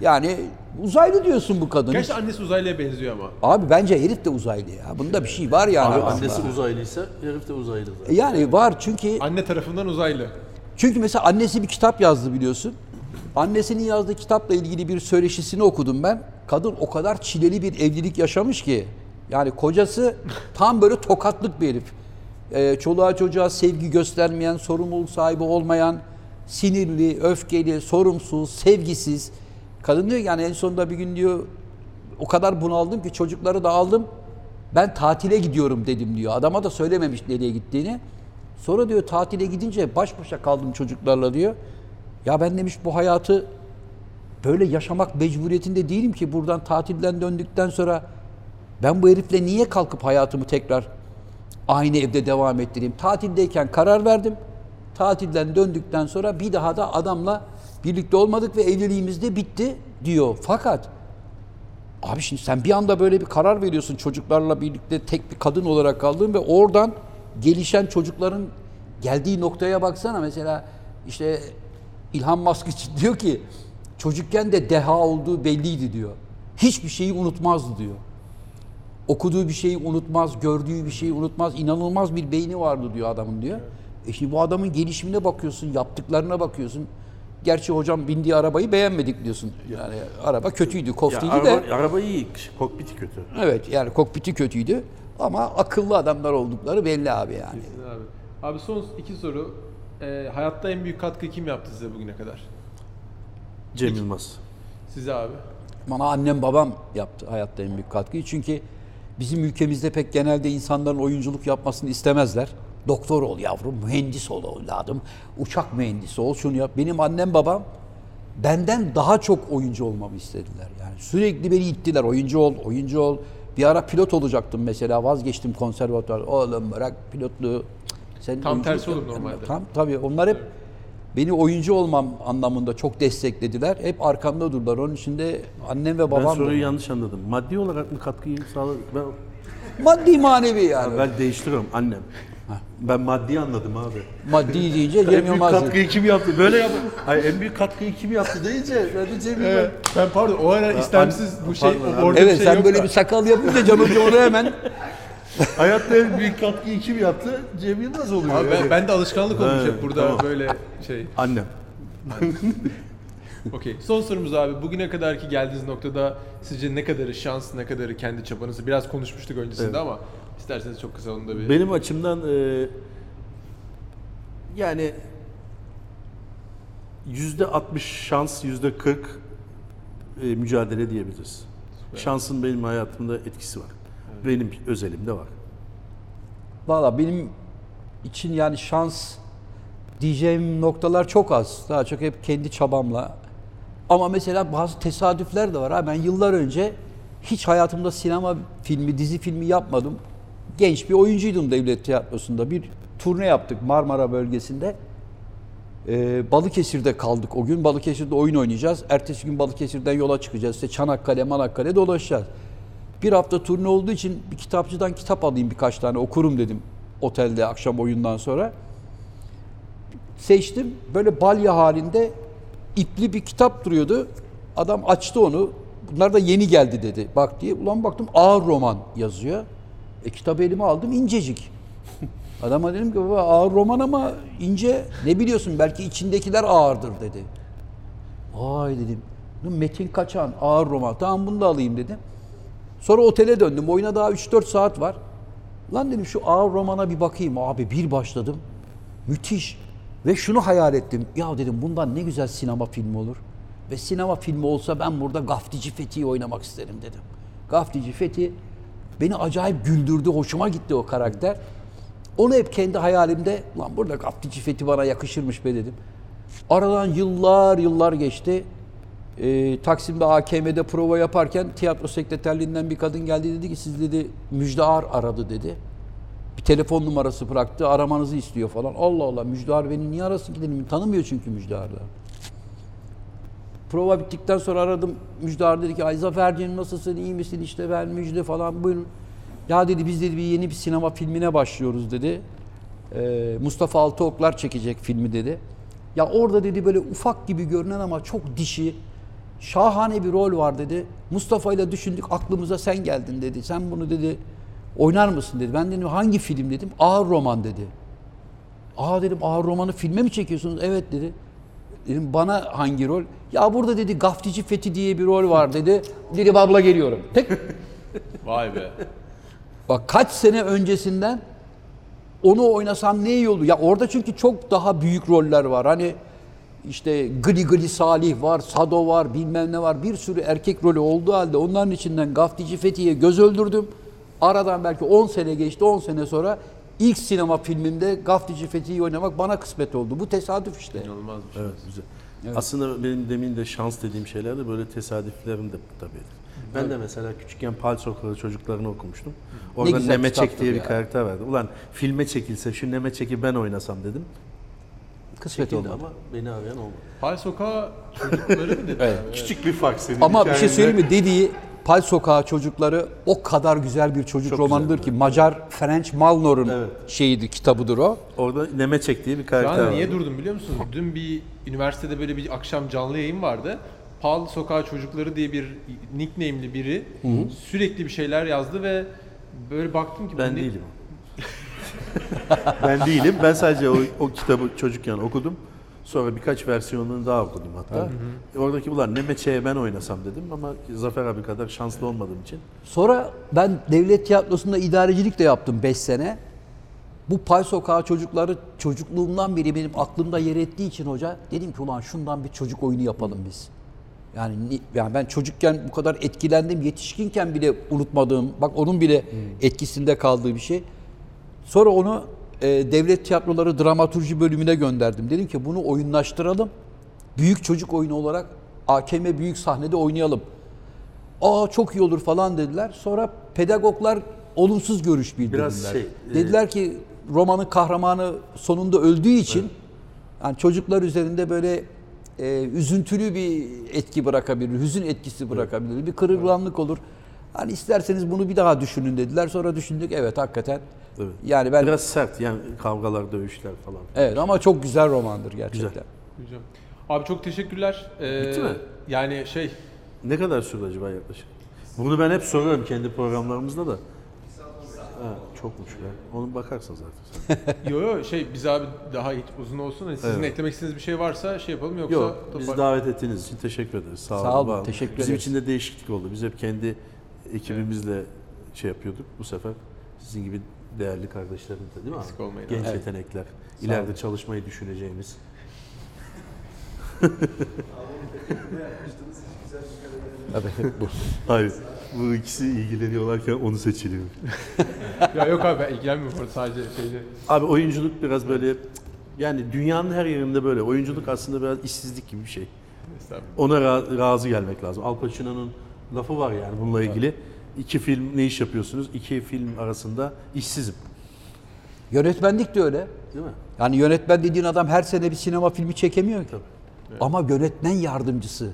yani uzaylı diyorsun bu kadın. Gerçi annesi uzaylıya benziyor ama. Abi bence herif de uzaylı ya. Bunda bir şey var yani. Abi aslında. annesi uzaylıysa herif de uzaylı zaten. Yani var çünkü Anne tarafından uzaylı. çünkü mesela annesi bir kitap yazdı biliyorsun. Annesinin yazdığı kitapla ilgili bir söyleşisini okudum ben. Kadın o kadar çileli bir evlilik yaşamış ki. Yani kocası tam böyle tokatlık bir herif. Ee, çoluğa çocuğa sevgi göstermeyen, sorumluluk sahibi olmayan, sinirli, öfkeli, sorumsuz, sevgisiz. Kadın diyor yani en sonunda bir gün diyor o kadar bunaldım ki çocukları da aldım. Ben tatile gidiyorum dedim diyor. Adama da söylememiş nereye gittiğini. Sonra diyor tatile gidince baş başa kaldım çocuklarla diyor. Ya ben demiş bu hayatı böyle yaşamak mecburiyetinde değilim ki buradan tatilden döndükten sonra ben bu herifle niye kalkıp hayatımı tekrar aynı evde devam ettireyim? Tatildeyken karar verdim. Tatilden döndükten sonra bir daha da adamla birlikte olmadık ve evliliğimiz de bitti diyor. Fakat Abi şimdi sen bir anda böyle bir karar veriyorsun çocuklarla birlikte tek bir kadın olarak kaldığın ve oradan gelişen çocukların geldiği noktaya baksana mesela işte İlhan Musk için diyor ki çocukken de deha olduğu belliydi diyor. Hiçbir şeyi unutmazdı diyor. Okuduğu bir şeyi unutmaz, gördüğü bir şeyi unutmaz. İnanılmaz bir beyni vardı diyor adamın diyor. E şimdi bu adamın gelişimine bakıyorsun, yaptıklarına bakıyorsun. Gerçi hocam bindiği arabayı beğenmedik diyorsun. Yani araba kötüydü, Ya koftiydi araba, de. araba iyi, kokpiti kötü. Evet yani kokpiti kötüydü. Ama akıllı adamlar oldukları belli abi yani. Abi. Abi son iki soru. Ee, hayatta en büyük katkı kim yaptı size bugüne kadar? Cem Yılmaz. Size abi. Bana annem babam yaptı hayatta en büyük katkıyı. Çünkü bizim ülkemizde pek genelde insanların oyunculuk yapmasını istemezler. Doktor ol yavrum, mühendis ol evladım, uçak mühendisi ol, şunu yap. Benim annem babam benden daha çok oyuncu olmamı istediler. Yani sürekli beni ittiler, oyuncu ol, oyuncu ol. Bir ara pilot olacaktım mesela, vazgeçtim konservatuvar. Oğlum bırak pilotluğu. Sen Tam tersi olur normalde. Tam tabii onlar hep beni oyuncu olmam anlamında çok desteklediler. Hep arkamda durdular. Onun için de annem ve Ben babam da- soruyu yanlış anladım. Maddi olarak mı katkıyı sağladı? Ben, Maddi manevi yani. ben değiştiriyorum annem. Ben maddi anladım abi. Maddi [LAUGHS] deyince En Cem büyük Yılmaz. katkıyı kim yaptı? Böyle yap. [LAUGHS] Hayır en büyük katkıyı kim yaptı deyince ben de Cem Yılmaz. Ben pardon o ara istemsiz bu şey pardon abi. orada Evet şey sen yok böyle da. bir sakal yapınca Can Hoca onu hemen [LAUGHS] Hayatta en büyük katkıyı kim yaptı? Cem Yılmaz oluyor. Abi ben, ben de alışkanlık olmuş Evet, hep burada tamam. böyle şey. Annem. Okey. Son sorumuz abi. Bugüne kadarki geldiğiniz noktada sizce ne kadarı şans, ne kadarı kendi çabanızı? Biraz konuşmuştuk öncesinde Evet. ama isterseniz çok kısa onu da bir... Benim açımdan e, yani yüzde 60 şans, yüzde 40 e, mücadele diyebiliriz. Şansın benim hayatımda etkisi var. Benim özelimde var. Valla benim için yani şans diyeceğim noktalar çok az. Daha çok hep kendi çabamla. Ama mesela bazı tesadüfler de var. Ha ben yıllar önce hiç hayatımda sinema filmi, dizi filmi yapmadım. Genç bir oyuncuydum devlet tiyatrosunda. Bir turne yaptık Marmara bölgesinde. Ee, Balıkesir'de kaldık o gün. Balıkesir'de oyun oynayacağız. Ertesi gün Balıkesir'den yola çıkacağız. İşte Çanakkale, Manakkale dolaşacağız. Bir hafta turne olduğu için bir kitapçıdan kitap alayım birkaç tane okurum dedim otelde akşam oyundan sonra. Seçtim. Böyle balya halinde ipli bir kitap duruyordu. Adam açtı onu. Bunlar da yeni geldi dedi. Bak diye. Ulan baktım ağır roman yazıyor. E kitabı elime aldım incecik. Adama dedim ki baba ağır roman ama ince ne biliyorsun belki içindekiler ağırdır dedi. Vay dedim. Metin Kaçan ağır roman. Tamam bunu da alayım dedim. Sonra otele döndüm. Oyuna daha 3-4 saat var. Lan dedim şu ağır romana bir bakayım. Abi bir başladım. Müthiş. Ve şunu hayal ettim. Ya dedim bundan ne güzel sinema filmi olur. Ve sinema filmi olsa ben burada Gaftici Fethi'yi oynamak isterim dedim. Gaftici Fethi beni acayip güldürdü. Hoşuma gitti o karakter. Onu hep kendi hayalimde, lan burada Gaftici Fethi bana yakışırmış be dedim. Aradan yıllar yıllar geçti. Ee, Taksim'de AKM'de prova yaparken tiyatro sekreterliğinden bir kadın geldi dedi ki siz dedi Müjde Ar aradı dedi. Bir telefon numarası bıraktı aramanızı istiyor falan. Allah Allah Müjde Ar beni niye arasın ki dedim. Tanımıyor çünkü Müjde Ar'da. Prova bittikten sonra aradım. Müjde Ar dedi ki Ay Zaferciğim nasılsın iyi misin işte ben Müjde falan buyurun. Ya dedi biz dedi bir yeni bir sinema filmine başlıyoruz dedi. Ee, Mustafa Altıoklar çekecek filmi dedi. Ya orada dedi böyle ufak gibi görünen ama çok dişi, şahane bir rol var dedi. Mustafa ile düşündük aklımıza sen geldin dedi. Sen bunu dedi oynar mısın dedi. Ben dedim hangi film dedim. Ağır roman dedi. Aa dedim ağır romanı filme mi çekiyorsunuz? Evet dedi. Dedim bana hangi rol? Ya burada dedi Gaftici Fethi diye bir rol var dedi. Dedim abla geliyorum. Tek [LAUGHS] Vay be. Bak kaç sene öncesinden onu oynasam ne iyi olur. Ya orada çünkü çok daha büyük roller var. Hani işte Gli Gli Salih var, Sado var, bilmem ne var. Bir sürü erkek rolü olduğu halde onların içinden Gaftici Fethi'ye göz öldürdüm. Aradan belki 10 sene geçti. 10 sene sonra ilk sinema filmimde Gaftici Fethi'yi oynamak bana kısmet oldu. Bu tesadüf işte. İnanılmaz bir şey. Evet güzel. Aslında benim demin de şans dediğim şeyler de böyle tesadüflerin de tabii. Ben de mesela küçükken Pal Sokağı çocuklarını okumuştum. Orada güzel Nemeçek diye bir ya. karakter vardı. Ulan filme çekilse şu Nemeçek'i ben oynasam dedim. Kısmet oldu. ama beni arayan olmadı. Hal Sokağı çocukları mı dedi? Evet. Küçük bir fark senin Ama bir şey söyleyeyim mi? Dediği Pal Sokağı çocukları o kadar güzel bir çocuk Çok romanıdır güzel, ki Macar French Malnor'un Evet. şeyidir, kitabıdır o. Orada Nemeçek diye bir karakter an vardı. niye durdum biliyor musunuz? Dün bir üniversitede böyle bir akşam canlı yayın vardı. Pal Sokağı Çocukları diye bir nickname'li biri sürekli bir şeyler yazdı ve böyle baktım ki Ben ne- değilim. [LAUGHS] ben değilim. Ben sadece o, o kitabı çocukken okudum. Sonra birkaç versiyonunu daha okudum hatta. Oradaki ulan Nemeçek'e ben oynasam dedim ama Zafer abi kadar şanslı olmadığım için. Sonra ben devlet tiyatrosunda idarecilik de yaptım 5 sene. Bu Pay Sokağı çocukları çocukluğumdan beri benim aklımda yer ettiği için hoca dedim ki ulan şundan bir çocuk oyunu yapalım biz. Yani, ni- yani ben çocukken bu kadar etkilendim, yetişkinken bile unutmadığım, bak onun bile etkisinde kaldığı bir şey. Sonra onu e, devlet tiyatroları dramaturji bölümüne gönderdim. Dedim ki bunu oyunlaştıralım. Büyük çocuk oyunu olarak AKM büyük sahnede oynayalım. Aa çok iyi olur falan dediler. Sonra pedagoglar olumsuz görüş bildirdiler. Biraz şey, e- dediler ki romanın kahramanı sonunda öldüğü için yani çocuklar üzerinde böyle e, üzüntülü bir etki bırakabilir, hüzün etkisi bırakabilir, bir kırılganlık olur. Hani isterseniz bunu bir daha düşünün dediler. Sonra düşündük evet hakikaten. Evet. Yani ben Biraz sert yani kavgalar, dövüşler falan. evet ama çok güzel romandır gerçekten. Güzel. Hocam. Abi çok teşekkürler. Ee, Bitti mi? Yani şey Ne kadar sürdü acaba yaklaşık? Bunu ben hep soruyorum kendi programlarımızda da. Ha, çokmuş ya. Onu bakarsın zaten. [LAUGHS] yo yo şey biz abi daha uzun olsun. Hani sizin Evet. eklemek istediğiniz bir şey varsa şey yapalım yoksa Yok, bizi davet ettiğiniz için teşekkür ederiz. Sağ, Sağ olun, olun. teşekkür Bizim ederiz. için de değişiklik oldu. Biz hep kendi ekibimizle şey yapıyorduk. Bu sefer sizin gibi değerli kardeşlerimizle değil mi abi? Eksik olmayın Genç abi. yetenekler. Sağ ileride çalışmayı düşüneceğimiz. Evet, bu. Hayır. Bu ikisi ilgileniyorlarken onu seçiliyor. ya yok abi ben ilgilenmiyorum sadece şeyde. Abi oyunculuk biraz böyle yani dünyanın her yerinde böyle. Oyunculuk aslında biraz işsizlik gibi bir şey. Estağfurullah. Ona ra- razı gelmek lazım. Al Pacino'nun lafı var yani bununla ilgili. İki film ne iş yapıyorsunuz? İki film arasında işsizim. Yönetmenlik de öyle. Değil mi? Yani yönetmen dediğin adam her sene bir sinema filmi çekemiyor ki. Tabii. Ama yönetmen yardımcısı,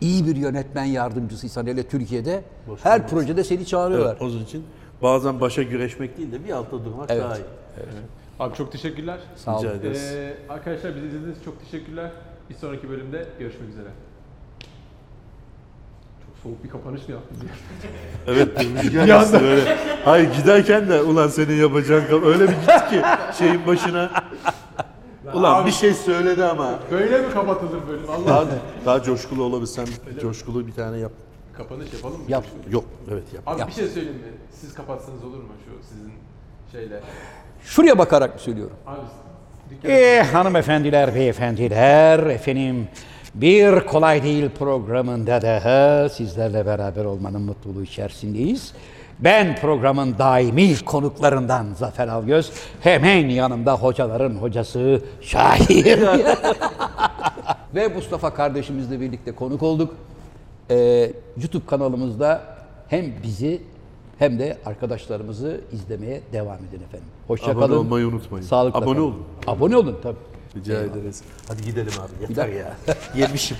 iyi bir yönetmen yardımcısıysan hele Türkiye'de Boş her olmaz. projede seni çağırıyorlar. Evet, onun için bazen başa güreşmek değil de bir altta durmak Evet. daha iyi. Abi çok teşekkürler. Sağ olun. Ee, arkadaşlar bizi izlediğiniz için çok teşekkürler. Bir sonraki bölümde görüşmek üzere. Soğuk bir kapanış mı yaptınız ya? [LAUGHS] Evet, rüzgar esti böyle. Hayır giderken de ulan senin yapacağın kap- öyle bir gitti ki şeyin başına. [LAUGHS] Ulan Abi- bir şey söyledi ama. Böyle mi kapatılır bölüm? Allah Daha, daha coşkulu olabilsem coşkulu bir tane yap. Kapanış yapalım mı? Yap. Yok, evet yap. Abi Yap. bir şey söyleyeyim mi? Siz kapatsanız olur mu şu sizin şeyle? Şuraya bakarak mı söylüyorum? Abi dükkan... Ee, hanımefendiler, beyefendiler, efendim bir kolay değil programında daha sizlerle beraber olmanın mutluluğu içerisindeyiz. Ben programın daimi konuklarından Zafer Algöz. Hemen yanımda hocaların hocası Şahir. [LAUGHS] Ve Mustafa kardeşimizle birlikte konuk olduk. Ee, YouTube kanalımızda hem bizi hem de arkadaşlarımızı izlemeye devam edin efendim. Hoşça Abone kalın. olmayı unutmayın. Sağlıkla Abone kalın. olun. Abone olun tabii. Rica ederiz. Hadi gidelim abi yeter ya. [LAUGHS] [LAUGHS] Yemişim.